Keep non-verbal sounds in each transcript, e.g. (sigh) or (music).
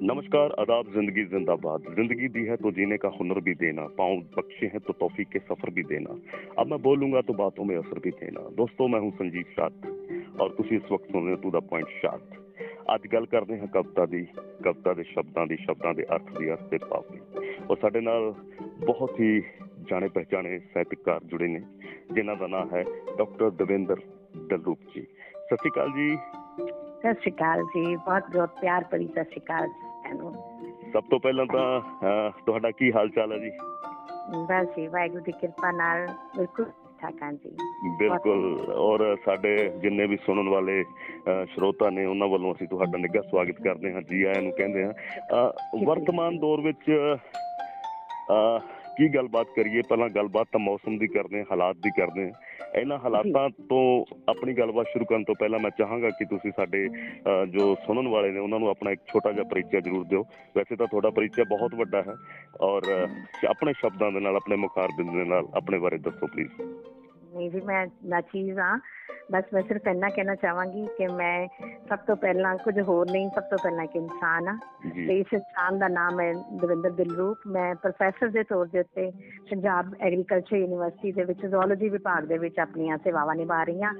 नमस्कार आदाब जिंदगी जिंदाबाद जिंदगी दी है तो जीने का हुनर भी देना पाँव बख्शे हैं तो तौफीक के सफर भी देना अब मैं बोलूंगा तो बातों में असर भी देना दोस्तों मैं हूं संजीव शाद ਔਰ ਤੁਸੀਂ ਇਸ ਵਕਤ ਸੁਣ ਰਹੇ ਟੂ ਦਾ ਪੁਆਇੰਟ ਸ਼ਾਟ ਅੱਜ ਗੱਲ ਕਰਦੇ ਹਾਂ ਕਵਿਤਾ ਦੀ ਕਵਿਤਾ ਦੇ ਸ਼ਬਦਾਂ ਦੀ ਸ਼ਬਦਾਂ ਦੇ ਅਰਥ ਦੀ ਅਰਥ ਦੇ ਭਾਵ ਦੀ ਔਰ ਸਾਡੇ ਨਾਲ ਬਹੁਤ ਹੀ ਜਾਣੇ ਪਹਿਚਾਣੇ ਸਾਹਿਤਕਾਰ ਜੁੜੇ ਨੇ ਜਿਨ੍ਹਾਂ ਦਾ ਨਾਮ ਹੈ ਡਾਕਟਰ ਦਵਿੰਦਰ ਦਲਰੂਪ ਜੀ ਸਤਿ ਸ਼੍ਰੀ ਅਕਾਲ ਜੀ ਸਤਿ ਸ਼੍ਰੀ ਅਕਾਲ ਜੀ ਬਹੁਤ ਬਹੁਤ ਪਿਆਰ ਭਰੀ ਸਤਿ ਸ਼੍ਰੀ ਅਕਾਲ ਤੁਹਾਨੂੰ ਸਭ ਤੋਂ ਪਹਿਲਾਂ ਤਾਂ ਤੁਹਾਡਾ ਕੀ ਹਾਲ ਚਾਲ ਹੈ ਜੀ? ਬਸ ਜੀ ਵਾਹਿਗੁਰੂ ਦੀ ਕਿਰਪਾ ਨਾਲ ਬਿਲਕੁਲ ਠੀਕ ਹਾਂ ਜੀ। ਬਿਲਕੁਲ ਔਰ ਸਾਡੇ ਜਿੰਨੇ ਵੀ ਸੁਣਨ ਵਾਲੇ ਸਰੋਤਾ ਨੇ ਉਹਨਾਂ ਵੱਲੋਂ ਅਸੀਂ ਤੁਹਾਡਾ ਨਿੱਘਾ ਸਵਾਗਤ ਕਰਦੇ ਹਾਂ ਜੀ ਆਇਆਂ ਨੂੰ ਕਹਿੰਦੇ ਹਾਂ। ਵਰਤਮਾਨ ਦੌਰ ਵਿੱਚ ਕੀ ਗੱਲਬਾਤ ਕਰੀਏ? ਪਹਿਲਾਂ ਗੱਲਬਾਤ ਤਾਂ ਮੌਸਮ ਦੀ ਕਰਦੇ ਹਾਂ ਹਾਲਾਤ ਦੀ ਕਰਦੇ ਹਾਂ। ਇਹਨਾਂ ਹਾਲਾਤਾਂ ਤੋਂ ਆਪਣੀ ਗੱਲਬਾਤ ਸ਼ੁਰੂ ਕਰਨ ਤੋਂ ਪਹਿਲਾਂ ਮੈਂ ਚਾਹਾਂਗਾ ਕਿ ਤੁਸੀਂ ਸਾਡੇ ਜੋ ਸੁਣਨ ਵਾਲੇ ਨੇ ਉਹਨਾਂ ਨੂੰ ਆਪਣਾ ਇੱਕ ਛੋਟਾ ਜਿਹਾ ਪਰਿਚੈ ਜ਼ਰੂਰ ਦਿਓ। ਵੈਸੇ ਤਾਂ ਤੁਹਾਡਾ ਪਰਿਚੈ ਬਹੁਤ ਵੱਡਾ ਹੈ। ਔਰ ਆਪਣੇ ਸ਼ਬਦਾਂ ਦੇ ਨਾਲ ਆਪਣੇ ਮੁਖਾਰਬਿੰਦ ਦੇ ਨਾਲ ਆਪਣੇ ਬਾਰੇ ਦੱਸੋ ਪਲੀਜ਼ ਨਹੀਂ ਵੀ ਮੈਂ ਨਾਚੀਜ਼ ਹਾਂ। ਬਸ ਮੈਂ ਸਿਰਫ ਇੰਨਾ ਕਹਿਣਾ ਚਾਹਾਂਗੀ ਕਿ ਮੈਂ ਸਭ ਤੋਂ ਪਹਿਲਾਂ ਕੁਝ ਹੋਰ ਨਹੀਂ ਸਭ ਤੋਂ ਪਹਿਲਾਂ ਇੱਕ ਇਨਸਾਨ ਹਾਂ। ਤੇ ਜੀ ਇਸ ਇਨਸਾਨ ਦਾ ਨਾਮ ਹੈ ਦਵਿੰਦਰ ਦਿਲਰੂਪ। ਮੈਂ ਪ੍ਰੋਫੈਸਰ ਦੇ ਤੌਰ ਦੇ ਉੱਤੇ ਪੰਜਾਬ ਐਗਰੀਕਲਚਰ ਯੂਨੀਵਰਸਿਟੀ ਦੇ ਵਿੱਚ ਜ਼ੂਲੋਜੀ ਵਿਭਾਗ ਦੇ ਵਿੱਚ ਆਪਣੀਆਂ ਸੇਵਾਵਾਂ ਨਿਭਾ ਰਹੀ ਹਾਂ।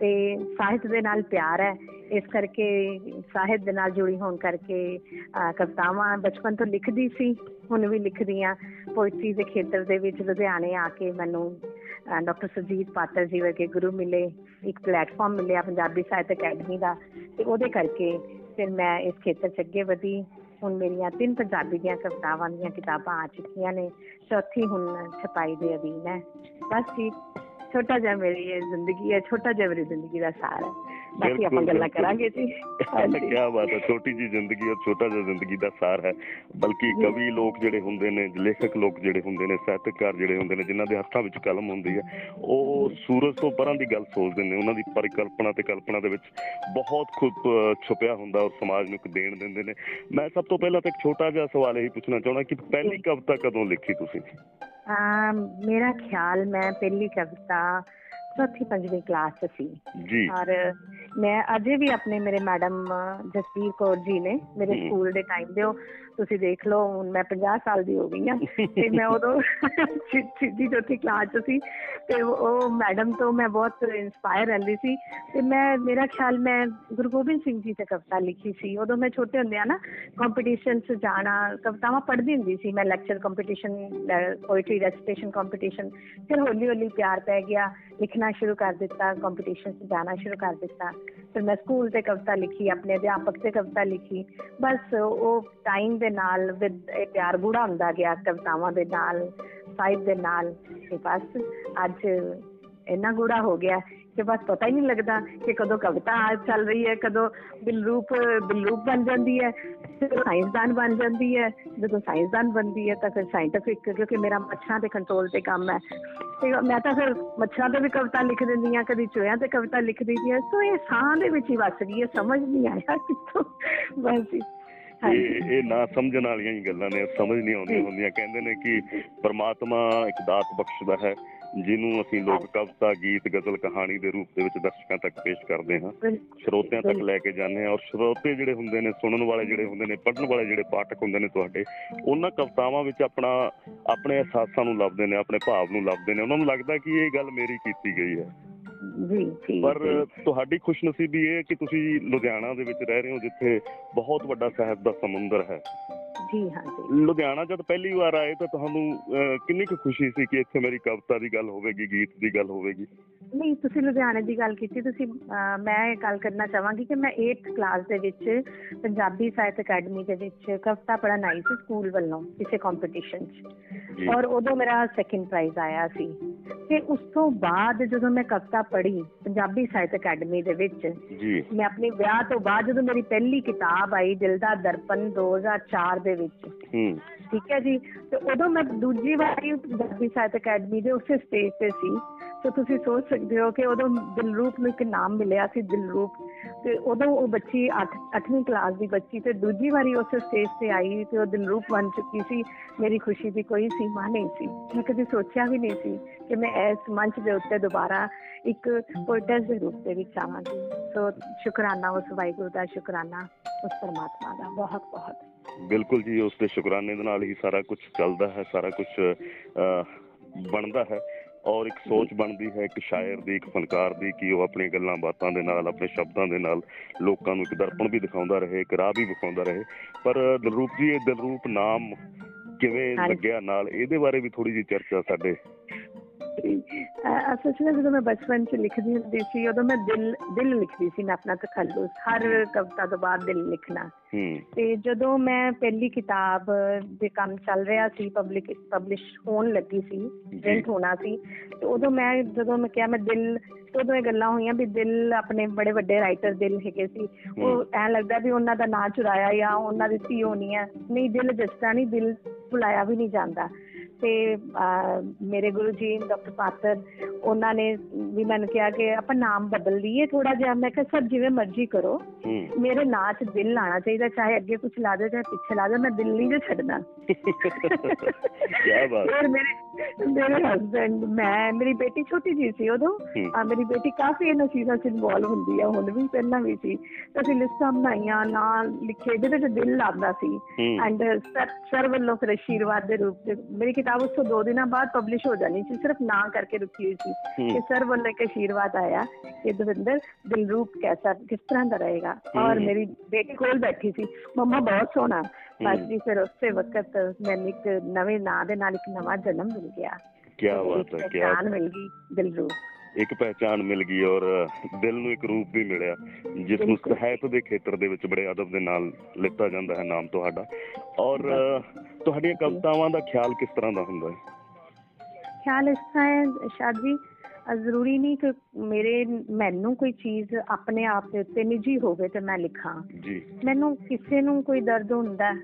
ਤੇ ਸਾਹਿਤ ਦੇ ਨਾਲ ਪਿਆਰ ਹੈ। ਇਸ ਕਰਕੇ ਸਾਹਿਤ ਦੇ ਨਾਲ ਜੁੜੀ ਹੋਣ ਕਰਕੇ ਕਵਿਤਾਵਾਂ ਬਚਪਨ ਤੋਂ ਲਿਖਦੀ ਸੀ ਹੁਣ ਵੀ ਲਿਖਦੀ ਹਾਂ। ਪੋਇਟਰੀ ਦੇ ਖੇਤਰ ਦੇ ਵਿੱਚ ਲੁਧਿਆਣੇ ਆ ਕੇ ਮੈਨੂੰ ਡਾਕਟਰ ਸੁਰਜੀਤ ਪਾਤਰ ਜੀ ਵਰਗੇ ਗੁਰੂ ਮਿਲੇ, ਇੱਕ ਪਲੇਟਫਾਰਮ ਮਿਲਿਆ ਪੰਜਾਬੀ ਸਾਹਿਤ ਅਕੈਡਮੀ ਦਾ ਤੇ ਉਹਦੇ ਕਰਕੇ ਫਿਰ ਮੈਂ ਇਸ ਖੇਤਰ 'ਚ ਅੱਗੇ ਵਧੀ। ਹੁਣ ਮੇਰੀਆਂ ਤਿੰਨ ਪੰਜਾਬੀ ਦੀਆਂ ਕਵਿਤਾਵਾਂ ਦੀਆਂ ਕਿਤਾਬਾਂ ਆ ਚੁੱਕੀਆਂ ਨੇ। ਚੌਥੀ ਹੁਣ ਛਪਾਈ ਦੇ ਅਧੀਨ ਹੈ। ਬਸ ਜੀ, ਛੋਟਾ ਜਿਹਾ ਮੇਰੀ ਇਹ ਜ਼ਿੰਦਗੀ ਹੈ, ਛੋਟਾ ਜਿਹਾ ਮੇਰੀ ਜ਼ਿੰਦਗੀ ਦਾ ਸਾਰ ਹੈ। ਬਾਕੀ ਆਪਾਂ ਗੱਲਾਂ। ਕਰਾਂਗੇ ਜੀ। (laughs) ਕੀ ਬਾਤ ਹੈ ਛੋਟੀ ਜੀ ਜ਼ਿੰਦਗੀ ਔਰ ਛੋਟਾ ਜਿਹਾ ਜ਼ਿੰਦਗੀ ਦਾ ਸਾਰ ਹੈ। ਬਲਕਿ। ਕਵੀ ਲੋਕ ਜਿਹੜੇ ਹੁੰਦੇ ਨੇ ਲੇਖਕ ਲੋਕ ਜਿਹੜੇ ਹੁੰਦੇ ਨੇ ਸਾਹਿਤਕਾਰ ਜਿਹੜੇ ਹੁੰਦੇ ਨੇ ਜਿਨ੍ਹਾਂ ਦੇ ਹੱਥਾਂ ਵਿੱਚ ਕਲਮ ਹੁੰਦੀ ਹੈ ਉਹ ਸੂਰਜ ਤੋਂ ਪਰਾਂ ਦੀ ਗੱਲ ਸੋਚਦੇ ਨੇ। ਉਹਨਾਂ ਦੀ ਪਰਿਕਲਪਨਾ ਤੇ ਕਲਪਨਾ ਦੇ ਵਿੱਚ ਬਹੁਤ ਖੁਦ ਛੁਪਿਆ ਹੁੰਦਾ ਔਰ ਸਮਾਜ ਨੂੰ ਇੱਕ ਦੇਣ ਦਿੰਦੇ ਨੇ। ਮੈਂ ਸਭ ਤੋਂ ਪਹਿਲਾਂ ਤਾਂ ਇੱਕ ਛੋਟਾ ਜਿਹਾ ਸਵਾਲ ਇਹੀ ਪੁੱਛਣਾ ਚਾਹੁੰਦਾ ਕਿ ਪਹਿਲੀ ਕਵਿਤਾ ਕਦੋਂ ਲਿਖੀ ਤੁਸੀਂ? ਅਮ, ਮੇਰਾ ਖਿਆਲ ਮੈਂ ਪਹਿਲੀ ਕਵਿਤਾ ਚੌਥੀ ਪੰਜਵੀਂ ਕਲਾਸ 'ਚ ਸੀ। ਜੀ। ਔਰ ਮੈਂ ਅਜੇ ਵੀ ਆਪਣੇ ਮੇਰੇ ਮੈਡਮ ਜਸਵੀਰ ਕੌਰ ਜੀ ਨੇ ਮੇਰੇ। ਸਕੂਲ ਦੇ ਟਾਈਮ ਦੇ ਉਹ ਤੁਸੀਂ ਦੇਖ ਲਓ ਹੁਣ ਮੈਂ 50 ਸਾਲ ਦੀ ਹੋ ਗਈ ਆ ਤੇ ਮੈਂ ਉਦੋਂ ਸਿੱਧੀ ਚੌਥੀ ਕਲਾਸ 'ਚ ਸੀ ਤੇ ਉਹ- ਮੈਡਮ ਤੋਂ ਮੈਂ ਬਹੁਤ ਇਨਸਪਾਇਰ ਰਹਿੰਦੀ ਸੀ ਤੇ ਮੈਂ ਮੇਰਾ ਖਿਆਲ ਮੈਂ ਗੁਰੂ ਗੋਬਿੰਦ ਸਿੰਘ ਜੀ ਤੇ ਕਵਿਤਾ ਲਿਖੀ ਸੀ ਉਦੋਂ ਮੈਂ ਛੋਟੇ ਹੁੰਦੇ ਆ ਨਾ ਕੰਪੀਟੀਸ਼ਨ 'ਚ ਜਾਣਾ ਕਵਿਤਾਵਾਂ ਪੜ੍ਹਦੀ ਹੁੰਦੀ ਸੀ ਮੈਂ lecture competition poetry recitation competition ਫਿਰ ਹੌਲੀ ਹੌਲੀ ਪਿਆਰ ਪੈ ਗਿਆ ਲਿਖਣਾ ਸ਼ੁਰੂ ਕਰ ਦਿੱਤਾ ਕੰਪੀਟੀਸ਼ਨ 'ਚ ਜਾਣਾ ਸ਼ੁਰੂ ਕਰ ਦਿੱਤਾ ਫਿਰ ਮੈਂ ਸਕੂਲ ਤੇ ਕਵਿਤਾ ਲਿਖੀ, ਆਪਣੇ ਅਧਿਆਪਕ ਤੇ ਕਵਿਤਾ ਲਿਖੀ। ਬਸ ਉਹ ਟਾਈਮ ਦੇ ਨਾਲ ਵਿਦ ਇਹ ਪਿਆਰ ਗੂੜਾ ਹੁੰਦਾ ਗਿਆ ਕਵਿਤਾਵਾਂ ਦੇ ਨਾਲ, ਸਾਹਿਤ ਦੇ ਨਾਲ। ਤੇ ਬਸ ਅੱਜ ਇੰਨਾ ਗੂੜਾ ਹੋ ਗਿਆ। ਕਿ ਬਸ ਪਤਾ ਹੀ ਨਹੀਂ ਲੱਗਦਾ ਕਿ ਕਦੋਂ ਕਵਿਤਾ ਆ ਚੱਲ ਰਹੀ ਹੈ ਕਦੋਂ ਬਿਲਰੂਪ ਬਿਲਰੂਪ ਬਣ ਜਾਂਦੀ ਹੈ ਫਿਰ ਸਾਇੰਸਦਾਨ ਬਣ ਜਾਂਦੀ ਹੈ। ਜਦੋਂ ਸਾਇੰਸਦਾਨ ਬਣਦੀ ਹੈ ਤਾਂ ਫਿਰ ਸਾਇੰਟਿਫਿਕ ਕਿਉਂਕਿ ਮੇਰਾ ਮੱਛਰਾਂ ਦੇ ਕੰਟਰੋਲ ਤੇ ਕੰਮ ਹੈ। ਤੇ ਮੈਂ ਤਾਂ ਫਿਰ ਮੱਛਰਾਂ ਤੇ ਵੀ ਕਵਿਤਾ ਲਿਖ ਦਿੰਦੀ ਹਾਂ ਕਦੀ ਚੋਇਆਂ ਤੇ ਕਵਿਤਾ ਲਿਖ ਦਿੰਦੀ ਹਾਂ। ਸੋ ਇਹ ਸਾਹ ਦੇ ਵਿੱਚ ਹੀ ਵੱਸ ਗਈ ਹੈ ਸਮਝ ਨਹੀਂ ਆਇਆ ਕਿੱਥੋਂ। ਬਸ ਇਹ ਇਹ ਨਾ ਸਮਝਣ ਵਾਲੀਆਂ ਹੀ ਗੱਲਾਂ ਨੇ ਸਮਝ ਨਹੀਂ ਆਉਂਦੀਆਂ। ਹੁੰਦੀਆਂ। ਕਹਿੰਦੇ ਨੇ ਕਿ ਪ੍ਰਮਾਤਮਾ ਇੱਕ ਦਾਤ ਬਖਸ਼ਦਾ ਹੈ। ਜਿਹਨੂੰ ਅਸੀਂ ਲੋਕ ਕਵਿਤਾ ਗੀਤ ਗਜ਼ਲ ਕਹਾਣੀ ਦੇ ਰੂਪ ਦੇ ਵਿੱਚ ਦਰਸ਼ਕਾਂ ਤੱਕ ਪੇਸ਼ ਕਰਦੇ ਹਾਂ। ਸਰੋਤਿਆਂ ਤੱਕ ਲੈ ਕੇ ਜਾਂਦੇ ਹਾਂ ਔਰ ਸਰੋਤੇ ਜਿਹੜੇ ਹੁੰਦੇ ਨੇ ਸੁਣਨ ਵਾਲੇ ਜਿਹੜੇ ਹੁੰਦੇ ਨੇ ਪੜ੍ਹਨ ਵਾਲੇ ਜਿਹੜੇ ਪਾਠਕ ਹੁੰਦੇ ਨੇ ਤੁਹਾਡੇ ਉਹਨਾਂ ਕਵਿਤਾਵਾਂ ਵਿੱਚ ਆਪਣਾ ਆਪਣੇ ਅਹਿਸਾਸਾਂ ਨੂੰ ਲੱਭਦੇ ਨੇ ਆਪਣੇ ਭਾਵ ਨੂੰ ਲੱਭਦੇ ਨੇ। ਉਹਨਾਂ ਨੂੰ ਲੱਗਦਾ ਕਿ ਇਹ ਗੱਲ ਮੇਰੀ ਕੀਤੀ ਗਈ ਹੈ। ਜੀ ਪਰ। ਤੁਹਾਡੀ ਖੁਸ਼ਨਸੀਬੀ ਇਹ ਹੈ ਕਿ ਤੁਸੀਂ ਲੁਧਿਆਣਾ ਦੇ ਵਿੱਚ ਰਹਿ ਰਹੇ ਹੋ ਜਿੱਥੇ ਬਹੁਤ ਵੱਡਾ ਸਾਹਿਤ ਦਾ ਸਮੁੰਦਰ ਹੈ। ਜੀ ਹਾਂ ਜੀ। ਲੁਧਿਆਣਾ ਜਦ ਪਹਿਲੀ ਵਾਰ ਆਏ ਤਾਂ ਤੁਹਾਨੂੰ ਕਿੰਨੀ ਕੁ ਖੁਸ਼ੀ ਸੀ ਕਿ ਇੱਥੇ ਮੇਰੀ ਕਵਿਤਾ ਦੀ ਗੱਲ ਹੋਵੇਗੀ ਗੀਤ ਦੀ ਗੱਲ ਹੋਵੇਗੀ। ਨਹੀਂ ਤੁਸੀਂ ਲੁਧਿਆਣੇ ਦੀ ਗੱਲ ਕੀਤੀ ਤੁਸੀਂ ਮੈਂ ਇਹ ਗੱਲ ਕਰਨਾ ਚਾਹਾਂਗੀ ਕਿ ਮੈਂ 8th ਕਲਾਸ ਦੇ ਵਿੱਚ ਪੰਜਾਬੀ ਸਾਹਿਤ ਅਕੈਡਮੀ ਦੇ ਵਿੱਚ ਕਵਿਤਾ ਪੜ੍ਹਨ ਆਈ ਸੀ ਸਕੂਲ ਵੱਲੋਂ ਕਿਸੇ ਕੰਪੀਟੀਸ਼ਨ 'ਚ। ਔਰ ਉਦੋਂ ਮੇਰਾ ਸੈਕਿੰਡ ਪ੍ਰਾਈਜ਼ ਆਇਆ ਸੀ। ਤੇ ਉਸ ਤੋਂ ਬਾਅਦ ਜਦੋਂ ਮੈਂ ਕਵਿਤਾ ਪੜ੍ਹੀ ਪੰਜਾਬੀ ਸਾਹਿਤ ਅਕੈਡਮੀ ਦੇ ਵਿੱਚ ਜੀ। ਮੈਂ ਆਪਣੇ ਵਿਆਹ ਤੋਂ ਬਾਅਦ ਜਦੋਂ ਮੇਰੀ ਪਹਿਲੀ ਕਿਤਾਬ ਆਈ ਦਿਲ ਦਾ ਦਰਪਣ 2004 ਦੇ ਵਿੱਚ ਹੂੰ। ਠੀਕ ਹੈ ਜੀ? ਤੇ ਉਦੋਂ ਮੈਂ ਦੂਜੀ ਵਾਰੀ ਪੰਜਾਬੀ ਸਾਹਿਤ ਅਕੈਡਮੀ ਦੇ ਉਸੇ ਸਟੇਜ ਤੇ ਸੀ। ਸੋ ਤੁਸੀਂ ਸੋਚ ਸਕਦੇ ਹੋ ਕਿ ਉਦੋਂ ਦਿਲਰੂਪ ਨੂੰ ਇੱਕ ਨਾਮ ਮਿਲਿਆ ਸੀ, ਦਿਲਰੂਪ। ਤੇ ਉਦੋਂ ਉਹ ਬੱਚੀ 8 8ਵੀਂ ਕਲਾਸ ਦੀ ਬੱਚੀ ਤੇ ਦੂਜੀ ਵਾਰੀ ਉਸ ਸਟੇਜ ਤੇ ਆਈ ਤੇ ਉਹ ਦਿਲਰੂਪ ਬਣ ਚੁੱਕੀ ਸੀ। ਮੇਰੀ ਖੁਸ਼ੀ ਦੀ ਕੋਈ ਸੀਮਾ ਨਹੀਂ ਸੀ। ਮੈਂ ਕਦੇ ਸੋਚਿਆ ਵੀ ਨਹੀਂ ਸੀ ਕਿ ਮੈਂ ਇਸ ਮੰਚ ਦੇ ਉੱਤੇ ਦੁਬਾਰਾ ਇੱਕ ਪੋਇਟਸ ਦੇ ਰੂਪ ਦੇ ਵਿੱਚ ਆਵਾਂਗੀ। ਸੋ ਸ਼ੁਕਰਾਨਾ ਉਸ ਵਾਹਿਗੁਰੂ ਦਾ, ਸ਼ੁਕਰਾਨਾ ਉਸ ਪਰਮਾਤਮਾ ਦਾ। ਬਹੁਤ ਬਹੁਤ ਬਿਲਕੁਲ ਜੀ ਉਸ ਦੇ ਸ਼ੁਕਰਾਨੇ ਦੇ ਨਾਲ ਹੀ ਸਾਰਾ ਕੁਝ ਚੱਲਦਾ ਹੈ ਸਾਰਾ ਕੁਝ ਬਣਦਾ ਹੈ ਔਰ ਇੱਕ ਸੋਚ ਬਣਦੀ ਹੈ ਇੱਕ ਸ਼ਾਇਰ ਦੀ ਇੱਕ ਫਨਕਾਰ ਦੀ ਕਿ ਉਹ ਆਪਣੀਆਂ ਗੱਲਾਂ ਬਾਤਾਂ ਦੇ ਨਾਲ ਆਪਣੇ ਸ਼ਬਦਾਂ ਦੇ ਨਾਲ ਲੋਕਾਂ ਨੂੰ ਇੱਕ ਦਰਪਣ ਵੀ ਦਿਖਾਉਂਦਾ ਰਹੇ ਇੱਕ ਰਾਹ ਵੀ ਵਿਖਾਉਂਦਾ ਰਹੇ ਪਰ ਦਿਲਰੂਪ ਜੀ ਇਹ ਦਿਲਰੂਪ ਨਾਮ ਕਿਵੇਂ। ਲੱਗਿਆ ਨਾਲ ਇਹਦੇ ਬਾਰੇ ਵੀ ਥੋੜੀ ਜਿਹੀ ਚਰਚਾ ਸਾਡੇ ਅਸਲ 'ਚ ਜਦੋਂ ਮੈਂ ਬਚਪਨ 'ਚ ਲਿਖਦੀ ਹੁੰਦੀ ਸੀ ਉਦੋਂ ਮੈਂ ਦਿਲ ਦਿਲ ਲਿਖਦੀ ਸੀ ਮੈਂ ਆਪਣਾ ਤਖੱਲੁਸ ਹਰ ਕਵਿਤਾ ਤੋਂ ਬਾਅਦ ਦਿਲ ਲਿਖਣਾ। ਤੇ ਜਦੋਂ ਮੈਂ ਪਹਿਲੀ ਕਿਤਾਬ ਦੇ ਕੰਮ ਚੱਲ ਰਿਹਾ ਸੀ ਪਬਲਿਕ ਪਬਲਿਸ਼ ਹੋਣ ਲੱਗੀ ਸੀ ਪ੍ਰਿੰਟ ਹੋਣਾ ਸੀ ਤੇ ਉਦੋਂ ਮੈਂ ਜਦੋਂ ਮੈਂ ਕਿਹਾ ਮੈਂ ਦਿਲ ਉਦੋਂ ਇਹ ਗੱਲਾਂ ਹੋਈਆਂ ਵੀ ਦਿਲ ਆਪਣੇ ਬੜੇ ਵੱਡੇ ਰਾਈਟਰ ਦਿਲ ਹੈਗੇ ਸੀ। ਉਹ ਐ ਲੱਗਦਾ ਵੀ ਉਹਨਾਂ ਦਾ ਨਾਂ ਚੁਰਾਇਆ ਜਾਂ ਉਹਨਾਂ ਦੀ ਧੀ ਹੋਣੀ ਹੈ ਨਹੀਂ ਦਿਲ ਜਸਦਾ ਨਹੀਂ ਦਿਲ ਭੁਲਾਇਆ ਵੀ ਨਹੀਂ ਜਾਂਦਾ। ਤੇ ਮੇਰੇ ਗੁਰੂ ਜੀ ਡਾਕਟਰ ਪਾਤਰ ਉਹਨਾਂ ਨੇ ਵੀ ਮੈਨੂੰ ਕਿਹਾ ਕਿ ਆਪਾਂ ਨਾਮ ਬਦਲ ਲਈਏ ਥੋੜਾ ਜਿਹਾ। ਮੈਂ ਕਿਹਾ ਸਰ ਜਿਵੇਂ ਮਰਜ਼ੀ ਕਰੋ। ਮੇਰੇ ਨਾਂ 'ਚ ਦਿਲ ਲਾਣਾ ਚਾਹੀਦਾ ਚਾਹੇ ਅੱਗੇ ਕੁਝ ਲਾ ਦੇ ਚਾਹੇ ਪਿੱਛੇ ਲਾ ਦੇ ਮੈਂ ਦਿਲ ਨਹੀਂ ਛੱਡਣਾ (laughs) ਕੀ ਬਾਤ। ਫਿਰ ਮੇਰੇ ਮੇਰੇ ਹਸਬੰਡ ਮੈਂ ਮੇਰੀ ਬੇਟੀ ਛੋਟੀ ਜੀ ਸੀ ਉਦੋਂ। ਆ ਮੇਰੀ ਬੇਟੀ ਕਾਫੀ ਇਹਨਾਂ ਚੀਜ਼ਾਂ 'ਚ ਇਨਵੋਲਵ ਹੁੰਦੀ ਆ ਹੁਣ ਵੀ ਪਹਿਲਾਂ ਵੀ ਸੀ। ਤਾਂ ਅਸੀਂ ਲਿਸਟਾਂ ਬਣਾਈਆਂ ਨਾਂ ਲਿਖੇ ਜਿਹਦੇ 'ਚ ਦਿਲ ਲੱਗਦਾ ਸੀ। ਐਂਡ ਸਰ ਵੱਲੋਂ ਫਿਰ ਆਸ਼ੀਰਵਾਦ ਦੇ ਰੂਪ ਚ ਮੇਰੀ ਕਿਤਾਬ ਉਸ ਤੋਂ ਦੋ ਦਿਨਾਂ ਬਾਅਦ ਪਬਲਿਸ਼ ਹੋ ਜਾਣੀ ਸੀ ਸਿਰਫ ਨਾਂ ਕਰਕੇ ਰੁਕੀ ਹੋਈ ਸੀ। ਕਿ ਸਰ ਵੱਲੋਂ ਇੱਕ ਆਸ਼ੀਰਵਾਦ ਆਇਆ ਕਿ ਦਵਿੰਦਰ ਦਿਲਰੂਪ ਕੈਸਾ ਕਿਸ ਤਰ੍ਹਾਂ ਦਾ ਰਹੇਗਾ? ਔਰ। ਮੇਰੀ ਬੇਟੀ ਕੋਲ ਬੈਠੀ ਸੀ। ਮੰਮਾ ਬਹੁਤ ਸੋਹਣਾ। ਜੀ ਫਿਰ ਉਸੇ ਵਕਤ ਮੈਨੂੰ ਇੱਕ ਨਵੇਂ ਨਾਂ ਦੇ ਨਾਲ ਇੱਕ ਨਵਾਂ ਜਨਮ ਮਿਲ ਗਿਆ। ਕੀ ਬਾਤ ਹੈ ਕੀ ਪਹਿਚਾਣ ਮਿਲ ਗਈ ਦਿਲਰੂਪ ਇੱਕ ਪਹਿਚਾਣ ਮਿਲ ਗਈ ਔਰ ਦਿਲ ਨੂੰ ਇੱਕ ਰੂਪ ਵੀ ਮਿਲਿਆ ਜਿਸ ਨੂੰ। ਸਾਹਿਤ ਦੇ ਖੇਤਰ ਦੇ ਵਿੱਚ ਬੜੇ ਅਦਬ ਦੇ ਨਾਲ ਲਿੱਤਾ ਜਾਂਦਾ ਹੈ ਨਾਮ ਤੁਹਾਡਾ। ਔਰ ਤੁਹਾਡੀਆਂ ਕਵਿਤਾਵਾਂ ਦਾ ਖਿਆਲ ਕਿਸ ਤਰ੍ਹਾਂ ਦਾ ਹੁੰਦਾ ਹੈ? ਖਿਆਲ ਇਸ ਤਰ੍ਹਾਂ ਹੈ ਸ਼ਾਦ ਜ਼ਰੂਰੀ ਨਹੀਂ ਕਿ ਮੇਰੇ ਮੈਨੂੰ ਕੋਈ ਚੀਜ਼ ਆਪਣੇ ਆਪ ਦੇ ਉੱਤੇ ਨਿੱਜੀ ਹੋਵੇ ਤੇ ਮੈਂ ਲਿਖਾਂ। ਜੀ। ਮੈਨੂੰ ਕਿਸੇ ਨੂੰ ਕੋਈ ਦਰਦ ਹੁੰਦਾ।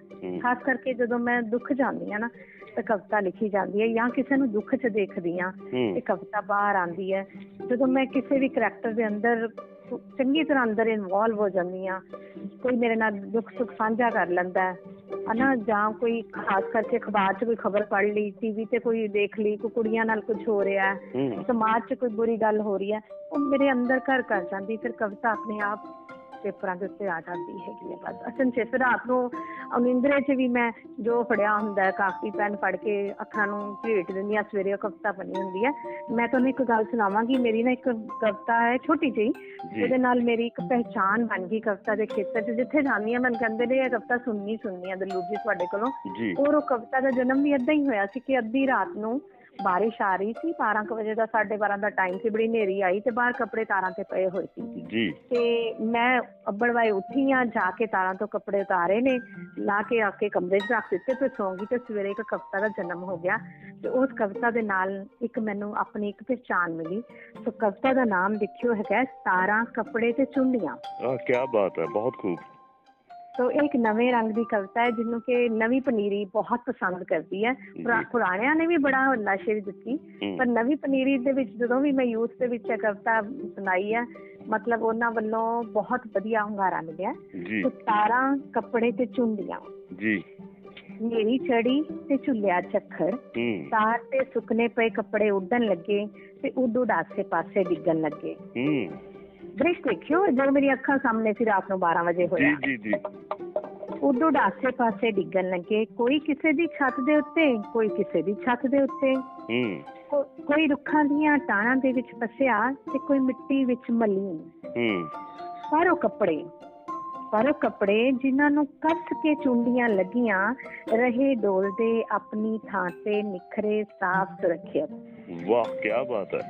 ਖਾਸ ਕਰਕੇ ਜਦੋਂ ਮੈਂ ਦੁੱਖ ਜਾਂਦੀ ਆ ਨਾ ਤਾਂ ਕਵਿਤਾ ਲਿਖੀ ਜਾਂਦੀ ਹੈ ਜਾਂ ਕਿਸੇ ਨੂੰ ਦੁੱਖ 'ਚ ਦੇਖਦੀ ਆ ਹੂੰ। ਤੇ ਕਵਿਤਾ ਬਾਹਰ ਆਉਂਦੀ ਹੈ। ਜਦੋਂ ਮੈਂ ਕਿਸੇ ਵੀ ਕਰੈਕਟਰ ਦੇ ਅੰਦਰ ਚੰਗੀ ਤਰ੍ਹਾਂ ਅੰਦਰ ਇਨਵੋਲਵ ਹੋ ਜਾਂਦੀ ਆ ਕੋਈ ਮੇਰੇ ਨਾਲ ਦੁੱਖ ਸੁੱਖ ਸਾਂਝਾ ਕਰ ਲੈਂਦਾ ਹਨਾ ਜਾਂ ਕੋਈ ਖਾਸ ਕਰਕੇ ਅਖਬਾਰ 'ਚ ਕੋਈ ਖਬਰ ਪੜ੍ਹ ਲਈ ਟੀਵੀ ਤੇ ਕੋਈ ਦੇਖ ਲਈ ਕੋਈ ਕੁੜੀਆਂ ਨਾਲ ਕੁਝ ਹੋ ਰਿਹਾ ਸਮਾਜ 'ਚ ਕੋਈ ਬੁਰੀ ਗੱਲ ਹੋ ਰਹੀ ਹੈ ਉਹ ਮੇਰੇ ਅੰਦਰ ਘਰ ਕਰ ਜਾਂਦੀ ਫਿਰ ਕਵਿਤਾ ਆਪਣੇ ਆਪ ਪੇਪਰਾਂ ਦੇ ਉੱਤੇ ਆ ਜਾਂਦੀ ਹੈਗੀ ਹੈ ਬਸ। ਅਸਲ 'ਚ ਫਿਰ ਰਾਤ ਨੂੰ ਅਨਿੰਦਰੇ 'ਚ ਵੀ ਮੈਂ ਜੋ ਫੜਿਆ ਹੁੰਦਾ ਕਾਪੀ ਪੈਨ ਫੜ ਕੇ ਅੱਖਾਂ ਨੂੰ ਭੇਟ ਦਿੰਦੀ ਹਾਂ ਸਵੇਰੇ ਉਹ ਕਵਿਤਾ ਬਣੀ ਹੁੰਦੀ ਹੈ। ਮੈਂ ਤੁਹਾਨੂੰ ਇੱਕ ਗੱਲ ਸੁਣਾਵਾਂਗੀ ਮੇਰੀ ਨਾ ਇੱਕ ਕਵਿਤਾ ਹੈ ਛੋਟੀ ਜਿਹੀ ਉਹਦੇ ਨਾਲ ਮੇਰੀ ਇੱਕ ਪਹਿਚਾਨ ਬਣ ਗਈ ਕਵਿਤਾ ਦੇ ਖੇਤਰ 'ਚ ਜਿੱਥੇ ਜਾਂਦੀ ਹਾਂ ਮੈਨੂੰ ਕਹਿੰਦੇ ਨੇ ਇਹ ਕਵਿਤਾ ਸੁਣਨੀ ਸੁਣਨੀ ਹੈ ਦਲੂਰ ਜੀ ਤੁਹਾਡੇ ਕੋਲੋਂ। ਔਰ ਉਹ ਕਵਿਤਾ ਦਾ ਜਨਮ ਵੀ ਏਦਾਂ ਹੀ ਹੋਇਆ ਸੀ ਕਿ ਅੱਧੀ ਰਾਤ ਨੂੰ ਬਾਰਿਸ਼ ਆ ਰਹੀ ਸੀ 12 ਕੁ ਵਜੇ ਦਾ 12:30 ਦਾ ਟਾਈਮ ਸੀ ਬੜੀ ਹਨੇਰੀ ਆਈ ਤੇ ਬਾਹਰ ਕੱਪੜੇ ਤਾਰਾਂ ਤੇ ਪਏ ਹੋਏ ਸੀ। ਜੀ। ਤੇ ਮੈਂ ਅੱਬੜਵਾਏ ਉੱਠੀ ਆ ਜਾ ਕੇ ਤਾਰਾਂ ਤੋਂ ਕੱਪੜੇ ਉਤਾਰੇ ਨੇ ਲਾ ਕੇ ਆ ਕੇ ਕਮਰੇ 'ਚ ਰੱਖ ਦਿੱਤੇ ਤੇ ਸੌਂ ਗਈ ਤੇ ਸਵੇਰੇ ਇੱਕ ਕਵਿਤਾ ਦਾ ਜਨਮ ਹੋ ਗਿਆ। ਤੇ ਉਸ ਕਵਿਤਾ ਦੇ ਨਾਲ ਇੱਕ ਮੈਨੂੰ ਆਪਣੀ ਇੱਕ ਪਹਿਚਾਨ ਮਿਲੀ। ਸੋ ਕਵਿਤਾ ਦਾ ਨਾਮ ਦੇਖਿਓ ਹੈਗਾ ਤਾਰਾਂ ਕੱਪੜੇ ਤੇ ਚੁੰਡੀਆਂ। ਆ ਕੀ ਬਾਤ ਹੈ ਬਹੁਤ ਖੂਬ। ਸੋ ਇਹ ਇੱਕ ਨਵੇਂ ਰੰਗ ਦੀ ਕਵਿਤਾ ਹੈ ਜਿਹਨੂੰ ਕਿ ਨਵੀਂ ਪਨੀਰੀ ਬਹੁਤ ਪਸੰਦ ਕਰਦੀ ਹੈ। ਪੁਰਾਣਿਆਂ ਨੇ ਵੀ ਬੜਾ ਨਸ਼ੇ ਦਿੱਤੀ। ਪਰ ਨਵੀਂ ਪਨੀਰੀ ਦੇ ਵਿੱਚ ਜਦੋਂ ਵੀ ਮੈਂ ਯੂਥ ਦੇ ਵਿੱਚ ਇਹ ਕਵਿਤਾ ਸੁਣਾਈ ਹੈ ਮਤਲਬ ਉਹਨਾਂ ਵੱਲੋਂ ਬਹੁਤ ਵਧੀਆ ਹੁੰਗਾਰਾ ਮਿਲਿਆ। ਸੋ ਤਾਰਾਂ ਕੱਪੜੇ ਤੇ ਚੁੰਡੀਆਂ। ਜੀ। ਮੇਰੀ ਚੜੀ ਤੇ ਝੁੱਲਿਆ ਚੱਖਰ। ਤਾਰ ਤੇ ਸੁੱਕਨੇ ਪਏ ਕੱਪੜੇ ਉੱਡਣ ਲੱਗੇ ਤੇ ਉੱਡ ਉੱਡ ਆਸੇ ਪਾਸੇ ਡਿੱਗਣ ਲੱਗੇ। ਹੂੰ। ਦ੍ਰਿਸ਼ ਦੇਖਿਓ ਜੋ ਮੇਰੀ ਅੱਖਾਂ ਸਾਹਮਣੇ ਸੀ ਰਾਤ ਨੂੰ 12 ਵਜੇ ਹੋਇਆ ਜੀ ਜੀ ਉੱਡ ਆਸੇ ਪਾਸੇ ਡਿੱਗਣ ਲੱਗੇ ਕੋਈ ਕਿਸੇ ਦੀ ਛੱਤ ਦੇ ਉੱਤੇ ਕੋਈ ਕਿਸੇ ਦੀ ਛੱਤ ਦੇ ਉੱਤੇ ਹੂੰ ਕੋਈ ਰੁੱਖਾਂ ਦੀਆਂ ਟਾਹਣਾਂ ਦੇ ਵਿੱਚ ਫਸਿਆ ਤੇ ਕੋਈ ਮਿੱਟੀ ਵਿੱਚ ਮਲੀਨ ਹੂੰ ਪਰ ਉਹ ਕੱਪੜੇ ਪਰ ਉਹ ਕੱਪੜੇ ਜਿਨ੍ਹਾਂ ਨੂੰ ਕੱਸ ਕੇ ਚੁੰਡੀਆਂ ਲੱਗੀਆਂ ਰਹੇ ਡੋਲਦੇ ਆਪਣੀ ਥਾਂ ਤੇ ਨਿਖਰੇ ਸਾਫ਼ ਸੁਰੱਖਿਅਤ ਵਾਹ ਕੀ ਬਾਤ ਹੈ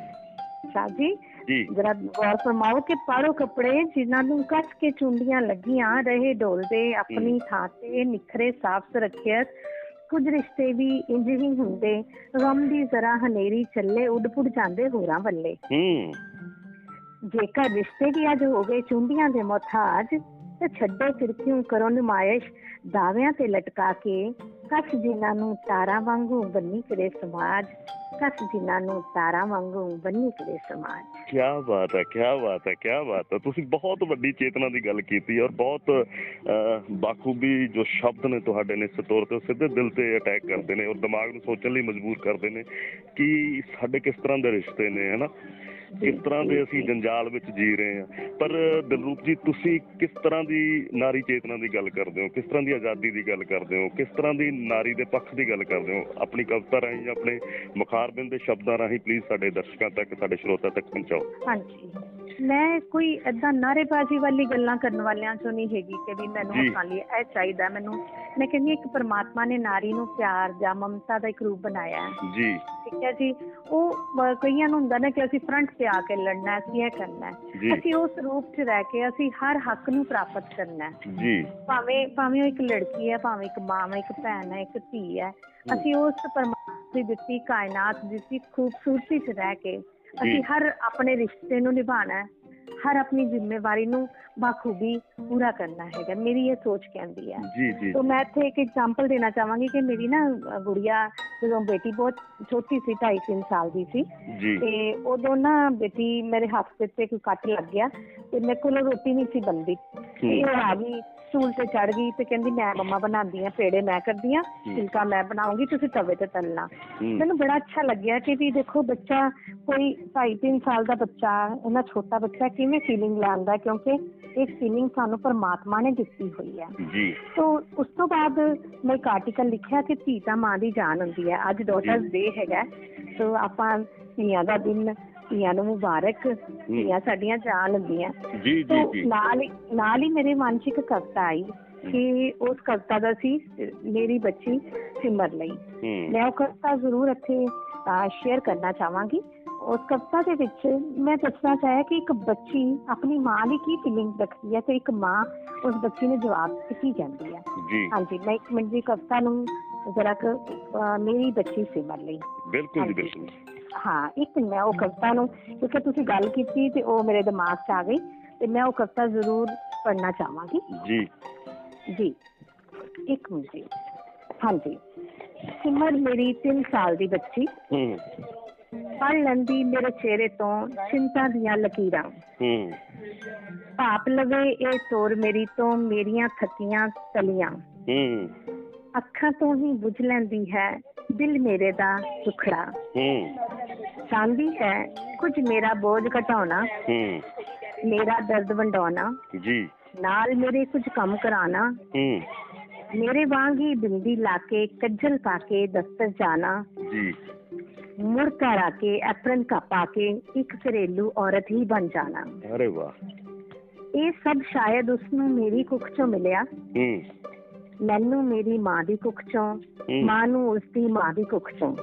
ਸ਼ਾਹ ਜੀ ਜੀ ਜਰਾ ਗੌਰ ਫਰਮਾਓ ਕਿ ਪਾੜੋ ਕੱਪੜੇ ਜਿਨ੍ਹਾਂ ਨੂੰ ਕੱਸ ਕੇ ਚੁੰਡੀਆਂ ਲੱਗੀਆਂ ਰਹੇ ਡੋਲਦੇ ਆਪਣੀ ਥਾਂ ਤੇ ਨਿਖਰੇ ਸਾਫ਼ ਸੁਰੱਖਿਅਤ। ਕੁਝ ਰਿਸ਼ਤੇ ਵੀ ਇੰਜ ਹੀ ਹੁੰਦੇ ਗਮ ਦੀ ਜ਼ਰਾ ਹਨੇਰੀ ਚੱਲੇ ਉੱਡ ਪੁੱਡ ਜਾਂਦੇ ਹੋਰਾਂ ਵੱਲੇ। ਹੂੰ। ਜੇਕਰ ਰਿਸ਼ਤੇ ਵੀ ਅੱਜ ਹੋ ਗਏ ਚੁੰਡੀਆਂ ਦੇ ਮੁਹਤਾਜ ਤੇ ਛੱਡੋ ਫਿਰ ਕਿਉਂ ਕਰੋ ਨੁਮਾਇਸ਼ ਦਾਅਵਿਆਂ ਤੇ ਲਟਕਾ ਕੇ ਕੱਸ ਜਿਨ੍ਹਾਂ ਨੂੰ ਤਾਰਾਂ ਵਾਂਗੂ ਬੰਨੀ ਕਰੇ ਸਮਾਜ। ਕੱਸ ਜਿਨ੍ਹਾਂ ਨੂੰ ਤਾਰਾਂ ਵਾਂਗੂ ਬੰਨੀ ਕਰੇ ਸਮਾਜ। ਕੀ ਬਾਤ ਹੈ ਕੀ ਬਾਤ ਹੈ ਕੀ ਬਾਤ ਹੈ। ਤੁਸੀਂ ਬਹੁਤ ਵੱਡੀ ਚੇਤਨਾ ਦੀ ਗੱਲ ਕੀਤੀ ਔਰ ਬਹੁਤ ਅਹ, ਬਾਖੂਬੀ ਜੋ ਸ਼ਬਦ ਨੇ ਤੁਹਾਡੇ ਨੇ ਇਸ ਤੌਰ ਤੇ ਉਹ ਸਿੱਧੇ ਦਿਲ ਤੇ ਅਟੈਕ ਕਰਦੇ ਨੇ ਔਰ ਦਿਮਾਗ ਨੂੰ ਸੋਚਣ ਲਈ ਮਜਬੂਰ ਕਰਦੇ ਨੇ ਕਿ ਸਾਡੇ ਕਿਸ ਤਰ੍ਹਾਂ ਦੇ ਰਿਸ਼ਤੇ ਨੇ ਹਨਾ ਕਿਸ ਤਰ੍ਹਾਂ ਦੇ ਅਸੀਂ ਜੰਜਾਲ ਵਿੱਚ ਜੀ ਰਹੇ ਹਾਂ। ਪਰ ਦਿਲਰੂਪ ਜੀ ਤੁਸੀਂ ਕਿਸ ਤਰ੍ਹਾਂ ਦੀ ਨਾਰੀ ਚੇਤਨਾ ਦੀ ਗੱਲ ਕਰਦੇ ਹੋ? ਕਿਸ ਤਰ੍ਹਾਂ ਦੀ ਆਜ਼ਾਦੀ ਦੀ ਗੱਲ ਕਰਦੇ ਹੋ? ਕਿਸ ਤਰ੍ਹਾਂ ਦੀ ਨਾਰੀ ਦੇ ਪੱਖ ਦੀ ਗੱਲ ਕਰਦੇ ਹੋ? ਆਪਣੀ ਕਵਿਤਾ ਰਾਹੀਂ ਜਾਂ ਆਪਣੇ ਮੁਖਾਰਬਿੰਦ ਦੇ ਸ਼ਬਦਾਂ ਰਾਹੀਂ ਪਲੀਜ਼ ਸਾਡੇ ਦਰਸ਼ਕਾਂ ਤੱਕ ਸਾਡੇ ਸਰੋਤਾ ਤੱਕ ਪਹੁੰਚਾਓ। ਹਾਂਜੀ। ਮੈਂ ਕੋਈ ਏਦਾਂ ਨਾਰੇਬਾਜ਼ੀ ਵਾਲੀ ਗੱਲਾਂ ਕਰਨ ਵਾਲਿਆਂ ਚੋਂ ਨਹੀਂ ਹੈਗੀ ਕਿ ਵੀ ਮੈਨੂੰ। ਹੱਕਾਂ ਲਈ ਇਹ ਚਾਹੀਦਾ। ਮੈਨੂੰ ਮੈਂ ਕਹਿੰਦੀ ਇੱਕ ਪਰਮਾਤਮਾ ਨੇ ਨਾਰੀ ਨੂੰ ਪਿਆਰ ਜਾਂ ਮਮਤਾ ਦਾ ਇੱਕ ਰੂਪ ਬਣਾਇਆ ਹੈ। ਜੀ। ਠੀਕ ਹੈ ਜੀ। ਉਹ ਕਈਆਂ ਨੂੰ ਹੁੰਦਾ ਨਾ ਕਿ ਅਸੀਂ ਫਰੰਟ ਤੇ ਆ ਕੇ ਲੜਨਾ ਹੈ, ਅਸੀਂ ਇਹ ਕਰਨਾ ਅਸੀਂ ਉਸ ਰੂਪ 'ਚ ਰਹਿ ਕੇ ਅਸੀਂ ਹਰ ਹੱਕ ਨੂੰ ਪ੍ਰਾਪਤ ਕਰਨਾ ਜੀ। ਭਾਵੇਂ ਭਾਵੇਂ ਉਹ ਇੱਕ ਲੜਕੀ ਹੈ ਭਾਵੇਂ ਇੱਕ ਮਾਂ ਹੈ ਇੱਕ ਭੈਣ ਹੈ ਇੱਕ ਧੀ ਹੈ ਅਸੀਂ ਉਸ ਪਰਮਾਤਮਾ ਦੀ ਦਿੱਤੀ ਕਾਇਨਾਤ ਦੀ ਦਿੱਤੀ ਖੂਬਸੂਰਤੀ 'ਚ ਰਹਿ ਕੇ ਅਸੀਂ ਹਰ ਆਪਣੇ ਰਿਸ਼ਤੇ ਨੂੰ ਨਿਭਾਉਣਾ ਹੈ। ਹਰ ਆਪਣੀ ਜ਼ਿੰਮੇਵਾਰੀ ਨੂੰ ਬਾਖੂਬੀ ਪੂਰਾ ਕਰਨਾ ਹੈਗਾ ਮੇਰੀ ਇਹ ਸੋਚ ਕਹਿੰਦੀ ਹੈ। ਜੀ ਜੀ ਤੋਂ ਮੈਂ ਇੱਥੇ ਇੱਕ ਐਗਜ਼ਾਮਪਲ ਦੇਣਾ ਚਾਹਾਂਗੀ ਕਿ ਮੇਰੀ ਨਾ ਗੁੜੀਆ ਜਦੋਂ ਬੇਟੀ ਬਹੁਤ ਛੋਟੀ ਸੀ 2.5 ਸਾਲ ਦੀ ਸੀ ਤੇ ਉਦੋਂ ਨਾ ਬੇਟੀ ਮੇਰੇ ਹੱਥ ਤੇ ਕੋਈ ਕੱਟ ਲੱਗ ਗਿਆ ਤੇ ਮੇਰੇ ਕੋਲ ਰੋਟੀ ਨਹੀਂ ਸੀ ਬੰਦੀ ਇਹ ਆ ਗਈ ਸਟੂਲ ਤੇ ਚੜ ਗਈ ਤੇ ਕਹਿੰਦੀ ਮੈਂ ਮੰਮਾ ਬਣਾਉਂਦੀ ਆ ਪੇੜੇ ਮੈਂ ਕਰਦੀ ਆ ਫੁਲਕਾ ਮੈਂ ਬਣਾਉਂਗੀ ਤੁਸੀਂ ਤਵੇ ਤੇ ਤਲਣਾ। ਮੈਨੂੰ ਬੜਾ ਅੱਛਾ ਲੱਗਿਆ ਕਿ ਵੀ ਦੇਖੋ ਬੱਚਾ ਕੋਈ 2.5 3 ਸਾਲ ਦਾ ਬੱਚਾ ਇਹਨਾਂ ਛੋਟਾ ਬੱਚਾ ਕਿਵੇਂ ਫੀਲਿੰਗ ਲੈਂਦਾ ਕਿਉਂਕਿ ਇਹ ਫੀਲਿੰਗ ਸਾਨੂੰ ਪਰਮਾਤਮਾ ਨੇ ਦਿੱਤੀ ਹੋਈ ਹੈ। ਜੀ। ਤੋ ਉਸ ਤੋਂ ਬਾਅਦ ਮੈਂ ਇੱਕ ਆਰਟੀਕਲ ਲਿਖਿਆ ਕਿ ਧੀ ਤਾਂ ਮਾਂ ਦੀ ਜਾਨ ਹੁੰਦੀ ਹੈ। ਅੱਜ ਡਾਟਰਸ ਡੇ ਹੈਗਾ ਸੋ ਆਪਾਂ ਧੀਆਂ ਦਾ ਦਿਨ ਧੀਆਂ ਨੂੰ ਮੁਬਾਰਕ ਧੀਆਂ ਸਾਡੀਆਂ ਜਾਨ ਹੁੰਦੀਆਂ। ਜੀ ਜੀ ਜੀ। ਨਾਲ ਹੀ ਨਾਲ ਹੀ ਮੇਰੇ ਮਨ 'ਚ ਇੱਕ ਕਵਿਤਾ ਆਈ ਕਿ ਉਸ ਕਵਿਤਾ ਦਾ ਸੀ ਮੇਰੀ ਬੱਚੀ ਸਿਮਰ ਲਈ। ਮੈਂ ਉਹ ਕਵਿਤਾ ਜ਼ਰੂਰ ਇੱਥੇ ਸ਼ੇਅਰ ਕਰਨਾ ਚਾਹਾਂਗੀ। ਉਸ ਕਵਿਤਾ ਦੇ ਵਿੱਚ ਮੈਂ ਦੱਸਣਾ ਚਾਹਿਆ ਕਿ ਇੱਕ ਬੱਚੀ ਆਪਣੀ ਮਾਂ ਲਈ ਕੀ ਫੀਲਿੰਗ ਰੱਖਦੀ ਹੈ ਤੇ ਇੱਕ ਮਾਂ ਉਸ ਬੱਚੀ ਨੂੰ ਜਵਾਬ ਕੀ ਕਹਿੰਦੀ ਹੈ। ਜੀ। ਹਾਂਜੀ ਮੈਂ ਇੱਕ ਮਿੰਟ ਦੀ ਕਵਿਤਾ ਨੂੰ ਜਰਾ ਮੇਰੀ ਬੱਚੀ ਸਿਮਰ ਲਈ। ਬਿਲਕੁਲ ਜੀ। ਬਿਲਕੁਲ। ਹਾਂ ਇੱਕ ਮੈਂ ਉਹ ਕਵਿਤਾ ਨੂੰ ਕਿਉਂਕਿ ਤੁਸੀਂ ਗੱਲ ਕੀਤੀ ਤੇ ਉਹ ਮੇਰੇ ਦਿਮਾਗ 'ਚ ਆ ਗਈ ਤੇ ਮੈਂ ਉਹ ਕਵਿਤਾ ਜ਼ਰੂਰ ਪੜ੍ਹਨਾ ਚਾਹਾਂਗੀ। ਜੀ। ਜੀ ਇੱਕ ਮਿੰਟ ਜੀ। ਹਾਂਜੀ। ਸਿਮਰ ਮੇਰੀ 3 ਸਾਲ ਦੀ ਬੱਚੀ। ਹੂੰ ਪੜ੍ਹ ਲੈਂਦੀ ਮੇਰੇ ਚਿਹਰੇ ਤੋਂ ਚਿੰਤਾ ਦੀਆਂ ਲਕੀਰਾਂ। ਹੂੰ ਭਾਪ ਲਵੇ ਇਹ ਤੋਰ ਮੇਰੀ ਤੋਂ ਮੇਰੀਆਂ ਥਕੀਆਂ ਤਲੀਆਂ। ਹੂੰ ਅੱਖਾਂ ਤੋਂ ਹੀ ਬੁਝ ਲੈਂਦੀ ਹੈ ਦਿਲ ਮੇਰੇ ਦਾ ਦੁਖੜਾ। ਹੂੰ ਚਾਹੁੰਦੀ ਹੈ ਕੁਝ ਮੇਰਾ ਬੋਝ ਘਟਾਉਣਾ ਹੂੰ। ਮੇਰਾ ਦਰਦ ਵੰਡਾਉਣਾ ਜੀ। ਨਾਲ ਮੇਰੇ ਕੁਝ ਕੰਮ ਕਰਾਉਣਾ ਹੂੰ। ਮੇਰੇ ਵਾਂਗ ਹੀ ਬਿੰਦੀ ਲਾ ਕੇ ਕੱਜਲ ਪਾ ਕੇ ਦਫ਼ਤਰ ਜਾਣਾ ਜੀ। ਮੁੜ ਘਰ ਆ ਕੇ ਐਪਰਨ ਕਾ ਪਾ ਕੇ ਇੱਕ ਘਰੇਲੂ ਔਰਤ ਹੀ ਬਣ ਜਾਣਾ। ਅਰੇ ਵਾਹ। ਇਹ ਸਭ ਸ਼ਾਇਦ ਉਸ ਨੂੰ ਮੇਰੀ ਕੁੱਖ ਚੋਂ ਮਿਲਿਆ। ਹੂੰ। ਮੈਨੂੰ ਮੇਰੀ ਮਾਂ ਦੀ ਕੁੱਖ ਚੋਂ ਮਾਂ ਨੂੰ ਉਸ ਦੀ ਮਾਂ ਦੀ ਕੁੱਖ ਚੋਂ।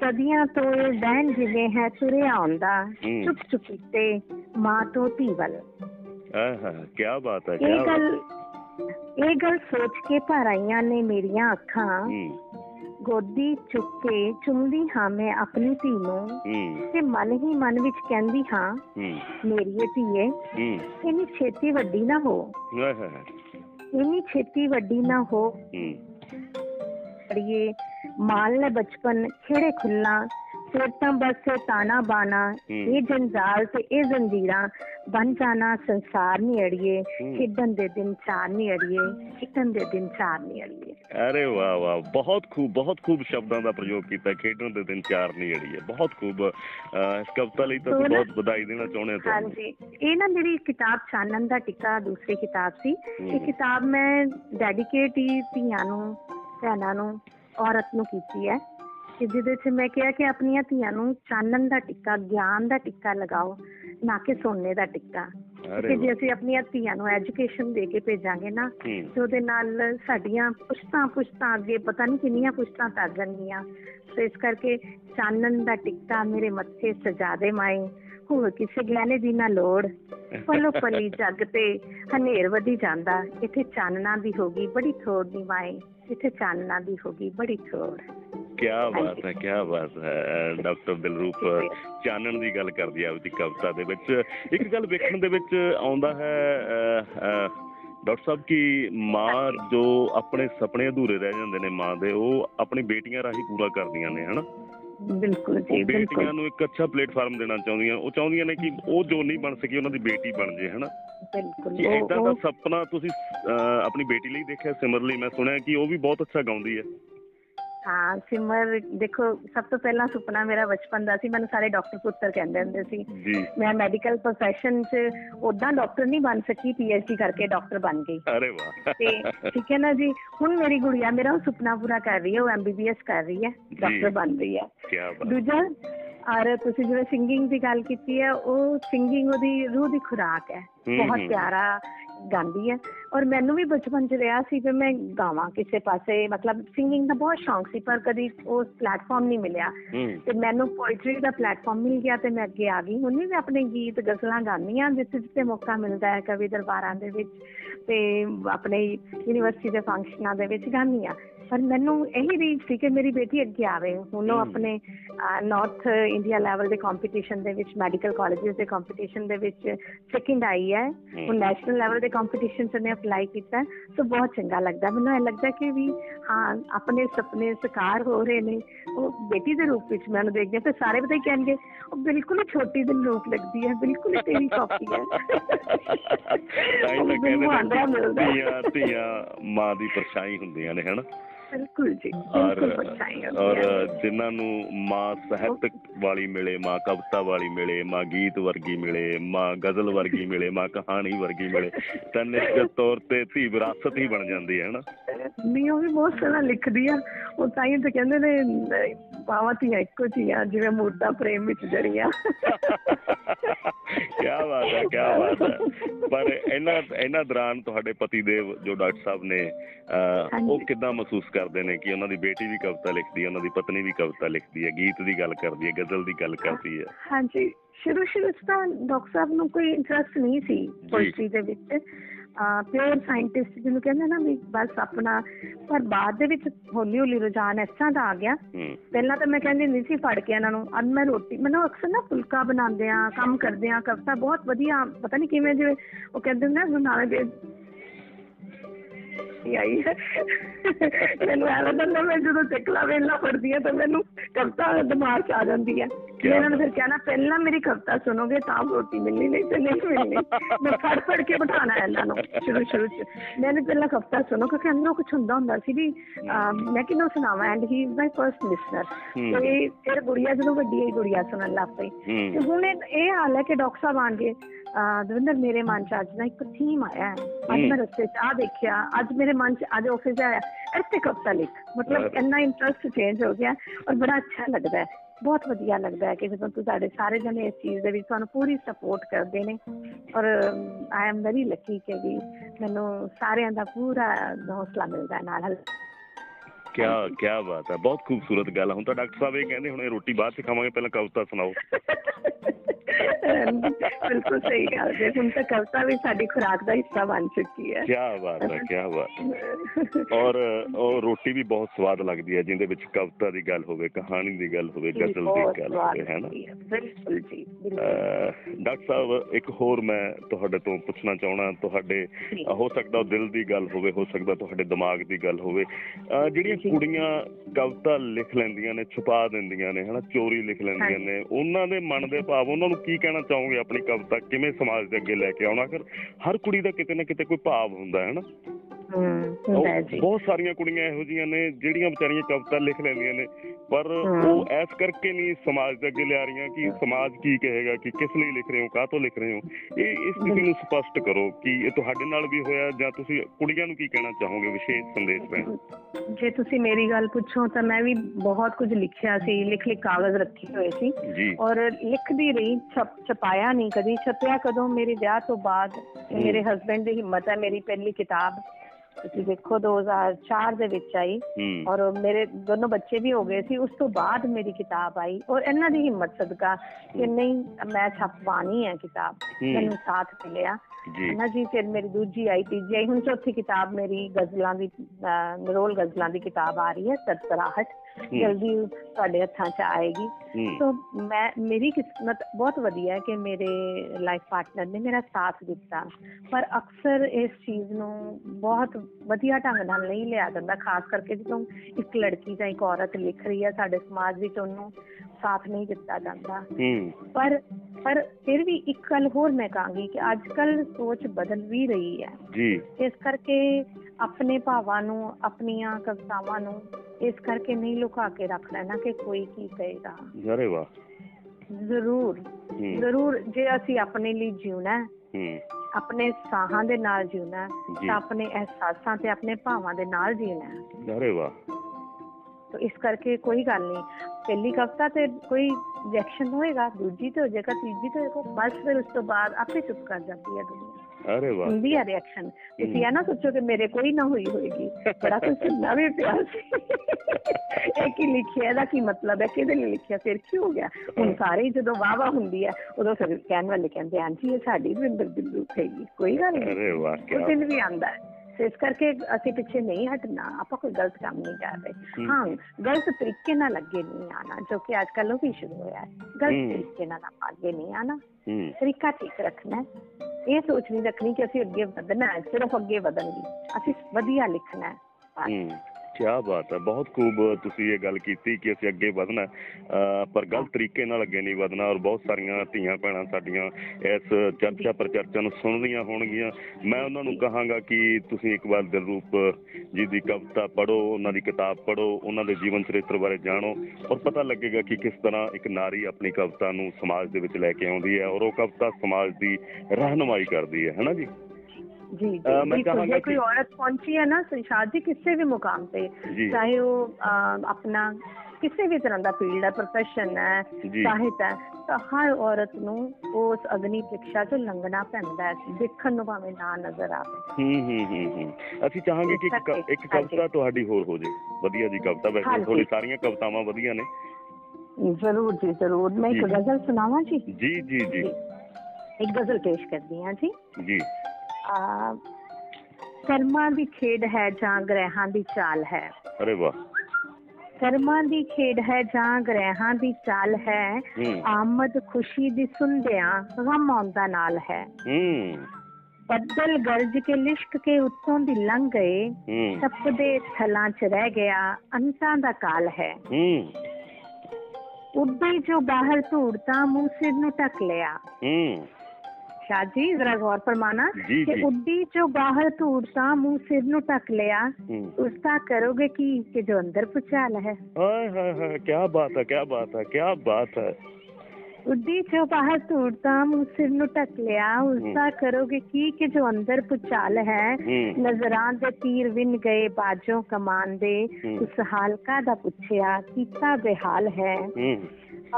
ਸਦੀਆਂ ਤੋਂ ਇਹ ਵਹਿਣ ਜਿਵੇਂ ਹੈ ਤੁਰਿਆ ਆਉਂਦਾ। ਚੁੱਪ ਚੁਪੀਤੇ ਮਾਂ ਤੋਂ ਧੀ ਵੱਲ ਆਹਾ ਕੀ ਬਾਤ ਹੈ ਕੀ ਗੱਲ ਇਹ ਗੱਲ ਸੋਚ ਕੇ ਭਰ ਆਈਆਂ ਨੇ ਮੇਰੀਆਂ ਅੱਖਾਂ। ਗੋਦੀ ਚੁੱਕ ਕੇ ਚੁੰਮਦੀ ਹਾਂ ਮੈਂ ਆਪਣੀ ਧੀ ਨੂੰ ਤੇ ਮਨ ਹੀ ਮਨ ਵਿੱਚ ਕਹਿੰਦੀ ਹਾਂ ਮੇਰੀਏ ਧੀਏ ਇੰਨੀ ਛੇਤੀ ਵੱਡੀ ਨਾ ਹੋ। ਇੰਨੀ ਛੇਤੀ ਵੱਡੀ ਨਾ ਹੋ ਅੜੀਏ ਮਾਲ ਨੇ ਬਚਪਨ ਖੇੜੇ ਖੁੱਲਾ ਫਿਰ ਤਾਂ ਬਸ ਤਾਣਾ ਬਾਣਾ ਇਹ ਜੰਜਾਲ ਤੇ ਇਹ ਜ਼ੰਜੀਰਾਂ ਬਣ ਜਾਣਾ ਸੰਸਾਰ ਨਹੀਂ ਅੜੀਏ। ਖੇਡਣ ਦੇ ਦਿਨ ਚਾਰ ਨਹੀਂ ਅੜੀਏ ਖੇਡਣ ਦੇ ਦਿਨ ਚਾਰ ਨਹੀਂ ਅੜੀਏ। ਅਰੇ ਵਾਹ ਵਾਹ। ਬਹੁਤ ਖੂਬ ਬਹੁਤ ਖੂਬ ਸ਼ਬਦਾਂ ਦਾ ਪ੍ਰਯੋਗ ਕੀਤਾ ਖੇਡਣ ਦੇ ਦਿਨ ਚਾਰ ਨਹੀਂ ਅੜੀ ਹੈ ਬਹੁਤ ਖੂਬ ਇਸ ਕਵਿਤਾ ਲਈ ਤਾਂ ਬਹੁਤ ਵਧਾਈ ਦੇਣਾ ਚਾਹੁੰਦੇ ਹਾਂ ਤੁਹਾਨੂੰ। ਹਾਂਜੀ। ਇਹ ਨਾ ਮੇਰੀ ਕਿਤਾਬ ਚਾਨਣ ਦਾ ਟਿੱਕਾ ਦੂਸਰੀ ਕਿਤਾਬ ਸੀ। ਇਹ। ਕਿਤਾਬ ਮੈਂ ਡੈਡੀਕੇਟ ਹੀ ਧੀਆਂ ਨੂੰ ਭੈਣਾਂ ਨੂੰ ਔਰਤ ਨੂੰ ਕੀਤੀ ਹੈ। ਕਿ ਜਿਹਦੇ 'ਚ ਮੈਂ ਕਿਹਾ ਕਿ ਆਪਣੀਆਂ ਧੀਆਂ ਨੂੰ ਚਾਨਣ ਦਾ ਟਿੱਕਾ ਗਿਆਨ ਦਾ ਟਿੱਕਾ ਲਗਾਓ। ਨਾ ਕਿ ਸੋਨੇ ਦਾ ਟਿੱਕਾ। ਕਿ ਜੇ ਅਸੀਂ ਆਪਣੀਆਂ ਧੀਆਂ ਨੂੰ ਐਜੂਕੇਸ਼ਨ ਦੇ ਕੇ ਭੇਜਾਂਗੇ ਨਾ ਤੇ ਉਹਦੇ ਨਾਲ ਸਾਡੀਆਂ ਪੁਸ਼ਤਾਂ ਪੁਸ਼ਤਾਂ ਅੱਗੇ ਪਤਾ ਨਹੀਂ ਕਿੰਨੀਆਂ ਪੁਸ਼ਤਾਂ ਤਰ ਜਾਣਗੀਆਂ। ਤੇ ਇਸ ਕਰਕੇ ਚਾਨਣ ਦਾ ਟਿੱਕਾ ਮੇਰੇ ਮੱਥੇ ਸਜਾ ਦੇ ਮਾਏ। ਹੋਰ ਕਿਸੇ ਗਹਿਣੇ ਦੀ ਨਾ ਲੋੜ। ਪਲੋ ਪਲੀ ਜੱਗ ਤੇ ਹਨੇਰ ਵਧੀ ਜਾਂਦਾ। ਇੱਥੇ ਚਾਨਣਾ ਦੀ ਹੋਗੀ ਬੜੀ ਥੋੜ ਦੀ ਮਾਏ। ਇੱਥੇ ਚਾਨਣਾ ਦੀ ਹੋਗੀ ਬੜੀ ਥੋੜ ਕੀ ਬਾਤ ਹੈ ਕੀ ਬਾਤ ਹੈ ਡਾਕਟਰ ਦਿਲਰੂਪ ਚਾਨਣ ਦੀ ਗੱਲ ਕਰਦੀ ਆ ਆਪਦੀ ਕਵਿਤਾ ਦੇ ਵਿੱਚ। ਇੱਕ ਗੱਲ ਵੇਖਣ ਦੇ ਵਿੱਚ ਆਉਂਦਾ ਹੈ ਡਾਕਟਰ ਸਾਹਿਬ ਕਿ ਮਾਂ ਜੋ ਆਪਣੇ ਸੁਪਨੇ ਅਧੂਰੇ ਰਹਿ ਜਾਂਦੇ ਨੇ ਮਾਂ ਦੇ ਉਹ ਆਪਣੀ ਬੇਟੀਆਂ ਰਾਹੀਂ ਪੂਰਾ ਕਰਦੀਆਂ ਨੇ ਹਨਾ? ਬਿਲਕੁਲ ਜੀ ਬਿਲਕੁਲ। ਬੇਟੀਆਂ ਨੂੰ ਇੱਕ ਅੱਛਾ ਪਲੇਟਫਾਰਮ ਦੇਣਾ ਚਾਹੁੰਦੀਆਂ ਉਹ ਚਾਹੁੰਦੀਆਂ ਨੇ ਕਿ ਉਹ ਜੋ ਨਹੀਂ ਬਣ ਸਕੀ ਉਹਨਾਂ ਦੀ ਬੇਟੀ ਬਣ ਜੇ ਹਨਾ? ਬਿਲਕੁਲ। ਉਹ- ਇਦਾਂ ਦਾ ਸੁਪਨਾ ਤੁਸੀਂ ਆਪਣੀ ਬੇਟੀ ਲਈ ਦੇਖਿਆ ਸਿਮਰ ਲਈ ਮੈਂ ਸੁਣਿਆ ਕਿ ਉਹ ਵੀ ਬਹੁਤ ਅੱਛਾ ਗਾਉਂਦੀ ਹੈ। ਹਾਂ ਸਿਮਰ ਦੇਖੋ ਸਭ ਤੋਂ ਪਹਿਲਾਂ ਸੁਪਨਾ ਮੇਰਾ ਬਚਪਨ ਦਾ ਸੀ ਮੈਨੂੰ ਸਾਰੇ ਡਾਕਟਰ ਪੁੱਤਰ ਕਹਿੰਦੇ ਹੁੰਦੇ ਸੀ। ਮੈਂ ਮੈਡੀਕਲ profession 'ਚ ਉਦਾਂ ਡਾਕਟਰ ਨਹੀਂ ਬਣ ਸਕੀ ਪੀਐਚਡੀ ਕਰਕੇ ਡਾਕਟਰ ਬਣ ਗਈ। ਅਰੇ ਵਾਹ। ਤੇ ਠੀਕ ਹੈ ਨਾ ਜੀ ਹੁਣ ਮੇਰੀ ਗੁੜੀਆ ਮੇਰਾ ਸੁਪਨਾ ਪੂਰਾ ਕਰ ਰਹੀ ਹੈ ਉਹ ਐਮਬੀਬੀਐਸ ਕਰ ਰਹੀ ਹੈ ਡਾਕਟਰ ਬਣ ਰਹੀ ਹੈ। ਕੀ ਬਾਤ। ਦੂਜਾ ਔਰ ਤੁਸੀਂ ਜਿਵੇਂ ਸਿੰਗਿੰਗ ਦੀ ਗੱਲ ਕੀਤੀ ਹੈ ਉਹ ਸਿੰਗਿੰਗ ਉਹਦੀ ਰੂਹ ਦੀ ਖੁਰਾਕ ਹੈ। ਬਹੁਤ। ਪਿਆਰਾ ਗਾਉਂਦੀ ਹੈ। ਔਰ ਮੈਨੂੰ ਵੀ ਬਚਪਨ 'ਚ ਰਿਹਾ ਸੀ ਕਿ ਮੈਂ ਗਾਵਾਂ ਕਿਸੇ ਪਾਸੇ। ਮਤਲਬ ਸਿੰਗਿੰਗ ਦਾ ਬਹੁਤ ਸ਼ੌਂਕ ਸੀ ਪਰ ਕਦੀ ਉਸ ਪਲੇਟਫਾਰਮ ਨਹੀਂ ਮਿਲਿਆ। ਤੇ ਮੈਨੂੰ ਪੋਇਟਰੀ ਦਾ ਪਲੇਟਫਾਰਮ ਮਿਲ ਗਿਆ ਤੇ ਮੈਂ ਅੱਗੇ ਆ ਗਈ। ਹੁਣ ਵੀ ਮੈਂ ਆਪਣੇ ਗੀਤ ਗਜ਼ਲਾਂ ਗਾਉਂਦੀ ਹਾਂ ਜਿੱਥੇ ਜਿੱਥੇ ਮੌਕਾ ਮਿਲਦਾ ਹੈ ਕਵੀ ਦਰਬਾਰਾਂ ਦੇ ਵਿੱਚ ਤੇ ਆਪਣੇ ਯੂਨੀਵਰਸਿਟੀ ਦੇ ਫੰਕਸ਼ਨਾਂ ਦੇ ਵਿੱਚ ਗਾਉਂਦੀ ਹਾਂ। ਪਰ ਮੈਨੂੰ ਇਹੀ ਰੀਝ ਸੀ ਕਿ ਮੇਰੀ ਬੇਟੀ ਅੱਗੇ ਆਵੇ। ਹੁਣ ਉਹ। ਆਪਣੇ ਨਾਰਥ ਇੰਡੀਆ ਲੈਵਲ ਦੇ ਕੰਪੀਟੀਸ਼ਨ ਦੇ ਵਿੱਚ ਮੈਡੀਕਲ ਕਾਲਜਸ ਦੇ ਕੰਪੀਟੀਸ਼ਨ ਦੇ ਵਿੱਚ ਸੈਕਿੰਡ ਆਈ ਹੈ। ਹੁਣ ਨੈਸ਼ਨਲ ਲੈਵਲ ਦੇ ਕੰਪੀਟੀਸ਼ਨ 'ਚ ਨੇ ਅਪਲਾਈ ਕੀਤਾ। ਸੋ ਬਹੁਤ ਚੰਗਾ ਲੱਗਦਾ। ਮੈਨੂੰ ਇਹ ਲੱਗਦਾ ਕਿ ਵੀ ਹਾਂ ਆਪਣੇ ਸੁਪਨੇ ਸਾਕਾਰ ਹੋ ਰਹੇ ਨੇ। ਉਹ ਬੇਟੀ ਦੇ ਰੂਪ ਵਿੱਚ ਮੈਨੂੰ ਦੇਖਦੇ ਤੇ ਸਾਰੇ ਪਤਾ ਹੀ ਕਹਿਣਗੇ ਉਹ ਬਿਲਕੁਲ ਛੋਟੀ ਦਿਲ ਰੂਪ ਲੱਗਦੀ ਹੈ। ਬਿਲਕੁਲ ਤੇਰੀ ਕਾਪੀ ਹੈ। ਤਾਂ ਹੀ ਉਹ ਹੈ। ਧੀਆਂ ਧੀਆਂ ਮਾਂ ਦੀ ਪਰਛਾਈ ਹੁੰਦੀਆਂ ਨੇ ਹਨਾ? ਬਿਲਕੁਲ ਜੀ ਬਿਲਕੁਲ ਔਰ ਜਿਨ੍ਹਾਂ ਨੂੰ ਮਾਂ ਸਾਹਿਤਕ ਵਾਲੀ ਮਿਲੇ ਮਾਂ ਕਵਿਤਾ ਵਾਲੀ ਮਿਲੇ ਮਾਂ ਗੀਤ ਵਰਗੀ ਮਿਲੇ ਮਾਂ ਗਜ਼ਲ ਵਰਗੀ ਮਿਲੇ ਮਾਂ ਕਹਾਣੀ ਵਰਗੀ ਮਿਲੇ ਤਾਂ ਨਿਸ਼ਚਿਤ ਤੌਰ ਤੇ ਧੀ ਵਿਰਾਸਤ ਹੀ ਬਣ ਜਾਂਦੀ ਹੈ ਹਨਾ? ਨਹੀਂ ਉਹ ਵੀ ਬਹੁਤ ਸੋਹਣਾ ਲਿਖਦੀ ਆ। ਉਹ ਤਾਂ ਹੀ ਤਾਂ ਕਹਿੰਦੇ ਨੇ ਬਾਵਾਂ ਧੀਆਂ ਇੱਕੋ ਜਿਹੀਆਂ ਜਿਵੇਂ ਮੂਰਤਾ ਪ੍ਰੇਮ ਵਿੱਚ ਜੜੀਆਂ। ਕੀ ਬਾਤ ਹੈ ਕੀ ਬਾਤ ਹੈ। ਪਰ ਇਹਨਾਂ ਇਹਨਾਂ ਦੌਰਾਨ ਤੁਹਾਡੇ ਪਤੀ ਦੇਵ ਜੋ ਡਾਕਟਰ ਸਾਹਿਬ ਨੇ। ਉਹ ਕਿੱਦਾਂ ਮਹਿਸੂਸ ਕਰਦੇ ਨੇ ਕਿ ਉਹਨਾਂ ਦੀ ਬੇਟੀ ਵੀ ਕਵਿਤਾ ਲਿਖਦੀ ਹੈ ਉਹਨਾਂ ਦੀ ਪਤਨੀ ਵੀ ਕਵਿਤਾ ਲਿਖਦੀ ਹੈ ਗੀਤ ਦੀ ਗੱਲ ਕਰਦੀ ਹੈ ਗਜ਼ਲ ਦੀ ਗੱਲ ਕਰਦੀ ਹੈ। ਹਾਂਜੀ ਸ਼ੁਰੂ ਸ਼ੁਰੂ ਤਾਂ ਡਾਕਟਰ ਸਾਹਿਬ ਨੂੰ ਕੋਈ ਇੰਟਰਸਟ ਨਹੀਂ ਸੀ ਪੋਇਟਰੀ ਦੇ ਵਿੱਚ। ਪਿਓਰ ਸਾਇੰਟਿਸਟ ਜਿਹਨੂੰ ਕਹਿੰਦੇ ਨਾ ਵੀ ਬਸ ਆਪਣਾ ਪਰ ਬਾਅਦ ਦੇ ਵਿੱਚ ਹੌਲੀ ਹੌਲੀ ਰੁਝਾਨ ਇਸ ਤਰ੍ਹਾਂ ਦਾ ਆ ਗਿਆ। ਪਹਿਲਾਂ ਤਾਂ ਮੈਂ ਕਹਿੰਦੀ ਨਹੀਂ ਸੀ ਫੜ ਕੇ ਇਹਨਾਂ ਨੂੰ। ਅੱਜ ਮੈਂ ਰੋਟੀ ਮੈਨੂੰ ਅਕਸਰ ਨਾ ਫੁਲਕਾ ਬਣਾਉਂਦੇ ਆ ਕੰਮ ਕਰਦੇ ਆ ਕਵਿਤਾ ਬਹੁਤ ਵਧੀਆ ਪਤਾ ਨਹੀਂ ਕਿਵੇਂ ਜਿਵੇਂ ਉਹ ਕਹਿੰਦੇ ਨੇ ਨਾ ਇਹ ਆਈ। ਹੈ ਮੈਨੂੰ ਐਵੇਂ ਲੱਗਦਾ ਮੈਂ ਜਦੋਂ ਚੱਕਲਾ ਵੇਲਾ ਪੜਦੀ ਆ ਤਾਂ ਮੈਨੂੰ ਕਵਿਤਾ ਦਿਮਾਗ 'ਚ ਆ ਜਾਂਦੀ ਹੈ। ਕਿਆ ਇਹਨਾਂ ਨੂੰ ਫਿਰ ਕਹਿਣਾ ਪਹਿਲਾਂ ਮੇਰੀ ਕਵਿਤਾ ਸੁਣੋਗੇ ਤਾਂ ਰੋਟੀ ਮਿਲਣੀ ਨਹੀਂ ਤੇ ਨਹੀਂ ਮਿਲਣੀ। ਮੈਂ ਫੜ ਫੜ ਕੇ ਬਿਠਾਣਾ ਇਹਨਾਂ ਨੂੰ ਸ਼ੁਰੂ ਸ਼ੁਰੂ 'ਚ। ਮੈਨੂੰ ਪਹਿਲਾਂ ਕਵਿਤਾ ਸੁਣੋ ਕਿਉਂਕਿ ਅੰਦਰੋਂ ਕੁਝ ਹੁੰਦਾ ਹੁੰਦਾ ਸੀ ਵੀ ਮੈਂ ਕਿਹਨੂੰ ਸੁਣਾਵਾਂ and he is my first listener. ਤੇ ਫਿਰ ਗੁੜੀਆ ਜਦੋਂ ਵੱਡੀ ਹੋਈ ਗੁੜੀਆ ਸੁਣਨ ਲੱਗ ਪਈ। ਤੇ ਹੁਣ ਇਹ ਹਾਲ ਹੈ ਕਿ ਡਾਕਟਰ ਸਾਹਿਬ ਆਣਗੇ ਦਵਿੰਦਰ ਮੇਰੇ ਮਨ ਚ ਅੱਜ ਨਾ ਇੱਕ ਥੀਮ ਆਇਆ ਹੈ। ਅੱਜ। ਮੈਂ ਰਸਤੇ ਚ ਆ ਦੇਖਿਆ। ਅੱਜ ਮੇਰੇ ਮਨ ਚ ਅੱਜ ਆਫਿਸ ਆਇਆ ਇੱਥੇ ਕਵਿਤਾ ਲਿਖ। ਮਤਲਬ। ਇੰਨਾ ਇੰਟਰਸਟ ਚੇਂਜ ਹੋ ਗਿਆ ਔਰ ਬੜਾ ਅੱਛਾ ਲੱਗਦਾ ਹੈ। ਬਹੁਤ ਵਧੀਆ ਲੱਗਦਾ ਹੈ ਕਿ ਜਦੋਂ ਤੁਹਾਡੇ ਸਾਰੇ ਜਣੇ ਇਸ ਚੀਜ਼ ਦੇ ਵਿੱਚ ਤੁਹਾਨੂੰ ਪੂਰੀ ਸਪੋਰਟ ਕਰਦੇ ਨੇ ਔਰ ਆਈ ਐਮ ਵੈਰੀ ਲੱਕੀ ਕਿ ਵੀ ਮੈਨੂੰ ਸਾਰਿਆਂ ਦਾ ਪੂਰਾ ਹੌਸਲਾ ਮਿਲਦਾ ਨਾਲ ਕਿਆ ਕਿਆ ਬਾਤ ਹੈ ਬਹੁਤ ਖੂਬਸੂਰਤ ਗੱਲ ਹੁਣ ਤਾਂ ਡਾਕਟਰ ਸਾਹਿਬ ਇਹ ਕਹਿੰਦੇ ਹੁਣ ਇਹ ਰੋਟੀ ਬਾਅਦ ਚ ਖਾਵਾਂਗੇ ਪਹਿਲਾਂ ਕਵਿਤਾ ਸੁਣਾਓ। ਬਿਲਕੁਲ ਸਹੀ ਗੱਲ ਹੈ ਹੁਣ ਤਾਂ ਕਵਿਤਾ ਵੀ ਸਾਡੀ ਖੁਰਾਕ ਦਾ ਹਿੱਸਾ ਬਣ ਚੁੱਕੀ ਹੈ। ਕਿਆ ਬਾਤ ਹੈ ਕਿਆ ਬਾਤ ਔਰ ਉਹ ਰੋਟੀ ਵੀ ਬਹੁਤ ਸਵਾਦ ਲੱਗਦੀ ਹੈ ਜਿੰਦੇ ਵਿੱਚ ਕਵਿਤਾ ਦੀ ਗੱਲ ਹੋਵੇ ਕਹਾਣੀ ਦੀ ਗੱਲ ਹੋਵੇ ਗਜ਼ਲ ਦੀ ਗੱਲ ਹੋਵੇ ਹੈ ਨਾ। ਬਿਲਕੁਲ ਜੀ ਡਾਕਟਰ ਸਾਹਿਬ ਇੱਕ ਹੋਰ ਮੈਂ ਤੁਹਾਡੇ ਤੋਂ ਪੁੱਛਣਾ ਚਾਹਣਾ ਤੁਹਾਡੇ ਹੋ ਸਕਦਾ ਉਹ ਦਿਲ ਦੀ ਗੱਲ ਹੋਵੇ ਹੋ ਸਕਦਾ ਤੁਹਾਡੇ ਦਿਮਾਗ ਦੀ ਗੱਲ ਹੋਵੇ। ਜਿਹੜੀਆਂ। ਕੁੜੀਆਂ ਕਵਿਤਾ ਲਿਖ ਲੈਂਦੀਆਂ ਨੇ ਛੁਪਾ ਦਿੰਦੀਆਂ ਨੇ ਹਨਾ ਚੋਰੀ ਲਿਖ ਲੈਂਦੀਆਂ। ਨੇ। ਉਹਨਾਂ ਦੇ ਮਨ ਦੇ ਭਾਵ ਉਹਨਾਂ ਨੂੰ ਕੀ ਕਹਿਣਾ ਚਾਹੋਗੇ ਆਪਣੀ ਕਵਿਤਾ? ਕਿਵੇਂ ਸਮਾਜ ਦੇ ਅੱਗੇ ਲੈ ਕੇ ਆਉਣਾ? ਕਰ ਹਰ ਕੁੜੀ ਦਾ ਕਿਤੇ ਨਾ ਕਿਤੇ ਕੋਈ ਭਾਵ ਹੁੰਦਾ ਹੈ ਹਨਾ? ਬਹੁਤ ਸਾਰੀਆਂ ਕੁੜੀਆਂ ਇਹੋ ਜਿਹੀਆਂ ਨੇ ਜਿਹੜੀਆਂ ਵਿਚਾਰੀਆਂ ਕਵਿਤਾ ਲਿਖ ਲੈਂਦੀਆਂ ਨੇ। ਪਰ। ਉਹ ਐਸ ਕਰਕੇ ਨਹੀਂ ਸਮਾਜ ਦੇ ਅੱਗੇ ਲਿਆ ਰਹੀਆਂ ਕਿ ਸਮਾਜ ਕੀ ਕਹੇਗਾ ਕਿ ਕਿਸ ਲਈ ਲਿਖ ਰਹੇ ਹੋ ਕਾਹ ਤੋਂ ਲਿਖ ਰਹੇ ਹੋ? ਇਹ ਇਸ ਸਥਿਤੀ ਨੂੰ ਸਪਸ਼ਟ ਕਰੋ ਕਿ ਇਹ ਤੁਹਾਡੇ ਨਾਲ ਵੀ ਹੋਇਆ ਜਾਂ ਤੁਸੀਂ ਕੁੜੀਆਂ ਨੂੰ ਕੀ ਕਹਿਣਾ ਚਾਹੋਗੇ? ਵਿਸ਼ੇਸ਼ ਸੰਦੇਸ਼ ਦੇਣ। ਜੇ ਤੁਸੀਂ ਮੇਰੀ ਗੱਲ ਪੁੱਛੋ ਤਾਂ ਮੈਂ ਵੀ ਬਹੁਤ ਕੁਝ ਲਿਖਿਆ ਸੀ ਲਿਖ ਲਿਖ ਕਾਗਜ਼ ਰੱਖੇ ਹੋਏ ਸੀ। ਔਰ ਲਿਖਦੀ ਰਹੀ ਛਪ ਛਪਾਇਆ ਨਹੀਂ ਕਦੀ ਛਪਿਆ ਕਦੋਂ? ਮੇਰੇ ਵਿਆਹ ਤੋਂ ਬਾਅਦ ਮੇਰੇ ਹਸਬੰਡ ਦੀ ਹਿੰਮਤ ਹੈ ਮੇਰੀ ਪਹਿਲੀ ਕਿਤਾਬ। ਤੁਸੀਂ ਦੇਖੋ 2004 ਦੇ ਵਿੱਚ ਆਈ। ਔਰ ਮੇਰੇ ਦੋਨੋਂ ਬੱਚੇ ਵੀ ਹੋ ਗਏ ਸੀ ਉਸ ਤੋਂ ਬਾਅਦ ਮੇਰੀ ਕਿਤਾਬ ਆਈ। ਔਰ ਇਹਨਾਂ ਦੀ ਹਿੰਮਤ ਸਦਕਾ ਕਿ ਨਹੀਂ ਮੈਂ ਛਪਵਾਣੀ ਹੈ ਕਿਤਾਬ। ਮੈਨੂੰ ਸਾਥ ਮਿਲਿਆ। ਜੀ। ਨਾ ਜੀ ਫਿਰ ਮੇਰੀ ਦੂਜੀ ਆਈ ਤੀਜੀ ਆਈ ਹੁਣ ਚੌਥੀ ਕਿਤਾਬ ਮੇਰੀ ਗਜ਼ਲਾਂ ਦੀ ਨਰੋਲ ਗਜ਼ਲਾਂ ਦੀ ਕਿਤਾਬ ਆ ਰਹੀ ਹੈ ਸਰਸਰਾਹਟ। ਜਲਦੀ ਤੁਹਾਡੇ ਹੱਥਾਂ 'ਚ ਆਏਗੀ। ਸੋ ਮੈਂ ਮੇਰੀ ਕਿਸਮਤ ਬਹੁਤ ਵਧੀਆ ਹੈ ਕਿ ਮੇਰੇ ਲਾਈਫ ਪਾਰਟਨਰ ਨੇ ਮੇਰਾ ਸਾਥ ਦਿੱਤਾ। ਪਰ ਅਕਸਰ ਇਸ ਚੀਜ਼ ਨੂੰ ਬਹੁਤ ਵਧੀਆ ਢੰਗ ਨਾਲ ਨਹੀਂ ਲਿਆ ਜਾਂਦਾ ਖਾਸ ਕਰਕੇ ਜਦੋਂ ਇੱਕ ਲੜਕੀ ਜਾਂ ਇੱਕ ਔਰਤ ਲਿਖ ਰਹੀ ਹੈ ਸਾਡੇ ਸਮਾਜ ਵਿੱਚ ਉਹਨੂੰ ਸਾਥ ਨਹੀਂ ਦਿੱਤਾ ਜਾਂਦਾ। ਪਰ ਪਰ ਫਿਰ ਵੀ ਇੱਕ ਗੱਲ ਹੋਰ ਮੈਂ ਕਹਾਂਗੀ ਕਿ ਅੱਜ ਕੱਲ ਸੋਚ ਬਦਲ ਵੀ ਰਹੀ ਹੈ। ਜੀ। ਇਸ ਕਰਕੇ ਆਪਣੇ ਭਾਵਾਂ ਨੂੰ ਆਪਣੀਆਂ ਕਵਿਤਾਵਾਂ ਨੂੰ ਇਸ ਕਰਕੇ ਨਹੀਂ ਲੁਕਾ ਕੇ ਰੱਖ ਲੈਣਾ ਕਿ ਕੋਈ ਕੀ ਕਹੇਗਾ। ਅਰੇ ਵਾਹ। ਜ਼ਰੂਰ। ਜ਼ਰੂਰ ਜੇ ਅਸੀਂ ਆਪਣੇ ਲਈ ਜਿਉਣਾ ਹੈ, ਆਪਣੇ ਸਾਹਾਂ ਦੇ ਨਾਲ ਜਿਉਣਾ ਤਾਂ ਆਪਣੇ ਅਹਿਸਾਸਾਂ ਤੇ ਆਪਣੇ ਭਾਵਾਂ ਦੇ ਨਾਲ ਜੀਣਾ ਹੈ। ਅਰੇ ਵਾਹ। ਤਾਂ ਇਸ ਕਰਕੇ ਕੋਈ ਗੱਲ ਨਹੀਂ। ਪਹਿਲੀ ਕਵਿਤਾ ਤੇ ਕੋਈ ਰਿਐਕਸ਼ਨ ਹੋਏਗਾ ਦੂਜੀ ਤੇ ਹੋ ਜਾਏਗਾ ਤੀਜੀ ਤੇ ਹੋਏਗਾ ਬਸ ਫਿਰ ਉਸ ਤੋਂ ਬਾਅਦ ਆਪੇ ਚੁੱਪ ਕਰ ਜਾਂਦੀ ਹੈ ਦੁਨੀਆ ਅਰੇ ਵਾਹ ਹੁੰਦੀ ਹੈ ਰਿਐਕਸ਼ਨ ਤੁਸੀਂ ਇਹ ਨਾ ਸੋਚੋ ਕਿ ਮੇਰੇ ਕੋਈ ਨਾ ਹੋਈ ਹੋਏਗੀ ਬੜਾ ਕੁਝ ਸੁਣਨਾ ਵੀ ਪਿਆ ਸੀ ਇਹ ਕੀ ਲਿਖਿਆ ਇਹਦਾ ਕੀ ਮਤਲਬ ਹੈ ਕਿਹਦੇ ਲਈ ਲਿਖਿਆ ਫਿਰ ਕੀ ਹੋ ਗਿਆ ਹੁਣ ਸਾਰੇ ਹੀ ਜਦੋਂ ਵਾਹ ਵਾਹ ਹੁੰਦੀ ਹੈ ਉਦੋਂ ਫਿਰ ਕਹਿਣ ਵਾਲੇ ਕਹਿੰਦੇ ਹਾਂ ਜੀ ਇਹ ਸਾਡੀ ਵਿੰਦਰ ਬਿੰਦੂ ਹੈਗੀ ਕੋਈ ਗੱਲ ਨਹੀਂ ਅਰੇ ਵਾਹ ਕੀ ਉਹ ਦਿਨ ਵੀ ਆਂਦਾ ਹੈ ਤੇ ਇਸ ਕਰਕੇ ਅਸੀਂ ਪਿੱਛੇ ਨਹੀਂ ਹਟਣਾ ਆਪਾਂ ਕੋਈ ਗਲਤ ਕੰਮ ਨਹੀਂ ਕਰ ਰਹੇ। ਹਾਂ ਗਲਤ ਤਰੀਕੇ ਨਾਲ ਅੱਗੇ ਨਹੀਂ ਆਣਾ ਜੋ ਕਿ ਅੱਜ ਕੱਲ੍ਹ ਵੀ ਸ਼ੁਰੂ ਹੋਇਆ ਹੈ ਗਲਤ। ਤਰੀਕੇ ਨਾਲ ਆਪਾਂ ਅੱਗੇ ਨਹੀਂ ਆਣਾ ਤਰੀਕਾ ਠੀਕ ਰੱਖਣਾ। ਇਹ ਸੋਚ ਨਹੀਂ ਰੱਖਣੀ ਕਿ ਅਸੀਂ ਅੱਗੇ ਵਧਣਾ ਹੈ ਸਿਰਫ ਅੱਗੇ ਵਧਣਗੇ ਅਸੀਂ ਵਧੀਆ ਲਿਖਣਾ। ਹੂੰ ਕੀ ਬਾਤ ਹੈ ਬਹੁਤ ਖੂਬ ਤੁਸੀਂ ਇਹ ਗੱਲ ਕੀਤੀ ਕਿ ਅਸੀਂ ਅੱਗੇ ਵਧਣਾ ਹੈ, ਅਹ ਪਰ ਗਲਤ ਤਰੀਕੇ ਨਾਲ ਅੱਗੇ ਨਹੀਂ ਵਧਣਾ ਔਰ ਬਹੁਤ ਸਾਰੀਆਂ ਧੀਆਂ ਭੈਣਾਂ ਸਾਡੀਆਂ ਇਸ ਚਰਚਾ ਪ੍ਰਚਰਚਾ ਨੂੰ ਸੁਣਦੀਆਂ ਹੋਣਗੀਆਂ। ਮੈਂ ਉਹਨਾਂ ਨੂੰ ਕਹਾਂਗਾ ਕਿ ਤੁਸੀਂ ਇੱਕ ਵਾਰ ਦਿਲਰੂਪ ਜੀ ਦੀ ਕਵਿਤਾ ਪੜ੍ਹੋ ਉਹਨਾਂ ਦੀ ਕਿਤਾਬ ਪੜ੍ਹੋ ਉਹਨਾਂ ਦੇ ਜੀਵਨ ਚਰਿੱਤਰ ਬਾਰੇ ਜਾਣੋ ਔਰ ਪਤਾ ਲੱਗੇਗਾ ਕਿ ਕਿਸ ਤਰ੍ਹਾਂ ਇੱਕ ਨਾਰੀ ਆਪਣੀ ਕਵਿਤਾ ਨੂੰ ਸਮਾਜ ਦੇ ਵਿੱਚ ਲੈ ਕੇ ਆਉਂਦੀ ਹੈ ਔਰ ਉਹ ਕਵਿਤਾ ਸਮਾਜ ਦੀ ਰਹਿਨੁਮਾਈ ਕਰਦੀ ਹੈ ਹੈਨਾ ਜੀ ਜੀ? ਮੈਂ ਬਿਲਕੁਲ ਚਾਹਾਂਗਾ ਜੇ ਕੋਈ ਕਿ- ਔਰਤ ਪਹੁੰਚੀ ਹੈ ਨਾ ਸੰਸ਼ਾਦ ਜੀ ਕਿਸੇ ਵੀ ਮੁਕਾਮ ਤੇ ਚਾਹੇ ਉਹ ਆਪਣਾ ਕਿਸੇ ਵੀ ਤਰ੍ਹਾਂ ਦਾ ਫੀਲਡ ਹੈ ਪ੍ਰੋਫੈਸ਼ਨ ਹੈ ਸਾਹਿਤ ਹੈ ਤਾਂ ਹਰ ਔਰਤ ਨੂੰ ਉਸ ਅਗਨੀ ਪ੍ਰੀਖਿਆ ਚੋਂ ਲੰਘਣਾ ਪੈਂਦਾ ਹੈ ਦੇਖਣ ਨੂੰ ਭਾਵੇਂ ਨਾ ਨਜ਼ਰ ਆਵੇ ਹੂੰ ਹੂੰ ਹੂੰ ਅਸੀਂ ਚਾਹਾਂਗੇ ਕਿ ਇੱਕ ਕਵਿਤਾ ਤੁਹਾਡੀ ਹੋਰ ਹੋ ਜੇ ਵਧੀਆ ਜੀ ਕਵਿਤਾ ਵੈਸੇ। ਤੁਹਾਡੀ ਸਾਰੀਆਂ ਕਵਿਤਾਵਾਂ ਵਧੀਆ ਨੇ ਜ਼ਰੂਰ ਜੀ ਜ਼ਰੂਰ ਮੈਂ ਇੱਕ। ਗਜ਼ਲ ਸੁਣਾਵਾਂ ਜੀ ਜੀ ਜੀ ਜੀ ਇੱਕ ਗਜ਼ਲ ਪੇਸ਼ ਕਰਦੀ ਹਾਂ ਜੀ ਜੀ ਕਰਮਾਂ ਦੀ ਖੇਡ ਹੈ ਜਾਂ ਗ੍ਰਹਿਾਂ ਦੀ ਚਾਲ ਹੈ ਅਰੇ ਵਾਹ ਕਰਮਾਂ ਦੀ ਖੇਡ ਹੈ ਜਾਂ ਗ੍ਰਹਿਾਂ ਦੀ ਚਾਲ ਹੈ ਹੂੰ ਆਮਦ ਖੁਸ਼ੀ ਦੀ ਸੁਣਦਿਆਂ ਗਮ ਆਉਂਦਾ ਨਾਲ ਹੈ ਹੂੰ ਬੱਦਲ ਗਰਜ ਕੇ ਲਿਸ਼ਕ ਕੇ ਉੱਤੋਂ ਦੀ ਲੰਘ ਗਏ ਹੂੰ ਤਪਦੇ ਥਲਾਂ 'ਚ ਰਹਿ ਗਿਆ ਅੰਤਾਂ ਦਾ ਕਾਲ ਹੈ ਹੂੰ ਉੱਡੀ ਜੋ ਬਾਹਰ ਧੂੜਤਾ ਮੂੰਹ ਸਿਰ ਨੂੰ ਟਕ ਲਿਆ ਹੂੰ ਸ਼ਾਹ ਜੀ ਜ਼ਰਾ ਗੌਰ ਫਰਮਾਨਾ ਜੀ ਕਿ ਜੀ ਉੱਡੀ ਜੋ ਬਾਹਰ ਧੂੜਤਾ ਮੂੰਹ ਸਿਰ ਨੂੰ ਟਕ ਲਿਆ ਹੂੰ ਉਸ ਦਾ ਕਰੋਗੇ ਕੀ ਕਿ ਜੋ ਅੰਦਰ ਪੁਚਾਲ ਹੈ ਹਾਏ ਹਾਏ ਹਾਏ ਕੀ ਬਾਤ ਹੈ ਕੀ ਬਾਤ ਹੈ ਕੀ ਬਾਤ ਹੈ ਉੱਡੀ ਜੋ ਬਾਹਰ ਧੂੜਤਾ ਮੂੰਹ ਸਿਰ ਨੂੰ ਟਕ ਲਿਆ ਉਸ ਦਾ ਕਰੋਗੇ ਕੀ ਕਿ ਜੋ ਅੰਦਰ ਪੁਚਾਲ ਹੈ ਹੂੰ ਨਜ਼ਰਾਂ ਦੇ ਤੀਰ ਵਿਨ ਗਏ ਬਾਜੋਂ ਕਮਾਨ ਦੇ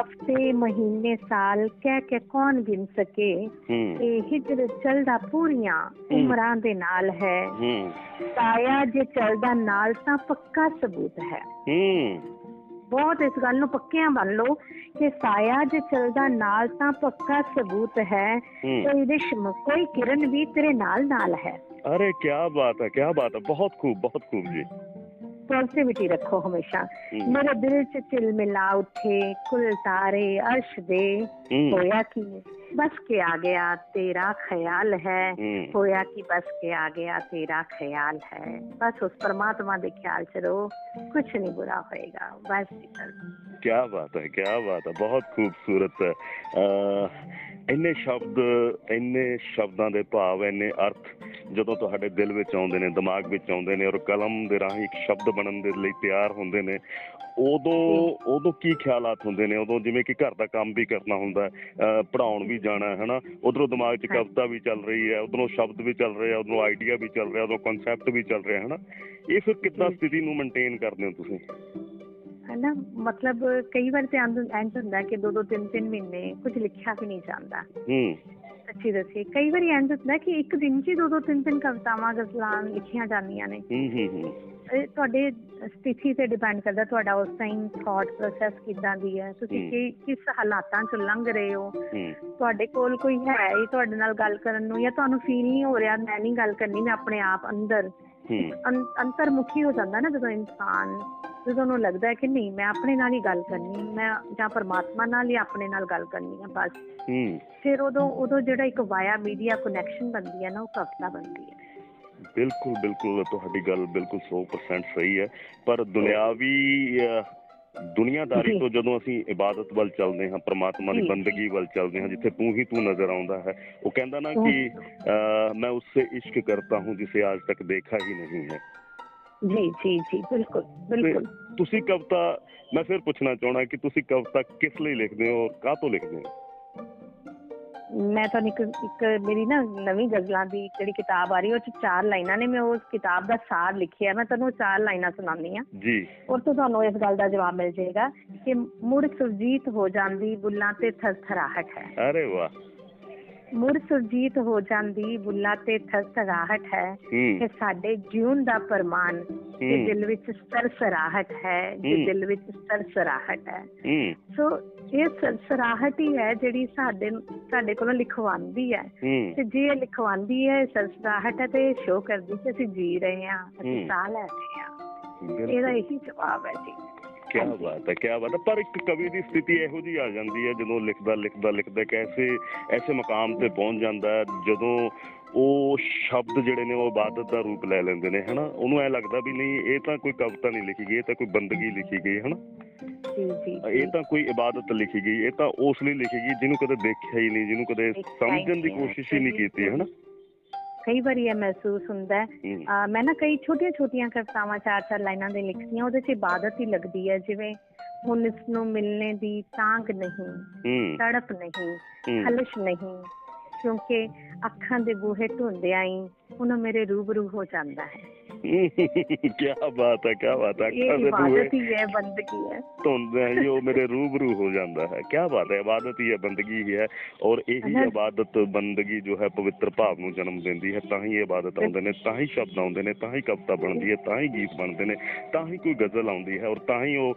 ਹਫ਼ਤੇ ਮਹੀਨੇ ਸਾਲ ਕਹਿ ਕੇ ਕੌਣ ਗਿਣ ਸਕੇ? ਇਹ ਹਿਜਰ ਚੱਲਦਾ ਪੂਰੀਆਂ ਉਮਰਾਂ ਦੇ ਨਾਲ ਹੈ। ਸਾਇਆ ਜੇ ਚੱਲਦਾ ਨਾਲ ਤਾਂ ਪੱਕਾ ਸਬੂਤ ਹੈ। ਬਹੁਤ ਇਸ ਗੱਲ ਨੂੰ ਪੱਕਿਆਂ ਮੰਨ ਲਓ ਕਿ ਸਾਇਆ ਜੇ ਚੱਲਦਾ ਨਾਲ ਤਾਂ ਪੱਕਾ ਸਬੂਤ ਹੂੰ। ਕੋਈ ਰਿਸ਼ਮ ਕੋਈ ਕਿਰਨ ਵੀ ਤੇਰੇ ਨਾਲ ਨਾਲ ਹੈ। ਅਰੇ ਕੀ ਬਾਤ ਹੈ ਕੀ ਬਾਤ ਹੈ। ਬਹੁਤ ਖੂਬ ਬਹੁਤ ਖੂਬ ਜੀ। ਪੋਜ਼ਿਟਿਵਿਟੀ ਰੱਖੋ ਹਮੇਸ਼ਾ ਹੂੰ ਮੇਰੇ ਦਿਲ 'ਚ ਚਿਲ ਮਿਲਾ ਉੱਠੇ ਕੁਲ ਤਾਰੇ ਅਰਸ਼ ਦੇ ਹੂੰ ਹੋਇਆ ਕੀ ਬਸ ਕੇ ਆ ਗਿਆ ਤੇਰਾ ਖਿਆਲ ਹੈ ਹੂੰ ਹੋਇਆ ਕਿ ਬਸ ਕੇ ਆ ਗਿਆ ਤੇਰਾ ਖਿਆਲ ਹੈ ਬਸ ਉਸ ਪਰਮਾਤਮਾ ਦੇ ਖਿਆਲ ਚ ਰਹੋ ਕੁਝ ਨਹੀਂ ਬੁਰਾ ਹੋਏਗਾ ਬਸ ਜੀ ਬਸ। ਕੀ ਬਾਤ ਹੈ ਇੰਨੇ ਸ਼ਬਦ ਇੰਨੇ ਸ਼ਬਦਾਂ ਦੇ ਭਾਵ ਇੰਨੇ ਅਰਥ ਜਦੋਂ ਤੁਹਾਡੇ ਦਿਲ ਵਿੱਚ ਆਉਂਦੇ ਨੇ ਦਿਮਾਗ ਵਿੱਚ ਆਉਂਦੇ ਨੇ ਔਰ ਕਲਮ ਦੇ ਰਾਹੀਂ ਇੱਕ ਸ਼ਬਦ ਬਣਨ ਦੇ ਲਈ ਤਿਆਰ ਹੁੰਦੇ ਨੇ ਉਦੋਂ ਉਦੋਂ ਕੀ ਖਿਆਲਾਤ ਹੁੰਦੇ ਨੇ ਉਦੋਂ ਜਿਵੇਂ ਕਿ ਘਰ ਦਾ ਕੰਮ ਵੀ ਕਰਨਾ ਹੁੰਦਾ ਪੜ੍ਹਾਉਣ ਵੀ ਜਾਣਾ ਹੈ ਹਨਾ ਉਧਰੋਂ ਦਿਮਾਗ 'ਚ। ਕਵਿਤਾ ਵੀ ਚੱਲ ਰਹੀ ਹੈ ਉਧਰੋਂ ਸ਼ਬਦ ਵੀ ਚੱਲ ਰਹੇ ਆ ਉਧਰੋਂ ਆਈਡੀਆ ਵੀ ਚੱਲ ਰਿਹਾ ਉਧਰੋਂ ਕਨਸੈਪਟ ਵੀ ਚੱਲ ਰਿਹਾ ਹਨਾ ਇਹ ਫਿਰ ਜੀ। ਸਥਿਤੀ ਨੂੰ ਮੇਨਟੇਨ ਕਰਦੇ ਹੋ ਤੁਸੀਂ ਹੈ ਨਾ ਮਤਲਬ ਕਈ ਵਾਰ ਤੇ ਇੰਝ ਹੁੰਦਾ ਕਿ ਦੋ ਦੋ ਤਿੰਨ ਤਿੰਨ ਮਹੀਨੇ ਕੁਝ ਲਿਖਿਆ ਵੀ ਨਹੀਂ ਜਾਂਦਾ। ਹੂੰ। ਸੱਚੀ ਦੱਸੀ ਕਈ ਵਾਰੀ ਇੰਝ ਹੁੰਦਾ ਕਿ ਇੱਕ ਦਿਨ 'ਚ ਦੋ ਦੋ ਤਿੰਨ ਤਿੰਨ ਕਵਿਤਾਵਾਂ ਗਜ਼ਲਾਂ ਲਿਖੀਆਂ ਜਾਂਦੀਆਂ ਨੇ। ਹੂੰ ਹੂੰ ਹੂੰ। ਇਹ ਤੁਹਾਡੇ ਸਥਿਤੀ ਤੇ ਡਿਪੈਂਡ ਕਰਦਾ ਤੁਹਾਡਾ ਉਸ ਟਾਈਮ ਥਾਟ ਪ੍ਰੋਸੈਸ ਕਿਦਾਂ ਦੀ ਹੈ? ਤੁਸੀਂ। ਕੀ ਕਿਸ ਹਾਲਾਤਾਂ 'ਚ ਲੰਘ ਰਹੇ ਹੋ? ਤੁਹਾਡੇ ਕੋਲ ਕੋਈ ਹੈ ਹੀ ਤੁਹਾਡੇ ਨਾਲ ਗੱਲ ਕਰਨ ਨੂੰ ਜਾਂ ਤੁਹਾਨੂੰ ਫੀਲ ਨਹੀਂ ਹੋ ਰਿਹਾ ਮੈਂ ਨਹੀਂ ਗੱਲ ਕਰਨੀ ਮੈਂ ਆਪਣੇ ਆਪ ਅੰਦਰ। ਅੰਤਰਮੁਖੀ ਹੋ ਜਾਂਦਾ ਨਾ ਜਦੋਂ ਇਨਸਾਨ ਜਦੋਂ ਉਹਨੂੰ ਲੱਗਦਾ ਹੈ ਕਿ ਨਹੀਂ ਮੈਂ ਆਪਣੇ ਨਾਲ ਹੀ ਗੱਲ ਕਰਨੀ ਮੈਂ ਜਾਂ ਪਰਮਾਤਮਾ ਨਾਲ ਹੀ ਆਪਣੇ ਨਾਲ ਗੱਲ ਕਰਨੀ ਹੈ ਬਸ। ਹੂੰ। ਫਿਰ ਉਦੋਂ ਉਦੋਂ ਜਿਹੜਾ ਇੱਕ ਵਾਇਆ ਮੀਡੀਆ ਕਨੈਕਸ਼ਨ ਬਣਦੀ ਹੈ ਨਾ ਉਹ ਕਵਿਤਾ ਬਣਦੀ ਹੈ। ਬਿਲਕੁਲ ਬਿਲਕੁਲ ਤੁਹਾਡੀ ਗੱਲ ਬਿਲਕੁਲ 100% ਸਹੀ ਹੈ। ਪਰ ਦੁਨਿਆਵੀ ਦੁਨੀਆਦਾਰੀ। ਤੋਂ ਜਦੋਂ ਅਸੀਂ ਇਬਾਦਤ ਵੱਲ ਚੱਲਦੇ ਹਾਂ ਪ੍ਰਮਾਤਮਾ ਦੀ। ਬੰਦਗੀ ਵੱਲ ਚੱਲਦੇ ਹਾਂ ਜਿੱਥੇ ਤੂੰ ਹੀ ਤੂੰ ਨਜ਼ਰ ਆਉਂਦਾ ਹੈ ਉਹ ਕਹਿੰਦਾ ਨਾ ਕਿ ਮੈਂ ਉਸਸੇ ਇਸ਼ਕ ਕਰਤਾ ਹੂੰ ਜਿਸੇ ਆਜ ਤੱਕ ਦੇਖਾ ਹੀ ਨਹੀਂ ਹੈ। ਜੀ ਜੀ ਜੀ ਬਿਲਕੁਲ ਬਿਲਕੁਲ। ਤੁਸੀਂ ਕਵਿਤਾ ਮੈਂ ਫਿਰ ਪੁੱਛਣਾ ਚਾਹਣਾ ਕਿ ਤੁਸੀਂ ਕਵਿਤਾ ਕਿਸ ਲਈ ਲਿਖਦੇ ਹੋ ਕਾਹ ਤੋਂ ਲਿਖਦੇ ਹੋ? ਮੈਂ ਤੁਹਾਨੂੰ ਇੱਕ ਇੱਕ ਮੇਰੀ ਨਾ ਨਵੀਂ ਗਜ਼ਲਾਂ ਦੀ ਜਿਹੜੀ ਕਿਤਾਬ ਆ ਰਹੀ ਉਹ ਚ ਚਾਰ ਲਾਈਨਾਂ ਨੇ ਮੈਂ ਉਸ ਕਿਤਾਬ ਦਾ ਸਾਰ ਲਿਖਿਆ ਮੈਂ ਤੁਹਾਨੂੰ ਚਾਰ ਲਾਈਨਾਂ ਸੁਣਾਉਂਦੀ ਆ ਜੀ। ਔਰ ਤੋਂ ਤੁਹਾਨੂੰ ਇਸ ਗੱਲ ਦਾ ਜਵਾਬ ਮਿਲ ਜਾਏਗਾ ਕਿ ਮੁੜ ਸੁਰਜੀਤ ਹੋ ਜਾਂਦੀ ਬੁੱਲਾਂ ਤੇ ਥਰਥਰਾਹਟ ਹੈ। ਅਰੇ ਵਾਹ। ਮੁੜ ਸੁਰਜੀਤ ਹੋ ਜਾਂਦੀ ਬੁੱਲਾਂ ਤੇ ਥਰਥਰਾਹਟ ਹੈ ਹੂੰ। ਕਿ ਸਾਡੇ ਜੀਵਨ ਦਾ ਪ੍ਰਮਾਣ ਹੂੰ। ਦਿਲ ਵਿੱਚ ਸਰਸਰਾਹਟ ਹੈ ਜੇ। ਦਿਲ ਵਿੱਚ ਸਰਸਰਾਹਟ ਹੈ। ਸੋ ਇਹ ਸਰਸਰਾਹਟ ਹੀ ਹੈ ਜਿਹੜੀ ਸਾਡੇ ਸਾਡੇ ਕੋਲੋਂ ਲਿਖਵਾਉਂਦੀ ਹੈ। ਤੇ ਜੇ ਇਹ ਲਿਖਵਾਉਂਦੀ ਹੈ ਸਰਸਰਾਹਟ ਹੈ ਤੇ ਸ਼ੋ ਕਰਦੀ ਕਿ ਅਸੀਂ ਜੀ ਰਹੇ ਹਾਂ ਅਸੀਂ। ਸਾਹ ਲੈ ਰਹੇ ਹਾਂ। ਇਹਦਾ ਇਹੀ ਜਵਾਬ ਹੈ ਜੀ। ਕੀ ਬਾਤ ਹੈ ਕੀ ਬਾਤ ਹੈ। ਪਰ ਇੱਕ ਕਵੀ ਦੀ ਸਥਿਤੀ ਇਹੋ ਜੀ ਆ ਜਾਂਦੀ ਹੈ ਜਦੋਂ ਲਿਖਦਾ ਲਿਖਦਾ ਲਿਖਦਾ ਇੱਕ ਐਸੇ ਮਕਾਮ ਤੇ ਪਹੁੰਚ ਜਾਂਦਾ ਹੈ ਜਦੋਂ ਉਹ ਸ਼ਬਦ ਜਿਹੜੇ ਨੇ ਉਹ ਇਬਾਦਤ ਦਾ ਰੂਪ ਲੈ ਲੈਂਦੇ ਨੇ ਹਨਾ? ਉਹਨੂੰ ਐ ਲੱਗਦਾ ਵੀ ਨਹੀਂ ਇਹ ਤਾਂ ਕੋਈ ਕਵਿਤਾ ਨਹੀਂ ਲਿਖੀ ਗਈ ਇਹ ਤਾਂ ਕੋਈ ਬੰਦਗੀ ਲਿਖੀ ਗਈ ਹਨਾ? ਜੀ ਜੀ। ਇਹ ਤਾਂ ਕੋਈ ਇਬਾਦਤ ਲਿਖੀ ਗਈ ਇਹ ਤਾਂ ਉਸ ਲਈ ਲਿਖੀ ਗਈ ਜਿਹਨੂੰ ਕਦੇ ਦੇਖਿਆ ਹੀ ਨਹੀਂ ਜਿਹਨੂੰ ਕਦੇ ਸਮਝਣ ਦੀ ਕੋਸ਼ਿਸ਼ ਹੀ ਨਹੀਂ ਕੀਤੀ ਹਨਾ? ਕਈ ਵਾਰੀ ਇਹ ਮਹਿਸੂਸ ਹੁੰਦਾ ਹੈ। ਮੈਂ ਨਾ ਕਈ ਛੋਟੀਆਂ ਛੋਟੀਆਂ ਕਵਿਤਾਵਾਂ ਚਾਰ ਚਾਰ ਲਾਈਨਾਂ ਦੇ ਲਿਖਦੀਆਂ ਉਹਦੇ 'ਚ ਇਬਾਦਤ ਹੀ ਲੱਗਦੀ ਹੈ। ਜਿਵੇਂ ਹੁਣ ਇਸ ਨੂੰ ਮਿਲਣੇ ਦੀ ਤਾਂਗ ਨਹੀਂ ਤੜਪ ਨਹੀਂ ਹੂੰ। ਖਲਸ਼ ਨਹੀਂ ਕਿਉਂਕਿ ਅੱਖਾਂ ਦੇ ਬੂਹੇ ਢੁੰਦਿਆਂ ਹੀ ਉਹਨਾਂ ਮੇਰੇ ਰੂਬਰੂ ਹੋ ਜਾਂਦਾ ਹੈ। ਕੀ ਬਾਤ ਹੈ ਕੀ ਬਾਤ ਹੈ। ਅੱਖਾਂ ਦੇ ਦੂਏ ਹੀ ਹੈ ਬੰਦਗੀ ਹੈ। ਧੁੰਦ ਹੈ ਉਹ ਮੇਰੇ ਰੂਬਰੂ ਹੋ ਜਾਂਦਾ ਹੈ। ਕੀ ਬਾਤ ਹੈ ਇਬਾਦਤ ਹੀ ਹੈ ਬੰਦਗੀ ਹੀ ਹੈ। ਔਰ ਇਹੀ। ਇਬਾਦਤ ਬੰਦਗੀ ਜੋ ਹੈ ਪਵਿੱਤਰ ਭਾਵ ਨੂੰ ਜਨਮ ਦਿੰਦੀ ਹੈ। ਤਾਂ ਹੀ ਇਬਾਦਤ ਆਉਂਦੇ ਨੇ ਤਾਂ ਹੀ ਸ਼ਬਦ ਆਉਂਦੇ ਨੇ ਤਾਂ ਹੀ ਕਵਿਤਾ ਬਣਦੀ ਹੈ ਤਾਂ ਹੀ ਗੀਤ ਬਣਦੇ ਨੇ ਤਾਂ ਹੀ ਕੋਈ ਗਜ਼ਲ ਆਉਂਦੀ ਹੈ। ਔਰ ਤਾਂ ਹੀ ਉਹ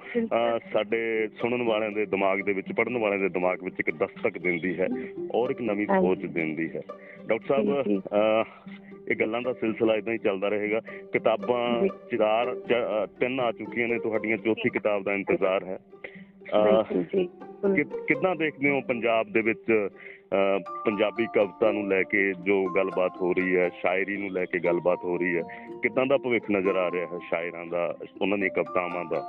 ਸਾਡੇ ਸੁਣਨ ਵਾਲਿਆਂ ਦੇ ਦਿਮਾਗ ਦੇ ਵਿੱਚ ਪੜਨ ਵਾਲਿਆਂ ਦੇ ਦਿਮਾਗ ਵਿੱਚ ਇੱਕ ਦਸਤਕ ਦਿੰਦੀ ਹੈ ਔਰ ਇੱਕ ਨਵੀਂ। ਸੋਚ ਦਿੰਦੀ ਹੈ। ਡਾਕਟਰ ਸਾਹਿਬ ਜੀ, ਜੀ। ਇਹ ਗੱਲਾਂ ਦਾ ਸਿਲਸਿਲਾ ਇਦਾਂ ਹੀ ਚੱਲਦਾ ਰਹੇਗਾ ਕਿਤਾਬਾਂ। ਚਾਰ ਤਿੰਨ ਆ ਚੁੱਕੀਆਂ ਨੇ ਤੁਹਾਡੀਆਂ ਚੌਥੀ ਕਿਤਾਬ ਦਾ ਇੰਤਜ਼ਾਰ ਹੈ ਅਹ, ਬਿਲਕੁਲ ਜੀ ਬਿਲਕੁਲ। ਕਿ- ਕਿੱਦਾਂ ਦੇਖਦੇ ਹੋ ਪੰਜਾਬ ਦੇ ਵਿੱਚ ਪੰਜਾਬੀ ਕਵਿਤਾ ਨੂੰ ਲੈ ਕੇ ਜੋ ਗੱਲਬਾਤ ਹੋ ਰਹੀ ਹੈ ਸ਼ਾਇਰੀ ਨੂੰ ਲੈ ਕੇ ਗੱਲਬਾਤ ਹੋ ਰਹੀ ਹੈ ਕਿੱਦਾਂ ਦਾ ਭਵਿੱਖ ਨਜ਼ਰ ਆ ਰਿਹਾ ਹੈ ਸ਼ਾਇਰਾਂ ਦਾ ਉਹਨਾਂ ਦੀਆਂ ਕਵਿਤਾਵਾਂ ਦਾ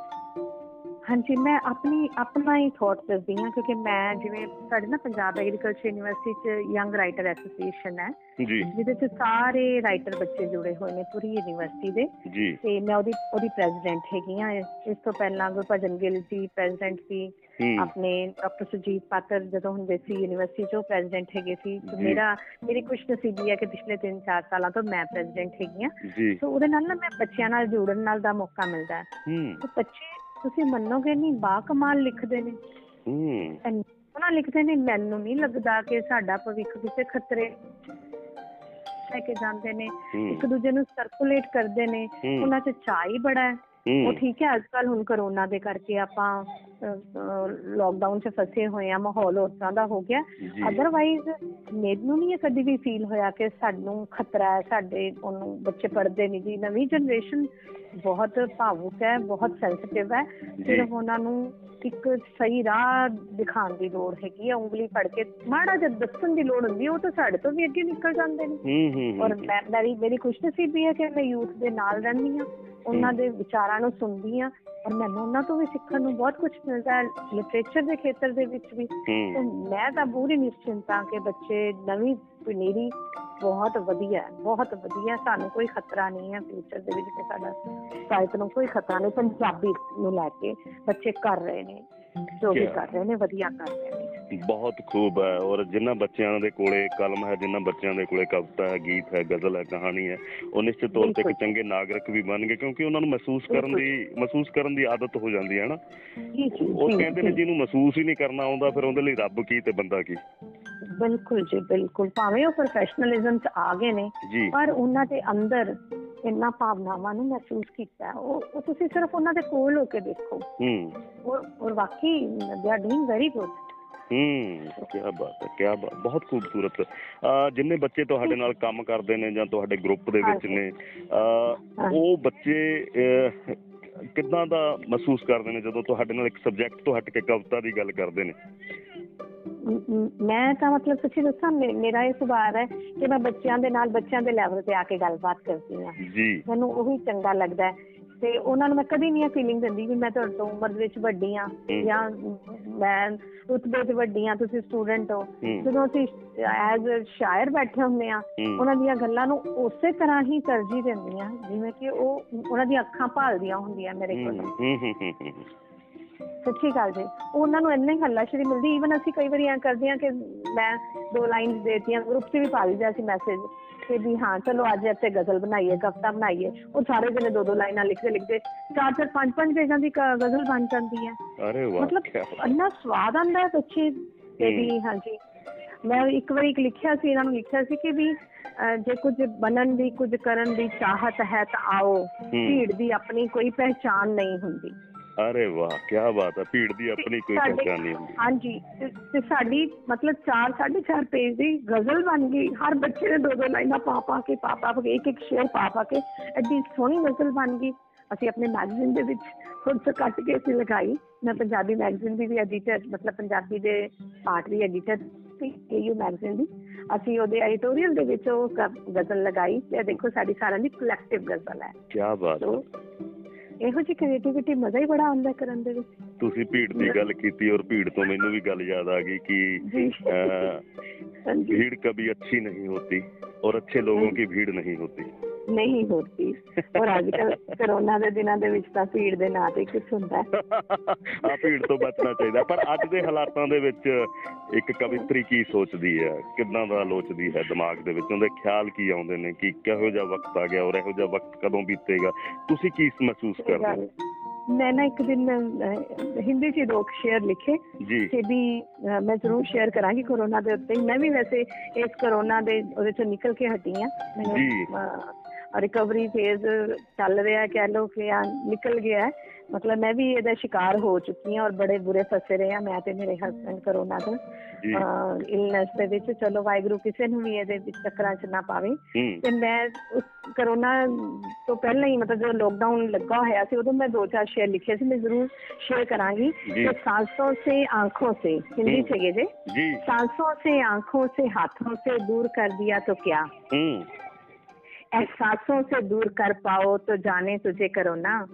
ਹਾਂਜੀ ਮੈਂ ਆਪਣੀ ਆਪਣਾ ਹੀ ਥਾਟ ਦੱਸਦੀ ਹਾਂ ਕਿਉਂਕਿ ਮੈਂ ਜਿਵੇਂ ਸਾਡੇ ਨਾ ਪੰਜਾਬ ਐਗਰੀਕਲਚਰ ਯੂਨੀਵਰਸਿਟੀ ਚ ਯੰਗ ਰਾਈਟਰ ਐਸੋਸੀਏਸ਼ਨ ਹੈ ਜਿਹਦੇ ਚ ਸਾਰੇ ਰਾਈਟਰ ਬੱਚੇ ਜੁੜੇ ਹੋਏ ਨੇ ਪੂਰੀ ਯੂਨੀਵਰਸਿਟੀ ਦੇ। ਤੇ ਮੈਂ ਉਹਦੀ ਉਹਦੀ ਪ੍ਰੈਜ਼ੀਡੈਂਟ ਹੈਗੀ ਆ ਇਸ ਤੋਂ ਪਹਿਲਾਂ ਗੁਰਭਜਨ ਗਿੱਲ ਜੀ ਪ੍ਰੈਜ਼ੀਡੈਂਟ ਸੀ। ਆਪਣੇ ਡਾਕਟਰ ਸੁਜੀਤ ਪਾਤਰ ਜਦੋਂ ਹੁੰਦੇ ਸੀ ਯੂਨੀਵਰਸਿਟੀ ਚੋਂ ਪ੍ਰੈਜ਼ੀਡੈਂਟ ਹੈਗੇ ਸੀ। ਮੇਰਾ ਮੇਰੀ ਖੁਸ਼ਨਸੀਬੀ ਹੈ ਕਿ ਪਿਛਲੇ 3-4 ਸਾਲਾਂ ਤੋਂ ਮੈਂ ਪ੍ਰੈਜ਼ੀਡੈਂਟ ਹੈਗੀ ਆ ਸੋ ਉਹਦੇ ਨਾਲ ਨਾ ਮੈਂ ਬੱਚਿਆਂ ਨਾਲ ਜੁੜਨ ਨਾਲ ਦਾ ਮੌਕਾ ਮਿਲਦਾ ਹੈ। ਹੂੰ। ਤੇ ਬੱਚੇ ਤੁਸੀਂ ਮੰਨੋਗੇ ਨਹੀਂ ਬਾ ਕਮਾਲ ਲਿਖਦੇ ਨੇ। ਹੂੰ। ਉਹਨਾਂ ਲਿਖਦੇ ਨੇ ਮੈਨੂੰ ਨਹੀਂ ਲੱਗਦਾ ਕਿ ਸਾਡਾ ਭਵਿੱਖ ਕਿਸੇ ਖਤਰੇ ਲੈ ਕੇ ਜਾਂਦੇ ਨੇ। ਇੱਕ ਦੂਜੇ ਨੂੰ ਸਰਕੂਲੇਟ ਕਰਦੇ ਨੇ। ਉਹਨਾਂ 'ਚ ਚਾਹ ਹੀ ਬੜਾ ਹੈ। ਉਹ ਠੀਕ ਹੈ ਅੱਜ ਕੱਲ ਹੁਣ ਕਰੋਨਾ ਦੇ ਕਰਕੇ ਆਪਾਂ ਲੋਕਡਾਊਨ 'ਚ ਫਸੇ ਹੋਏ ਆ ਮਾਹੌਲ ਉਸ ਤਰ੍ਹਾਂ ਦਾ ਹੋ ਗਿਆ। ਅਦਰਵਾਈਜ਼ ਮੈਨੂੰ ਨਹੀਂ ਕਦੀ ਵੀ ਫੀਲ ਹੋਇਆ ਕਿ ਸਾਨੂੰ ਖਤਰਾ ਹੈ ਸਾਡੇ ਉਹਨੂੰ ਬੱਚੇ ਪੜ੍ਹਦੇ ਨਹੀਂ ਜੀ। ਨਵੀਂ ਜਨਰੇਸ਼ਨ ਬਹੁਤ ਭਾਵੁਕ ਹੈ ਬਹੁਤ ਸੈਂਸਿਟਿਵ ਹੈ। ਸਿਰਫ ਉਹਨਾਂ ਨੂੰ ਇੱਕ ਸਹੀ ਰਾਹ ਦਿਖਾਉਣ ਦੀ ਲੋੜ ਹੈਗੀ ਹੈ ਉਂਗਲੀ ਫੜ ਕੇ। ਮਾੜਾ ਜਿਹਾ ਦੱਸਣ ਦੀ ਲੋੜ ਹੁੰਦੀ ਉਹ ਤਾਂ ਸਾਡੇ ਤੋਂ ਵੀ ਅੱਗੇ ਨਿਕਲ ਜਾਂਦੇ ਨੇ। ਹੂੰ ਹੂੰ ਔਰ ਮੇਰੀ ਮੇਰੀ ਖੁਸ਼ਨਸੀਬੀ ਹੈ ਕਿ ਮੈਂ ਯੂਥ ਦੇ ਨਾਲ ਰਹਿੰਦੀ ਹਾਂ। ਉਹਨਾਂ ਦੇ ਵਿਚਾਰਾਂ ਨੂੰ ਸੁਣਦੀ ਹਾਂ ਔਰ ਮੈਨੂੰ ਉਹਨਾਂ ਤੋਂ ਵੀ ਸਿੱਖਣ ਨੂੰ ਬਹੁਤ ਕੁਝ ਮਿਲਦਾ ਹੈ ਲਿਟਰੇਚਰ ਦੇ ਖੇਤਰ ਦੇ ਵਿੱਚ ਵੀ। ਤੇ ਮੈਂ ਤਾਂ ਪੂਰੀ ਨਿਸ਼ਚਿੰਤ ਹਾਂ ਕਿ ਬੱਚੇ ਨਵੀਂ ਪਨੀਰੀ ਬਹੁਤ ਵਧੀਆ ਬਹੁਤ ਵਧੀਆ। ਸਾਨੂੰ ਕੋਈ ਖਤਰਾ ਨਹੀਂ ਹੈ ਫਿਊਚਰ ਦੇ ਵਿੱਚ ਕਿ ਸਾਡਾ ਸਾਹਿਤ ਨੂੰ ਕੋਈ ਖਤਰਾ ਨਹੀਂ ਪੰਜਾਬੀ ਨੂੰ ਲੈ ਕੇ ਬੱਚੇ ਕਰ ਰਹੇ ਨੇ ਜੋ ਵੀ? ਕਰ ਰਹੇ ਨੇ ਵਧੀਆ ਕਰ ਰਹੇ ਨੇ। ਬਹੁਤ ਖੂਬ ਹੈ ਔਰ ਜਿਨ੍ਹਾਂ ਬੱਚਿਆਂ ਦੇ ਕੋਲੇ ਕਲਮ ਹੈ ਜਿਨ੍ਹਾਂ ਬੱਚਿਆਂ ਦੇ ਕੋਲੇ ਕਵਿਤਾ ਹੈ ਗੀਤ ਹੈ ਗਜ਼ਲ ਹੈ ਕਹਾਣੀ ਹੈ ਉਹ ਨਿਸ਼ਚਿਤ ਤੌਰ ਤੇ ਇੱਕ। ਚੰਗੇ ਨਾਗਰਿਕ ਵੀ ਬਣਨਗੇ ਕਿਉਂਕਿ ਉਹਨਾਂ ਨੂੰ ਮਹਿਸੂਸ ਕਰਨ ਦੀ ਮਹਿਸੂਸ ਕਰਨ ਦੀ ਆਦਤ ਹੋ ਜਾਂਦੀ ਹੈ ਨਾ। ਉਹ ਕਹਿੰਦੇ ਨੇ। ਜਿਹਨੂੰ ਮਹਿਸੂਸ ਹੀ ਨਹੀਂ ਕਰਨਾ ਆਉਂਦਾ ਫਿਰ ਉਹਦੇ ਲਈ ਰੱਬ ਕੀ ਤੇ ਬੰਦਾ ਕੀ? ਬਿਲਕੁਲ ਜੀ ਬਿਲਕੁਲ। ਭਾਵੇਂ ਉਹ ਪ੍ਰੋਫੈਸ਼ਨਲਿਜ਼ਮ ਚ ਆ ਗਏ ਨੇ ਪਰ ਉਹਨਾਂ ਦੇ ਅੰਦਰ ਇੰਨਾ ਭਾਵਨਾਵਾਂ ਨੂੰ ਮਹਿਸੂਸ ਕੀਤਾ। ਉਹ ਉਹ ਤੁਸੀਂ ਸਿਰਫ ਉਹਨਾਂ ਦੇ ਕੋਲ ਹੋ ਕੇ ਦੇਖੋ। ਹੂੰ। ਔਰ ਵਾਕਈ they are doing very good ਹੂੰ ਕੀ ਬਾਤ ਹੈ ਕੀ ਬਾਤ ਬਹੁਤ ਖੂਬਸੂਰਤ। ਜਿੰਨੇ ਬੱਚੇ ਤੁਹਾਡੇ ਨਾਲ ਕੰਮ ਕਰਦੇ ਨੇ ਜਾਂ ਤੁਹਾਡੇ ਗਰੁੱਪ ਦੇ ਵਿੱਚ। ਨੇ ਉਹ ਬੱਚੇ ਕਿੱਦਾਂ ਦਾ ਮਹਿਸੂਸ ਕਰਦੇ ਨੇ ਜਦੋਂ ਤੁਹਾਡੇ ਨਾਲ ਇੱਕ ਸਬਜੈਕਟ ਤੋਂ ਹਟ ਕੇ ਕਵਿਤਾ ਦੀ ਗੱਲ ਕਰਦੇ ਨੇ? ਮ- ਤਾਂ ਮਤਲਬ ਸੱਚੀ ਦੱਸਾਂ ਮੇਰਾ ਇਹ ਸੁਭਾਅ ਹੈ ਕਿ ਮੈਂ ਬੱਚਿਆਂ ਦੇ ਨਾਲ ਬੱਚਿਆਂ ਦੇ ਲੈਵਲ ਤੇ ਆ ਕੇ ਗੱਲਬਾਤ ਕਰਦੀ ਹਾਂ। ਜੀ। ਮੈਨੂੰ ਉਹੀ ਚੰਗਾ ਲੱਗਦਾ ਹੈ। ਤੇ ਉਹਨਾਂ ਨੂੰ ਮੈਂ ਕਦੀ ਨਹੀਂ ਇਹ ਫੀਲਿੰਗ ਦਿੰਦੀ ਵੀ ਮੈਂ ਤੁਹਾਡੇ ਤੋਂ ਉਮਰ ਵਿੱਚ ਵੱਡੀ ਆ। ਜਾਂ ਮੈਂ ਰੁਤਬੇ 'ਚ ਵੱਡੀ ਆ ਤੁਸੀਂ ਸਟੂਡੈਂਟ ਹੋ। ਜਦੋਂ ਅਸੀਂ ਐਜ਼ ਸ਼ਾਇਰ ਬੈਠੇ ਹੁੰਦੇ ਆ ਉਹਨਾਂ ਦੀਆਂ ਗੱਲਾਂ ਨੂੰ ਉਸੇ ਤਰ੍ਹਾਂ ਹੀ ਤਰਜੀਹ ਦਿੰਦੀਆਂ ਜਿਵੇਂ ਕਿ ਉਹ ਉਹਨਾਂ ਦੀਆਂ ਅੱਖਾਂ ਭਾਲਦੀਆਂ ਹੁੰਦੀਆਂ ਮੇਰੇ ਕੋਲ। ਸੱਚੀ ਗੱਲ ਜੀ ਉਹਨਾਂ ਨੂੰ ਇੰਨਾ ਹੱਲਾਸ਼ੇਰੀ ਮਿਲਦੀ ਈਵਨ ਅਸੀਂ ਕਈ ਵਾਰੀ ਐਂ ਕਰਦੇ ਹਾਂ ਕਿ ਮੈਂ ਦੋ ਲਾਈਨਸ ਦੇਤੀਆਂ ਗਰੁੱਪ 'ਚ ਵੀ ਪਾ ਲਈਦਾ ਸੀ ਮੈਸੇਜ ਕਿ ਵੀ ਹਾਂ ਚਲੋ ਅੱਜ ਇੱਥੇ ਗਜ਼ਲ ਬਣਾਈਏ ਕਵਿਤਾ ਬਣਾਈਏ ਉਹ ਸਾਰੇ ਜਣੇ ਦੋ ਦੋ ਲਾਈਨਾਂ ਲਿਖਦੇ ਲਿਖਦੇ ਚਾਰ ਚਾਰ ਪੰਜ ਪੰਜ ਪੇਜਾਂ ਦੀ ਗਜ਼ਲ ਬਣ ਜਾਂਦੀ ਹੈ। ਅਰੇ ਵਾਹ ਮਤਲਬ। ਇੰਨਾ ਸਵਾਦ ਆਂਦਾ ਹੈ ਬੱਚੇ ਤੇ ਵੀ ਹਾਂਜੀ। ਮੈਂ ਇੱਕ ਵਾਰੀ ਇੱਕ ਲਿਖਿਆ ਸੀ ਇਹਨਾਂ ਨੂੰ ਲਿਖਿਆ ਸੀ ਕਿ ਵੀ ਜੇ ਕੁਝ ਬਣਨ ਦੀ ਕੁਝ ਕਰਨ ਦੀ ਚਾਹਤ ਹੈ ਤਾਂ ਆਓ ਭੀੜ ਦੀ ਆਪਣੀ ਕੋਈ ਪਹਿਚਾਨ ਨਹੀਂ ਹੁੰਦੀ। ਅਰੇ ਵਾਹ ਕੀ ਬਾਤ ਹੈ ਭੀੜ ਦੀ ਆਪਣੀ ਕੋਈ ਪਹਿਚਾਨ ਨਹੀਂ ਹੁੰਦੀ। ਹਾਂਜੀ ਤੇ ਸਾਡੀ ਮਤਲਬ 4 4.5 ਪੇਜ ਦੀ ਗਜ਼ਲ ਬਣ ਗਈ। ਹਰ ਬੱਚੇ ਨੇ ਦੋ ਦੋ ਲਾਈਨਾਂ ਪਾ ਪਾ ਕੇ ਪਾ ਪਾ ਕੇ ਇੱਕ ਇੱਕ ਸ਼ੇਰ ਪਾ ਪਾ ਕੇ ਐਡੀ ਸੋਹਣੀ ਗਜ਼ਲ ਬਣ ਗਈ। ਅਸੀਂ ਆਪਣੇ ਮੈਗਜ਼ੀਨ ਦੇ ਵਿੱਚ ਖੁਦ ਤੋਂ ਕੱਟ ਕੇ ਅਸੀਂ ਲਗਾਈ। ਮੈਂ ਪੰਜਾਬੀ ਮੈਗਜ਼ੀਨ ਦੀ ਵੀ ਐਡੀਟਰ ਮਤਲਬ ਪੰਜਾਬੀ ਦੇ ਪਾਰਟ ਵੀ ਐਡੀਟਰ ਸੀ ਏਯੂ ਮੈਗਜ਼ੀਨ ਦੀ। ਅਸੀਂ ਉਹਦੇ ਐਡੀਟੋਰੀਅਲ ਦੇ ਵਿੱਚ ਉਹ ਗਜ਼ਲ ਲਗਾਈ। ਤੇ ਦੇਖੋ ਸਾਡੀ ਸਾਰਿਆਂ ਦੀ ਕਲੈਕਟਿਵ ਗਜ਼ਲ ਹੈ। ਕੀ ਬਾਤ ਹੈ। ਇਹੋ ਜਿਹੀ ਕ੍ਰੀਏਟੀਵਿਟੀ ਮਜ਼ਾ ਹੀ ਬੜਾ ਆਉਂਦਾ ਕਰਨ ਦੇ ਵਿੱਚ। ਤੁਸੀਂ ਭੀੜ ਦੀ ਗੱਲ ਕੀਤੀ ਔਰ ਭੀੜ ਤੋਂ ਮੈਨੂੰ ਵੀ ਗੱਲ ਯਾਦ ਆ ਗਈ ਕਿ ਭੀੜ ਕਦੀ ਅੱਛੀ ਨਹੀਂ ਹੁੰਦੀ ਔਰ ਅੱਛੇ ਲੋਕਾਂ ਦੀ ਭੀੜ ਨਹੀਂ ਹੁੰਦੀ। ਨਹੀਂ ਹੋਤੀ ਔਰ ਅੱਜ ਕੱਲ ਕਰੋਨਾ ਦੇ ਦਿਨਾਂ ਦੇ ਵਿੱਚ ਤਾਂ ਭੀੜ ਦੇ ਨਾਂ ਤੇ ਕੁਝ ਹੁੰਦਾ ਆ ਭੀੜ ਤੋਂ ਬਚਣਾ ਚਾਹੀਦਾ। ਪਰ ਅੱਜ ਦੇ ਹਾਲਾਤਾਂ ਦੇ ਵਿੱਚ ਇੱਕ ਕਵਿਤਰੀ ਕੀ ਸੋਚਦੀ ਹੈ? ਕਿੰਨਾ ਦਾ ਲੋਚਦੀ ਹੈ ਦਿਮਾਗ ਦੇ ਵਿੱਚ? ਉਹਦੇ ਖਿਆਲ ਕੀ ਆਉਂਦੇ ਨੇ? ਕਿ ਕਿਹੋ ਜਿਹਾ ਵਕਤ ਆ ਗਿਆ ਔਰ ਇਹੋ ਜਿਹਾ ਵਕਤ ਕਦੋਂ ਬੀਤੇਗਾ? ਤੁਸੀਂ ਕੀ ਮਹਿਸੂਸ ਕਰਦੇ? ਹੋ ਮੈਂ ਨਾ ਇੱਕ ਦਿਨ ਹਿੰਦੀ 'ਚ ਦੋ ਸ਼ੇਅਰ ਲਿਖੇ ਕਿ ਵੀ ਮੈਂ ਜ਼ਰੂਰ ਸ਼ੇਅਰ ਕਰਾਂਗੀ ਕਰੋਨਾ ਦੇ ਉੱਤੇ। ਮੈਂ ਵੀ ਵੈਸੇ ਇਸ ਕਰੋਨਾ ਦੇ ਉਹਦੇ ਚੋਂ ਨਿਕਲ ਕੇ ਹਟੀ ਆ ਜੀ। ਰਿਕਵਰੀ ਫੇਜ਼ ਚੱਲ ਰਿਹਾ ਕਹਿ ਲਓ ਕਿ ਆ ਨਿਕਲ ਗਿਆ ਹੈ ਮਤਲਬ ਮੈਂ ਵੀ ਇਹਦਾ ਸ਼ਿਕਾਰ ਹੋ ਚੁੱਕੀ ਹਾਂ ਔਰ ਬੜੇ ਬੁਰੇ ਫਸੇ ਰਹੇ ਆ ਮੈਂ ਤੇ ਮੇਰੇ ਹਸਬੰਡ ਕਰੋਨਾ ਤੋਂ ਜੀ ਇਲਨੈਸ ਦੇ ਵਿੱਚ ਚਲੋ ਵਾਹਿਗੁਰੂ ਕਿਸੇ ਨੂੰ ਵੀ ਇਹਦੇ ਵਿੱਚ ਚੱਕਰਾਂ 'ਚ ਨਾ ਪਾਵੇ ਹੂੰ ਤੇ ਮੈਂ ਉਸ ਕਰੋਨਾ ਤੋਂ ਪਹਿਲਾਂ ਹੀ ਮਤਲਬ ਜਦੋਂ ਲੋਕਡਾਊਨ ਲੱਗਾ ਹੋਇਆ ਸੀ ਉਦੋਂ ਮੈਂ ਦੋ ਚਾਰ ਸ਼ੇਅਰ ਲਿਖੇ ਸੀ ਮੈਂ ਜ਼ਰੂਰ ਸ਼ੇਅਰ ਕਰਾਂਗੀ ਜੀ। ਕਿ सांसों से आंखों से हिंदी हम्म। चाहिए जे ਜੀ सांसों से आंखों से हाथों से दूर कर दिया तो क्या ਹੂੰ एहसासों से दूर कर पाओ तो जाने तुझे करो ना।